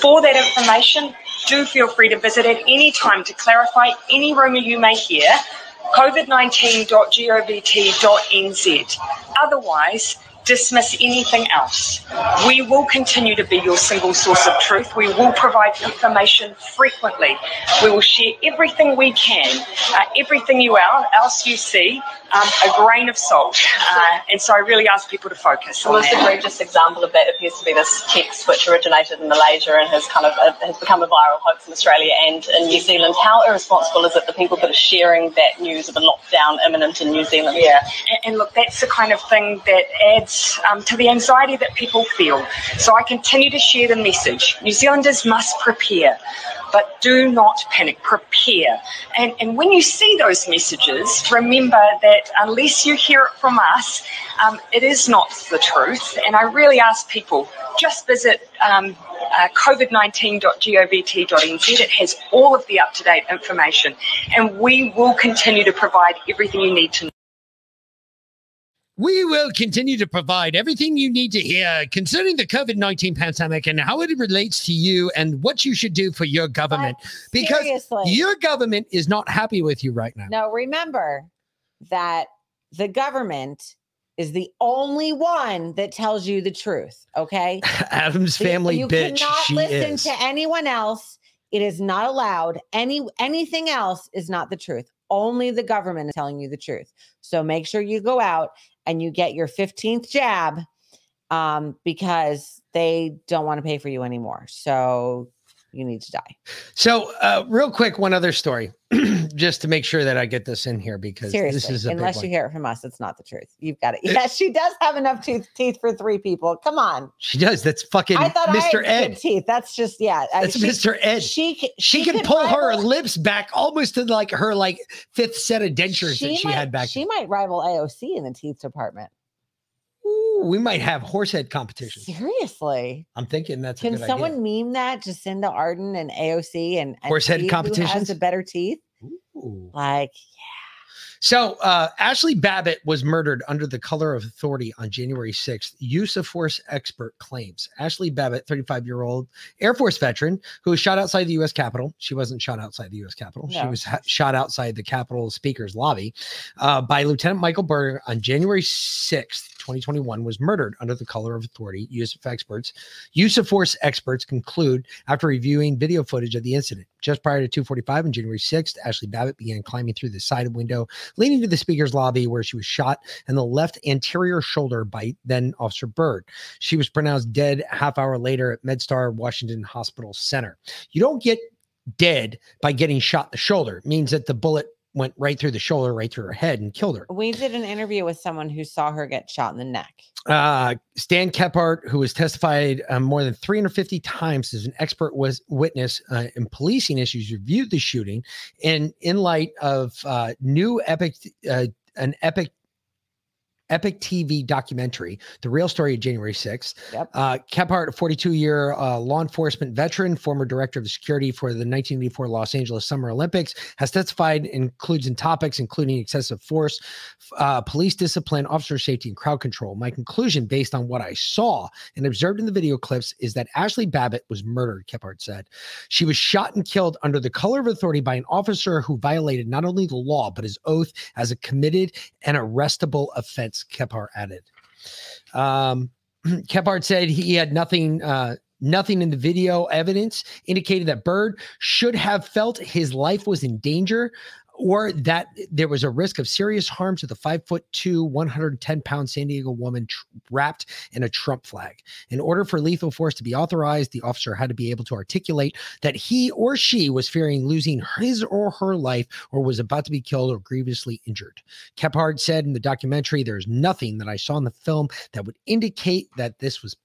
For that information, do feel free to visit at any time to clarify any rumour you may hear. COVID19.govt.nz. Otherwise, dismiss anything else. We will continue to be your single source of truth. We will provide information frequently. We will share everything we can, uh, everything you else you see, um, a grain of salt. Uh, and so I really ask people to focus. The most egregious example of that appears to be this text which originated in Malaysia and has kind of uh, has become a viral hoax in Australia and in New Zealand. How irresponsible is it the people that are sharing that news of a lockdown imminent in New Zealand? Yeah, and, and look, that's the kind of thing that adds um, to the anxiety that people feel. So I continue to share the message. New Zealanders must prepare, but do not panic. Prepare. And, and when you see those messages, remember that unless you hear it from us, um, it is not the truth. And I really ask people just visit um, uh, covid19.govt.nz. It has all of the up to date information, and we will continue to provide everything you need to know. We will continue to provide everything you need to hear concerning the COVID 19 pandemic and how it relates to you and what you should do for your government. Because seriously. your government is not happy with you right now. Now, remember that the government is the only one that tells you the truth. Okay. Adam's family you bitch. cannot She listen is. to anyone else. It is not allowed. Any anything else is not the truth. Only the government is telling you the truth. So make sure you go out and you get your 15th jab um, because they don't want to pay for you anymore. So you need to die. So, uh, real quick, one other story, just to make sure that I get this in here because Seriously, this is a unless you hear it from us, it's not the truth. You've got it. Yeah, she does have enough tooth teeth for three people. Come on. She does. That's fucking I thought Mr. I had Ed. teeth. That's just yeah. uh, That's she- Mr. Ed. She She, she can pull her lips back almost to like her like fifth set of dentures that she might, had back She might rival AOC in the teeth department. Ooh, we might have horsehead competition. Seriously. I'm thinking that's a Can someone idea. meme that Jacinda Ardern and AOC and, and Horsehead see who has the better teeth? Like So, uh, Ashley Babbitt was murdered under the color of authority on January 6th. Use of force expert claims. Ashley Babbitt, 35 year old Air Force veteran who was shot outside the U.S. Capitol. She wasn't shot outside the U.S. Capitol. She was ha- shot outside the Capitol Speaker's lobby uh, by Lieutenant Michael Berger on January 6th, 2021, was murdered under the color of authority. Use of experts. Use of force experts conclude after reviewing video footage of the incident. Just prior to 2:45 on January 6th, Ashley Babbitt began climbing through the side window leading to the speaker's lobby where she was shot in the left anterior shoulder by then Officer Byrd. She was pronounced dead half hour later at MedStar Washington Hospital Center. You don't get dead by getting shot in the shoulder. It means that the bullet went right through the shoulder, right through her head and killed her. we did an interview with someone who saw her get shot in the neck. Uh, Stan Kephart, who has testified um, more than 350 times as an expert was witness uh, in policing issues, reviewed the shooting, and in light of uh, new epic, uh, an epic. Epoch TV documentary, The Real Story of January 6th. Yep. Uh, Kephart, a 42 year uh, law enforcement veteran, former director of security for the 1984 Los Angeles Summer Olympics, has testified, includes in topics including excessive force, uh, police discipline, officer safety, and crowd control. My conclusion, based on what I saw and observed in the video clips, is that Ashley Babbitt was murdered, Kephart said. She was shot and killed under the color of authority by an officer who violated not only the law, but his oath as a committed and arrestable offense, Kephart added. Um, Kephart said he had nothing. Uh, Nothing in the video evidence indicated that Byrd should have felt his life was in danger or that there was a risk of serious harm to the five foot two, 110 pound San Diego woman tr- wrapped in a Trump flag. In order for lethal force to be authorized, the officer had to be able to articulate that he or she was fearing losing his or her life or was about to be killed or grievously injured. Kephart said in the documentary, There's nothing that I saw in the film that would indicate that this was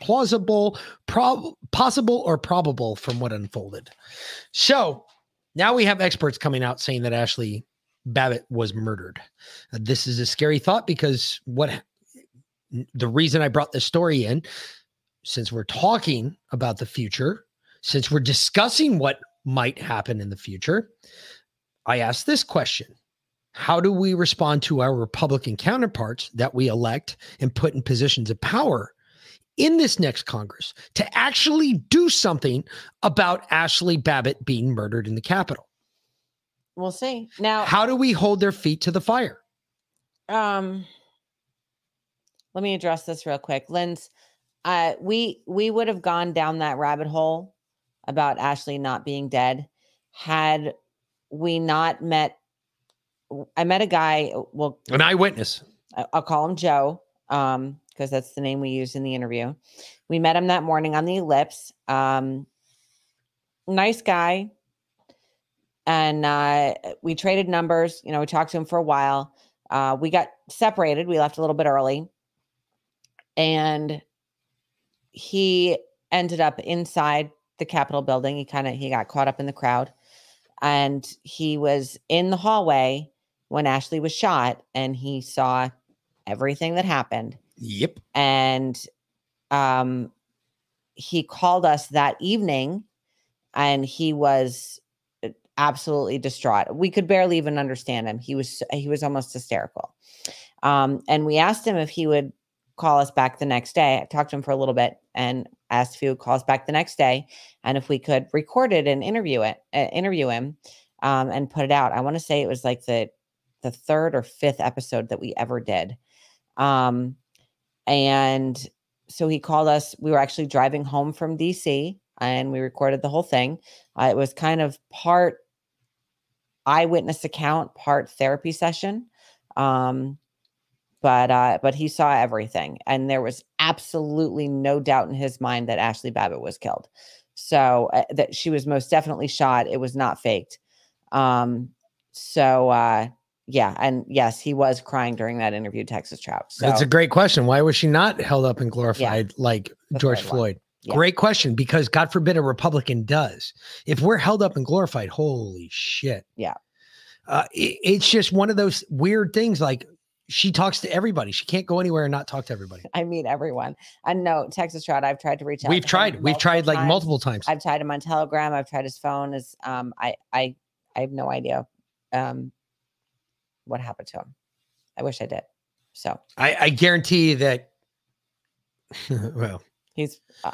plausible, prob- possible, or probable from what unfolded. So now we have experts coming out saying that Ashley Babbitt was murdered. Uh, this is a scary thought because what the reason I brought this story in, since we're talking about the future, since we're discussing what might happen in the future, I asked this question. How do we respond to our Republican counterparts that we elect and put in positions of power in this next Congress to actually do something about Ashley Babbitt being murdered in the Capitol? We'll see. Now, How do we hold their feet to the fire? um, let me address this real quick. Linz, uh, we we would have gone down that rabbit hole about Ashley not being dead had we not met. I met a guy. Well, An eyewitness. I'll call him Joe, um, because that's the name we used in the interview. We met him that morning on the ellipse. Um, nice guy. And uh, we traded numbers. You know, we talked to him for a while. Uh, we got separated. We left a little bit early. And he ended up inside the Capitol building. He kind of he got caught up in the crowd. And he was in the hallway when Ashley was shot and he saw everything that happened Yep. and um he called us that evening and he was uh, absolutely distraught. We could barely even understand him. He was he was almost hysterical. Um and we asked him if he would call us back the next day. I talked to him for a little bit and asked if he would call us back the next day and if we could record it and interview it uh, interview him um and put it out. I want to say it was like the the third or fifth episode that we ever did. Um and so he called us. We were actually driving home from DC and we recorded the whole thing. Uh, it was kind of part eyewitness account, part therapy session. Um, but uh, but he saw everything, and there was absolutely no doubt in his mind that Ashley Babbitt was killed. So uh, that she was most definitely shot. It was not faked. Um, so uh, yeah, and yes, he was crying during that interview, Texas Trout. So That's a great question. Why was she not held up and glorified like The George. Floyd? Yeah. Great question because God forbid a Republican does. If we're held up and glorified, holy shit. Yeah. Uh, it- it's just one of those weird things. Like she talks to everybody. She can't go anywhere and not talk to everybody. I meet everyone. And no, Texas Trout, I've tried to reach out. We've tried. We've tried like times. multiple times. I've tried him on Telegram. I've tried his phone. Is um, I I I have no idea um, what happened to him. I wish I did. So I, I guarantee that. well, he's uh,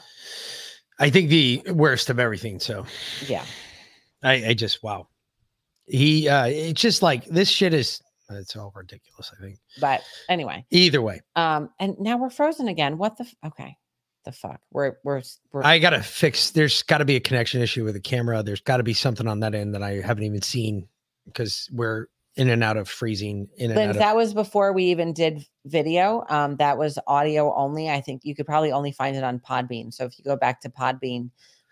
I think the worst of everything. So yeah. I, I just wow. He uh it's just like this shit is it's all ridiculous, I think. But anyway, Either way. um, and now we're frozen again. What the? F- okay, the fuck. We're we're we're. I gotta fix there's gotta be a connection issue with the camera. There's gotta be something on that end that I haven't even seen because we're in and out of freezing, in and out of that was before we even did video. Um, that was audio only. I think you could probably only find it on Podbean. So if you go back to Podbean,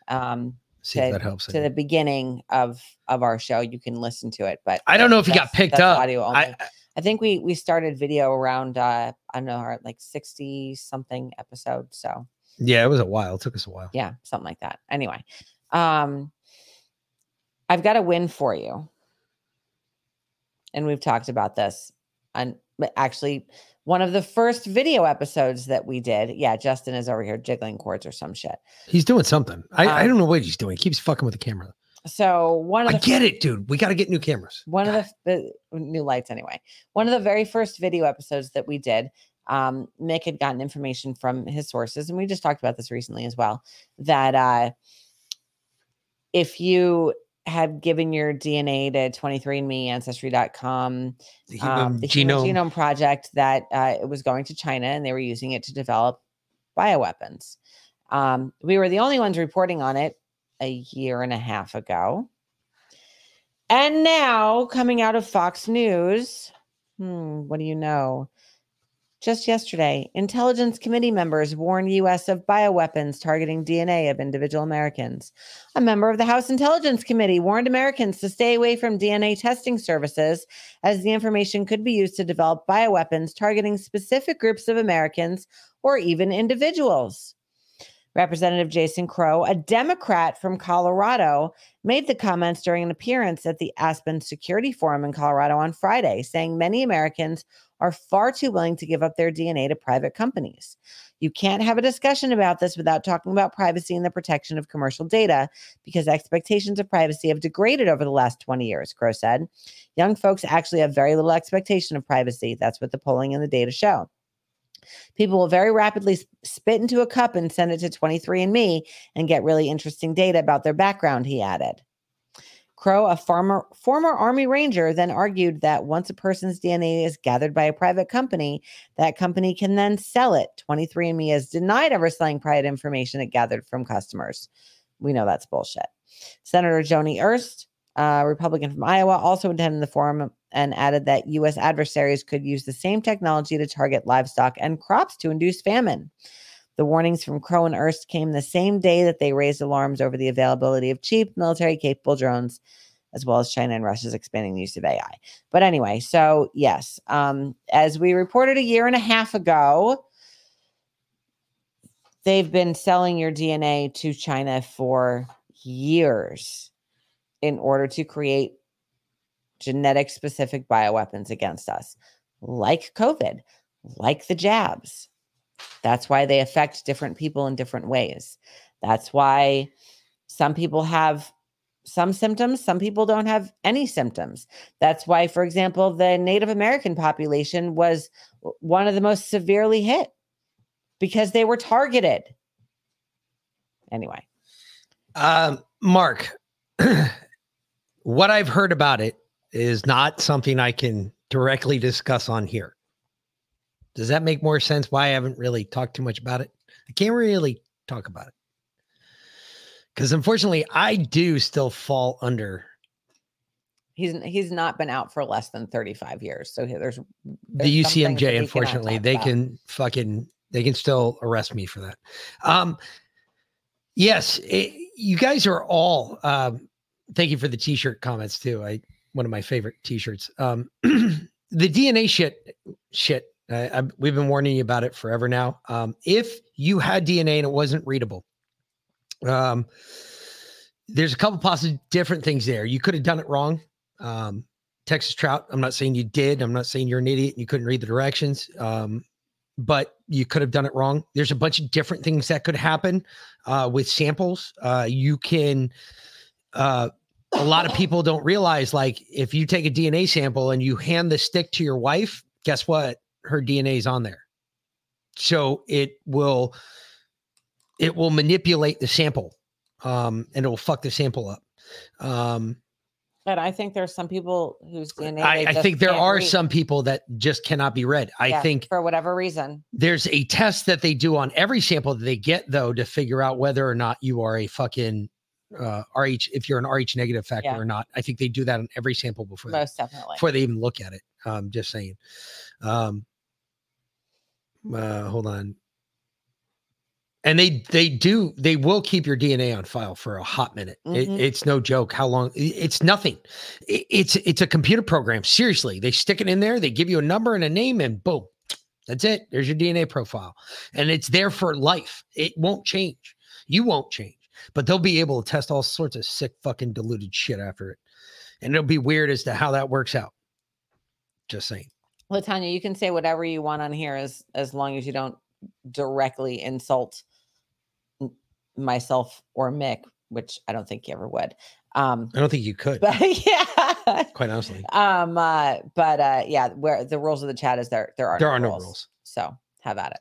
um, See if to, that helps to the beginning of of our show, you can listen to it. But I don't know if he got picked up. Audio only. I- I, think we we started video around uh I don't know our like sixty something episode. So Yeah, it was a while. It took us a while. yeah, something like that. Anyway, um, I've got a win for you, and we've talked about this. And actually, one of the first video episodes that we did, yeah, Justin is over here jiggling cords or some shit. He's doing something. I, I Um, don't know what he's doing. He keeps fucking with the camera. So one of I the get it, dude. We gotta get new cameras. one of the, the new lights anyway one of the very first video episodes that we did um mick had gotten information from his sources and we just talked about this recently as well that uh if you had given your dna to 23andme ancestry.com The um, the human genome- genome project that uh, it was going to china and they were using it to develop bioweapons um, we were the only ones reporting on it a year and a half ago and now, coming out of Fox News, hmm, what do you know? Just yesterday, intelligence committee members warned U.S. of bioweapons targeting DNA of individual Americans. A member of the House Intelligence Committee warned Americans to stay away from DNA testing services as the information could be used to develop bioweapons targeting specific groups of Americans or even individuals. Representative Jason Crow, a Democrat from Colorado, made the comments during an appearance at the Aspen Security Forum in Colorado on Friday, saying many Americans are far too willing to give up their DNA to private companies. You can't have a discussion about this without talking about privacy and the protection of commercial data because expectations of privacy have degraded over the last 20 years, Crow said. Young folks actually have very little expectation of privacy. That's what the polling and the data show. People will very rapidly spit into a cup and send it to 23andMe and get really interesting data about their background, he added. Crow, a farmer, former Army Ranger, then argued that once a person's DNA is gathered by a private company, that company can then sell it. 23andMe has denied ever selling private information it gathered from customers. We know that's bullshit. Senator Joni Ernst, uh, Republican from Iowa, also attended the forum and added that U.S. adversaries could use the same technology to target livestock and crops to induce famine. The warnings from Crow and Ernst came the same day that they raised alarms over the availability of cheap, military capable drones, as well as China and Russia's expanding use of AI. But anyway, so yes, um, as we reported a year and a half ago, they've been selling your DNA to China for years in order to create genetic specific bioweapons against us, like COVID, like the jabs. That's why they affect different people in different ways. That's why some people have some symptoms, some people don't have any symptoms. That's why, for example, the Native American population was one of the most severely hit because they were targeted. Anyway. Um, Mark, what I've heard about it is not something I can directly discuss on here. Does that make more sense? Why I haven't really talked too much about it? I can't really talk about it because unfortunately, I do still fall under He's he's not been out for less than 35 years. So he- there's, the there's that UCMJ. Unfortunately, they about. can fucking they can still arrest me for that. Um, yes, it- you guys are all. Um, thank you for the t-shirt comments too. I one of my favorite t-shirts. Um, the DNA shit, shit. I, I, we've been warning you about it forever now. Um, if you had DNA and it wasn't readable, um, there's a couple possible different things there. You could have done it wrong. Um, Texas Trout. I'm not saying you did. I'm not saying you're an idiot and you couldn't read the directions. Um, but you could have done it wrong. There's a bunch of different things that could happen uh, with samples. Uh, you can. Uh, a lot of people don't realize, like, if you take a DNA sample and you hand the stick to your wife, guess what? Her DNA is on there. So it will. It will manipulate the sample, um, and it will fuck the sample up. Um, And I think there's some people whose DNA. I, I think there are read. some people that just cannot be read. I Yeah, think for whatever reason. there's a test that they do on every sample that they get, though, to figure out whether or not you are a fucking uh, RH, if you're an RH negative factor Yeah. or not. I think they do that on every sample before they, Most definitely. before they even look at it. Um, just saying. Um, uh, hold on. And they they do they will keep your DNA on file for a hot minute. It- Mhm. it's no joke how long. It's nothing. I- It's it's a computer program. Seriously, they stick it in there. They give you a number and a name, and boom, that's it. There's your DNA profile, and it's there for life. It won't change. You won't change, but they'll be able to test all sorts of sick fucking diluted shit after it, and it'll be weird as to how that works out. Just saying. Latanya, you can say whatever you want on here as as long as you don't directly insult myself or Mick, which I don't think you ever would. Um, I don't think you could, but yeah. quite honestly. Um, uh, but uh, yeah, where the rules of the chat is there there are There no are no rules. rules. So have at it.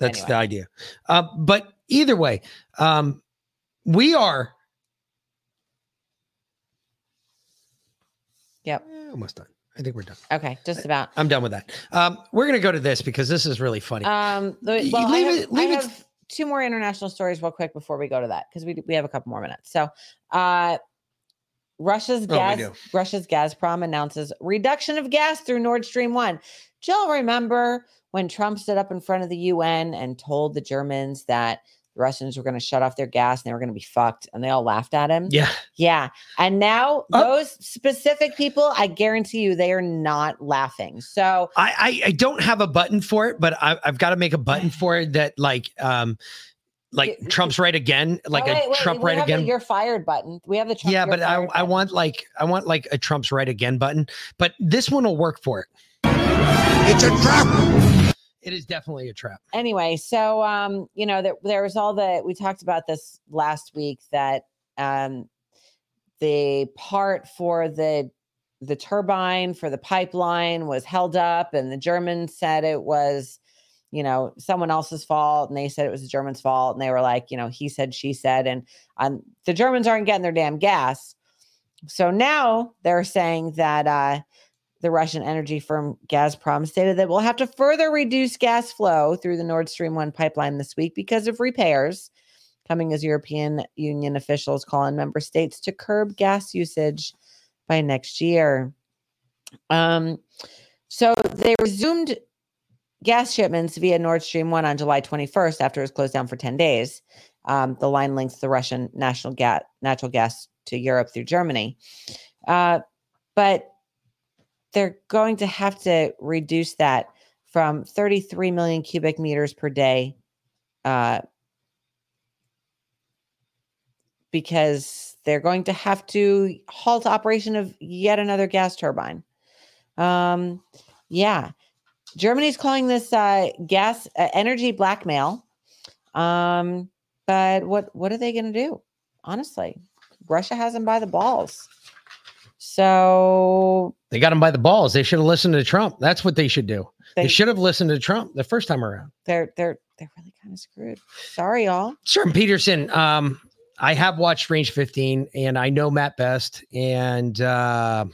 That's Anyway. the idea. Uh, but either way, um, we are Yep. eh, almost done. I think we're done. Okay, just about. I'm done with that. Um, we're gonna go to this because this is really funny. Um, the, well, leave I have, it- leave I it- have two more international stories real quick before we go to that because we we have a couple more minutes. So, uh, Russia's Oh, gas do. Russia's Gazprom announces reduction of gas through Nord Stream one. Jill, remember when Trump stood up in front of the UN and told the Germans that the Russians were going to shut off their gas and they were going to be fucked, and they all laughed at him? yeah, Yeah. And now Uh, those specific people, I guarantee you, they are not laughing. So I, I I don't have a button for it, but I, I've got to make a button for it that like um like Trump's right again, like Oh, a wait, wait, Trump we right have the again. you're fired button. We have the Trump yeah, but I, fired I want like I want like a Trump's right again button, but this one will work for it. It's a trap. It is definitely a trap. anyway, so um, you know, there, there was all the we talked about this last week that um the part for the the turbine for the pipeline was held up and the Germans said it was you know someone else's fault and they said it was the Germans fault and they were like you know he said she said and um, the Germans aren't getting their damn gas So now they're saying that uh, the Russian energy firm Gazprom stated that we'll have to further reduce gas flow through the Nord Stream 1 pipeline this week because of repairs coming as European Union officials call on member states to curb gas usage by next year. Um, so they resumed gas shipments via Nord Stream 1 on July 21st after it was closed down for 10 days. Um, the line links the Russian national gas, natural gas to Europe through Germany. Uh, but they're going to have to reduce that from 33 million cubic meters per day uh, because they're going to have to halt operation of yet another gas turbine. Um, yeah, Germany's calling this uh, gas uh, energy blackmail. Um, but what what are they going to do? Honestly, Russia has them by the balls. So They got him by the balls. They should have listened to Trump. That's what they should do. They, They- should have listened to Trump the first time around. they're they're they're really kind of screwed. Sorry, y'all. Sir Peterson, um, I have watched Range 15 and I know Matt Best. And uh,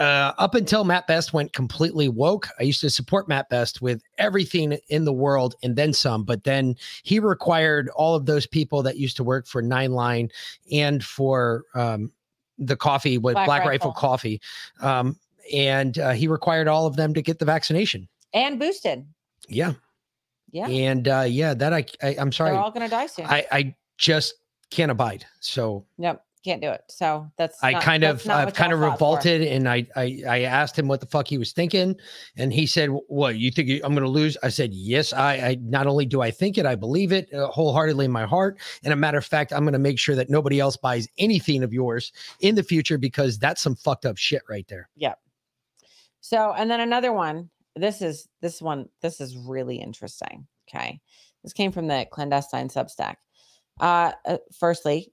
uh, up until Matt Best went completely woke, I used to support Matt Best with everything in the world and then some. But then he required all of those people that used to work for Nine Line and for um, the coffee with Black Black, Rifle. Rifle. Coffee. Um, and uh, he required all of them to get the vaccination. And boosted. Yeah. Yeah. And uh, yeah, that I, I I'm sorry. They're all gonna die soon. I, I just can't abide. So Nope, can't do it. So that's I not- kind that's of I've kind of y'all for. revolted and I, I I asked him what the fuck he was thinking and he said what you think I'm going to lose I said yes I I not only do I think it I believe it uh, wholeheartedly in my heart and a matter of fact I'm going to make sure that nobody else buys anything of yours in the future because that's some fucked up shit right there. Yep. So, and then another one. This is this one. This is really interesting. Okay, this came from the clandestine Substack. Uh, uh, firstly,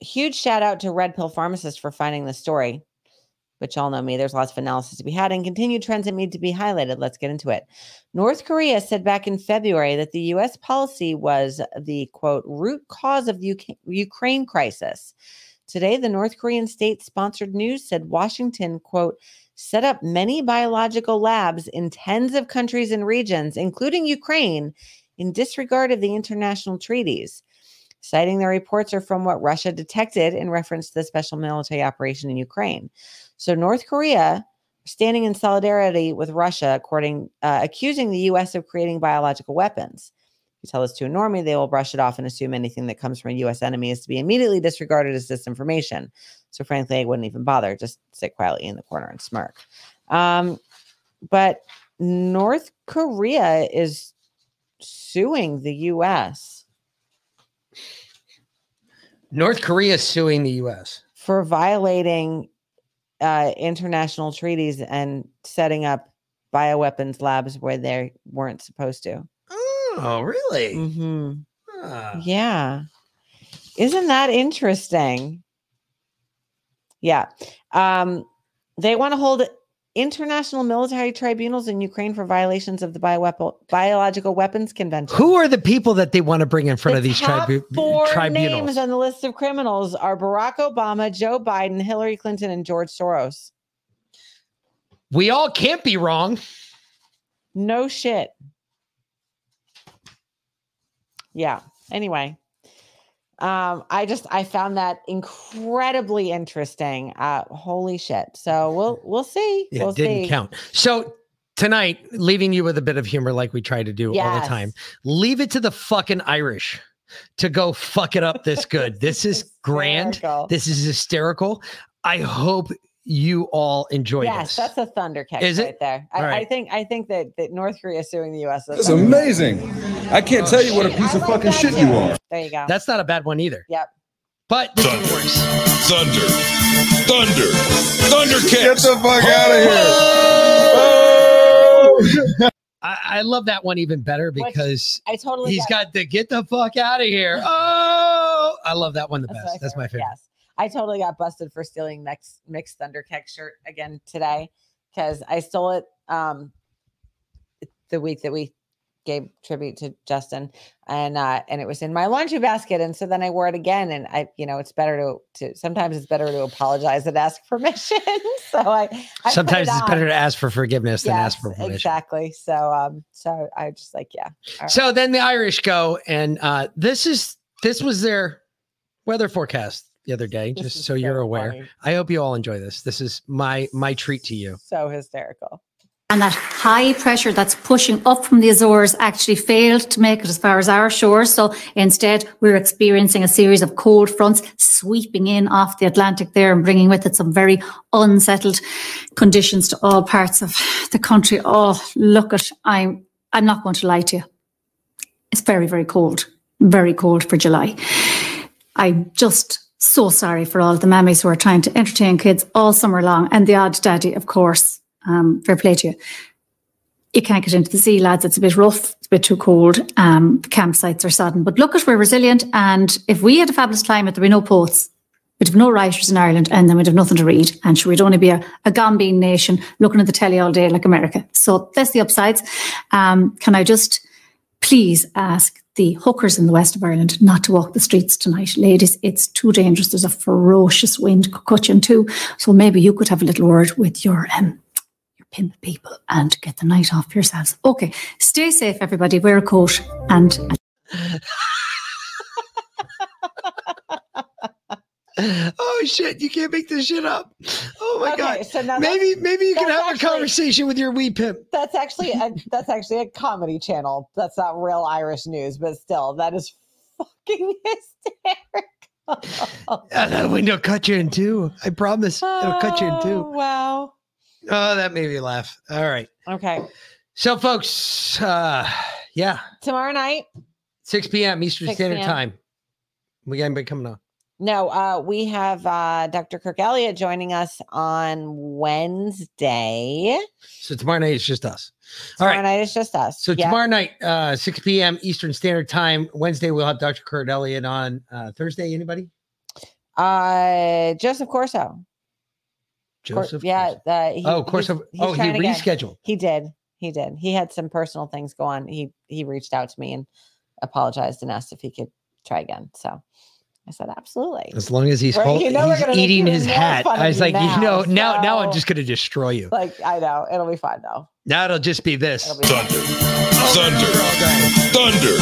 huge shout out to Red Pill Pharmacist for finding the story. But y'all know me. There's lots of analysis to be had and continued trends that need to be highlighted. Let's get into it. North Korea said back in February that the U.S. policy was the quote root cause of the UK- Ukraine crisis. Today, the North Korean state sponsored news said Washington, quote, set up many biological labs in tens of countries and regions, including Ukraine, in disregard of the international treaties. Citing the reports are from what Russia detected in reference to the special military operation in Ukraine. So, North Korea standing in solidarity with Russia, according uh, accusing the U.S. of creating biological weapons. If you tell this to a normie, they will brush it off and assume anything that comes from a U.S. enemy is to be immediately disregarded as disinformation. So, frankly, I wouldn't even bother. Just sit quietly in the corner and smirk. Um, but North Korea is suing the U.S. North Korea is suing the US. for violating uh, international treaties and setting up bioweapons labs where they weren't supposed to. Oh, really? Mm-hmm. Ah. Yeah. Isn't that interesting? Yeah. Um, they want to hold international military tribunals in Ukraine for violations of the bioweapon biological weapons convention. Who are the people that they want to bring in front of these tribu- four tribunals? names on the list of criminals are Barack Obama, Joe Biden, Hillary Clinton, and George Soros. We all can't be wrong. No shit. Yeah. Anyway, um, I just I found that incredibly interesting. Uh, holy shit. So we'll we'll see. Yeah, we'll it didn't see. count. So tonight, leaving you with a bit of humor like we try to do all the time. Leave it to the fucking Irish to go fuck it up this good. This is grand. This is hysterical. I hope you all enjoy Yes, this. that's a thunder catch Is right it? there. I, All I think I think that, that North Korea is suing the U.S. That's amazing. I can't tell you what a piece of fucking shit you are. There you go. That's not a bad one either. Yep. But this is worse. Thunder. Thunder. Thunder Get the fuck out of here. I, I love that one even better because I totally he's get. got the get the fuck out of here. Oh, I love that one the best. That's my favorite. Yes. I totally got busted for stealing next mixed Thunderkeck shirt again today because I stole it um the week that we gave tribute to Justin, and uh, and it was in my laundry basket, and so then I wore it again, and I, you know, it's better to to sometimes it's better to apologize than ask permission. so I, I Sometimes it it's on. better to ask for forgiveness than ask for permission. Exactly. So um, so I just like yeah. Right. So then the Irish go, and uh, this is this was their weather forecast the other day, just is so you're aware. funny. I hope you all enjoy this. This is my my treat to you. so hysterical. And that high pressure that's pushing up from the Azores actually failed to make it as far as our shores. So instead, we're experiencing a series of cold fronts sweeping in off the Atlantic there and bringing with it some very unsettled conditions to all parts of the country. Oh, look at, I'm, I'm not going to lie to you. It's very, very cold, very cold for July. I'm just so sorry for all the mammies who are trying to entertain kids all summer long and the odd daddy, of course. Um, fair play to you. You can't get into the sea, lads. It's a bit rough. It's a bit too cold. Um, the campsites are sodden. But look at we're resilient. And if we had a fabulous climate, there'd be no poets. We'd have no writers in Ireland and then we'd have nothing to read. And sure, we'd only be a, a nation looking at the telly all day like America. So that's the upsides. Um, can I just please ask the hookers in the west of Ireland not to walk the streets tonight. Ladies, it's too dangerous. There's a ferocious wind could cut you in two. So maybe you could have a little word with your um pimp people and get the night off yourselves. Okay. Stay safe, everybody. Wear a coat and oh shit! You can't make this shit up. Oh my Okay, god! so maybe maybe you can have actually- a conversation with your wee pimp. That's actually a, that's actually a comedy channel. That's not real Irish news, but still, that is fucking hysterical. Uh, that window cut you in two. I promise. It'll cut you in Oh, two. wow. Oh, that made me laugh. All right. Okay. So, folks, uh, yeah, Tomorrow night, 6 p.m. Eastern 6 Standard p.m.. Time. We got anybody coming on? no, uh, we have uh, Dr. Kirk Elliott joining us on Wednesday. So tomorrow night it's just us. All Tomorrow right. night it's just us. So Yep. tomorrow night, uh, 6 p.m. Eastern Standard Time. Wednesday we'll have Dr. Kirk Elliott on. Uh, Thursday, anybody? Uh, Joseph Corso. Cor- Joseph. yeah. Uh, he, Oh, Corso- he's- oh, he trying to get- rescheduled. He did. He did. He had some personal things go on. He he reached out to me and apologized and asked if he could try again. So I said absolutely. As long as he's, Right, hol- you know he's eating his hat. I was you like, you now, know, now now I'm just gonna destroy you. Like I know it'll be fine though. Now it'll just be this. Thunder. Thunder. Thunder.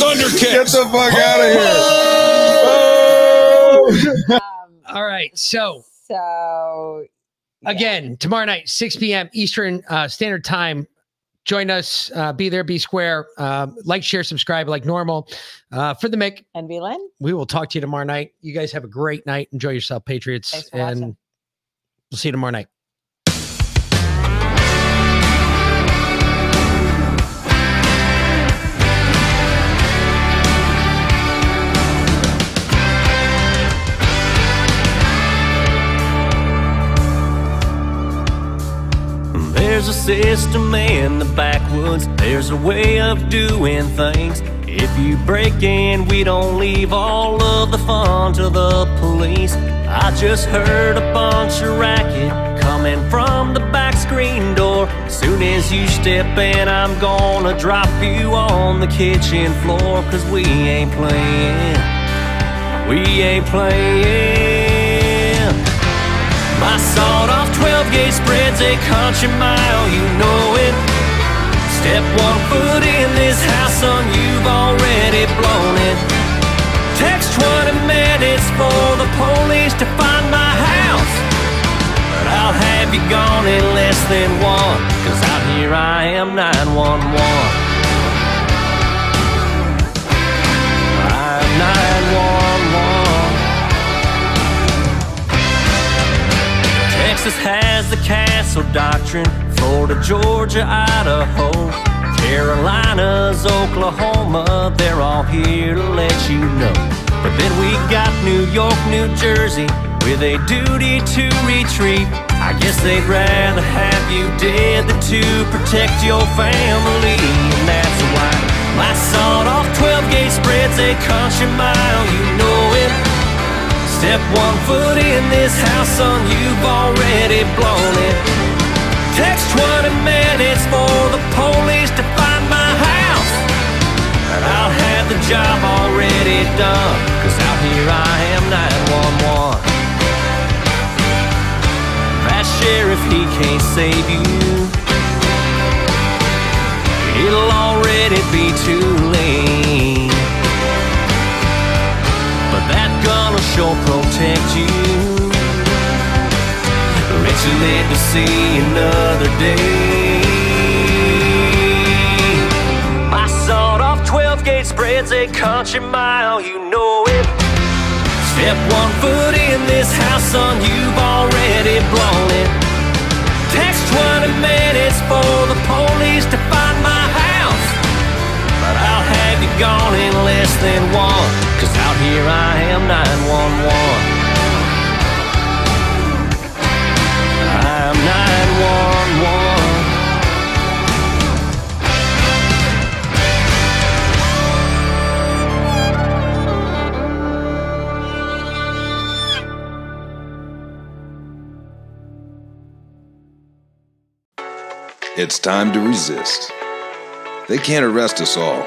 Thundercats. Get the fuck out of here. um, All right. So So again, tomorrow night, 6 p.m. Eastern uh, Standard Time. Join us. Uh, be there, be square. Um, like, share, subscribe like normal. Uh, for the Mick, and V we will talk to you tomorrow night. You guys have a great night. Enjoy yourself, Patriots. And watching. we'll see you tomorrow night. There's a system in the backwoods, there's a way of doing things. If you break in, we don't leave all of the fun to the police. I just heard a bunch of racket coming from the back screen door. Soon as you step in, I'm gonna drop you on the kitchen floor, cause we ain't playing. We ain't playing. My sawed off 12 gauge spreads a country mile, you know it. Step one foot in this house, son, you've already blown it. Text 20 minutes for the police to find my house. But I'll have you gone in less than one, cause out here I am 911. I'm 911. Texas has the castle doctrine, Florida, Georgia, Idaho, Carolinas, Oklahoma, they're all here to let you know. But then we got New York, New Jersey, with a duty to retreat. I guess they'd rather have you dead than to protect your family, and that's why my sawed off 12 gauge spreads a country mile, you know. Step one foot in this house, son, you've already blown it. Text 20 minutes for the police to find my house. And I'll have the job already done, cause out here I am 911. That sheriff, he can't save you. It'll already be too late. Sure protect you. You live to see another day. My sawed off 12 gauge spreads a country mile, you know it. Step one foot in this house, son, you've already blown it. Text 20 minutes for the police to find gone in less than one, cause out here I am 911. I'm 911. It's time to resist. They can't arrest us all,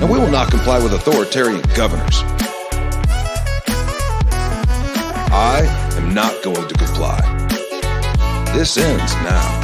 And we will not comply with authoritarian governors. I am not going to comply. This ends now.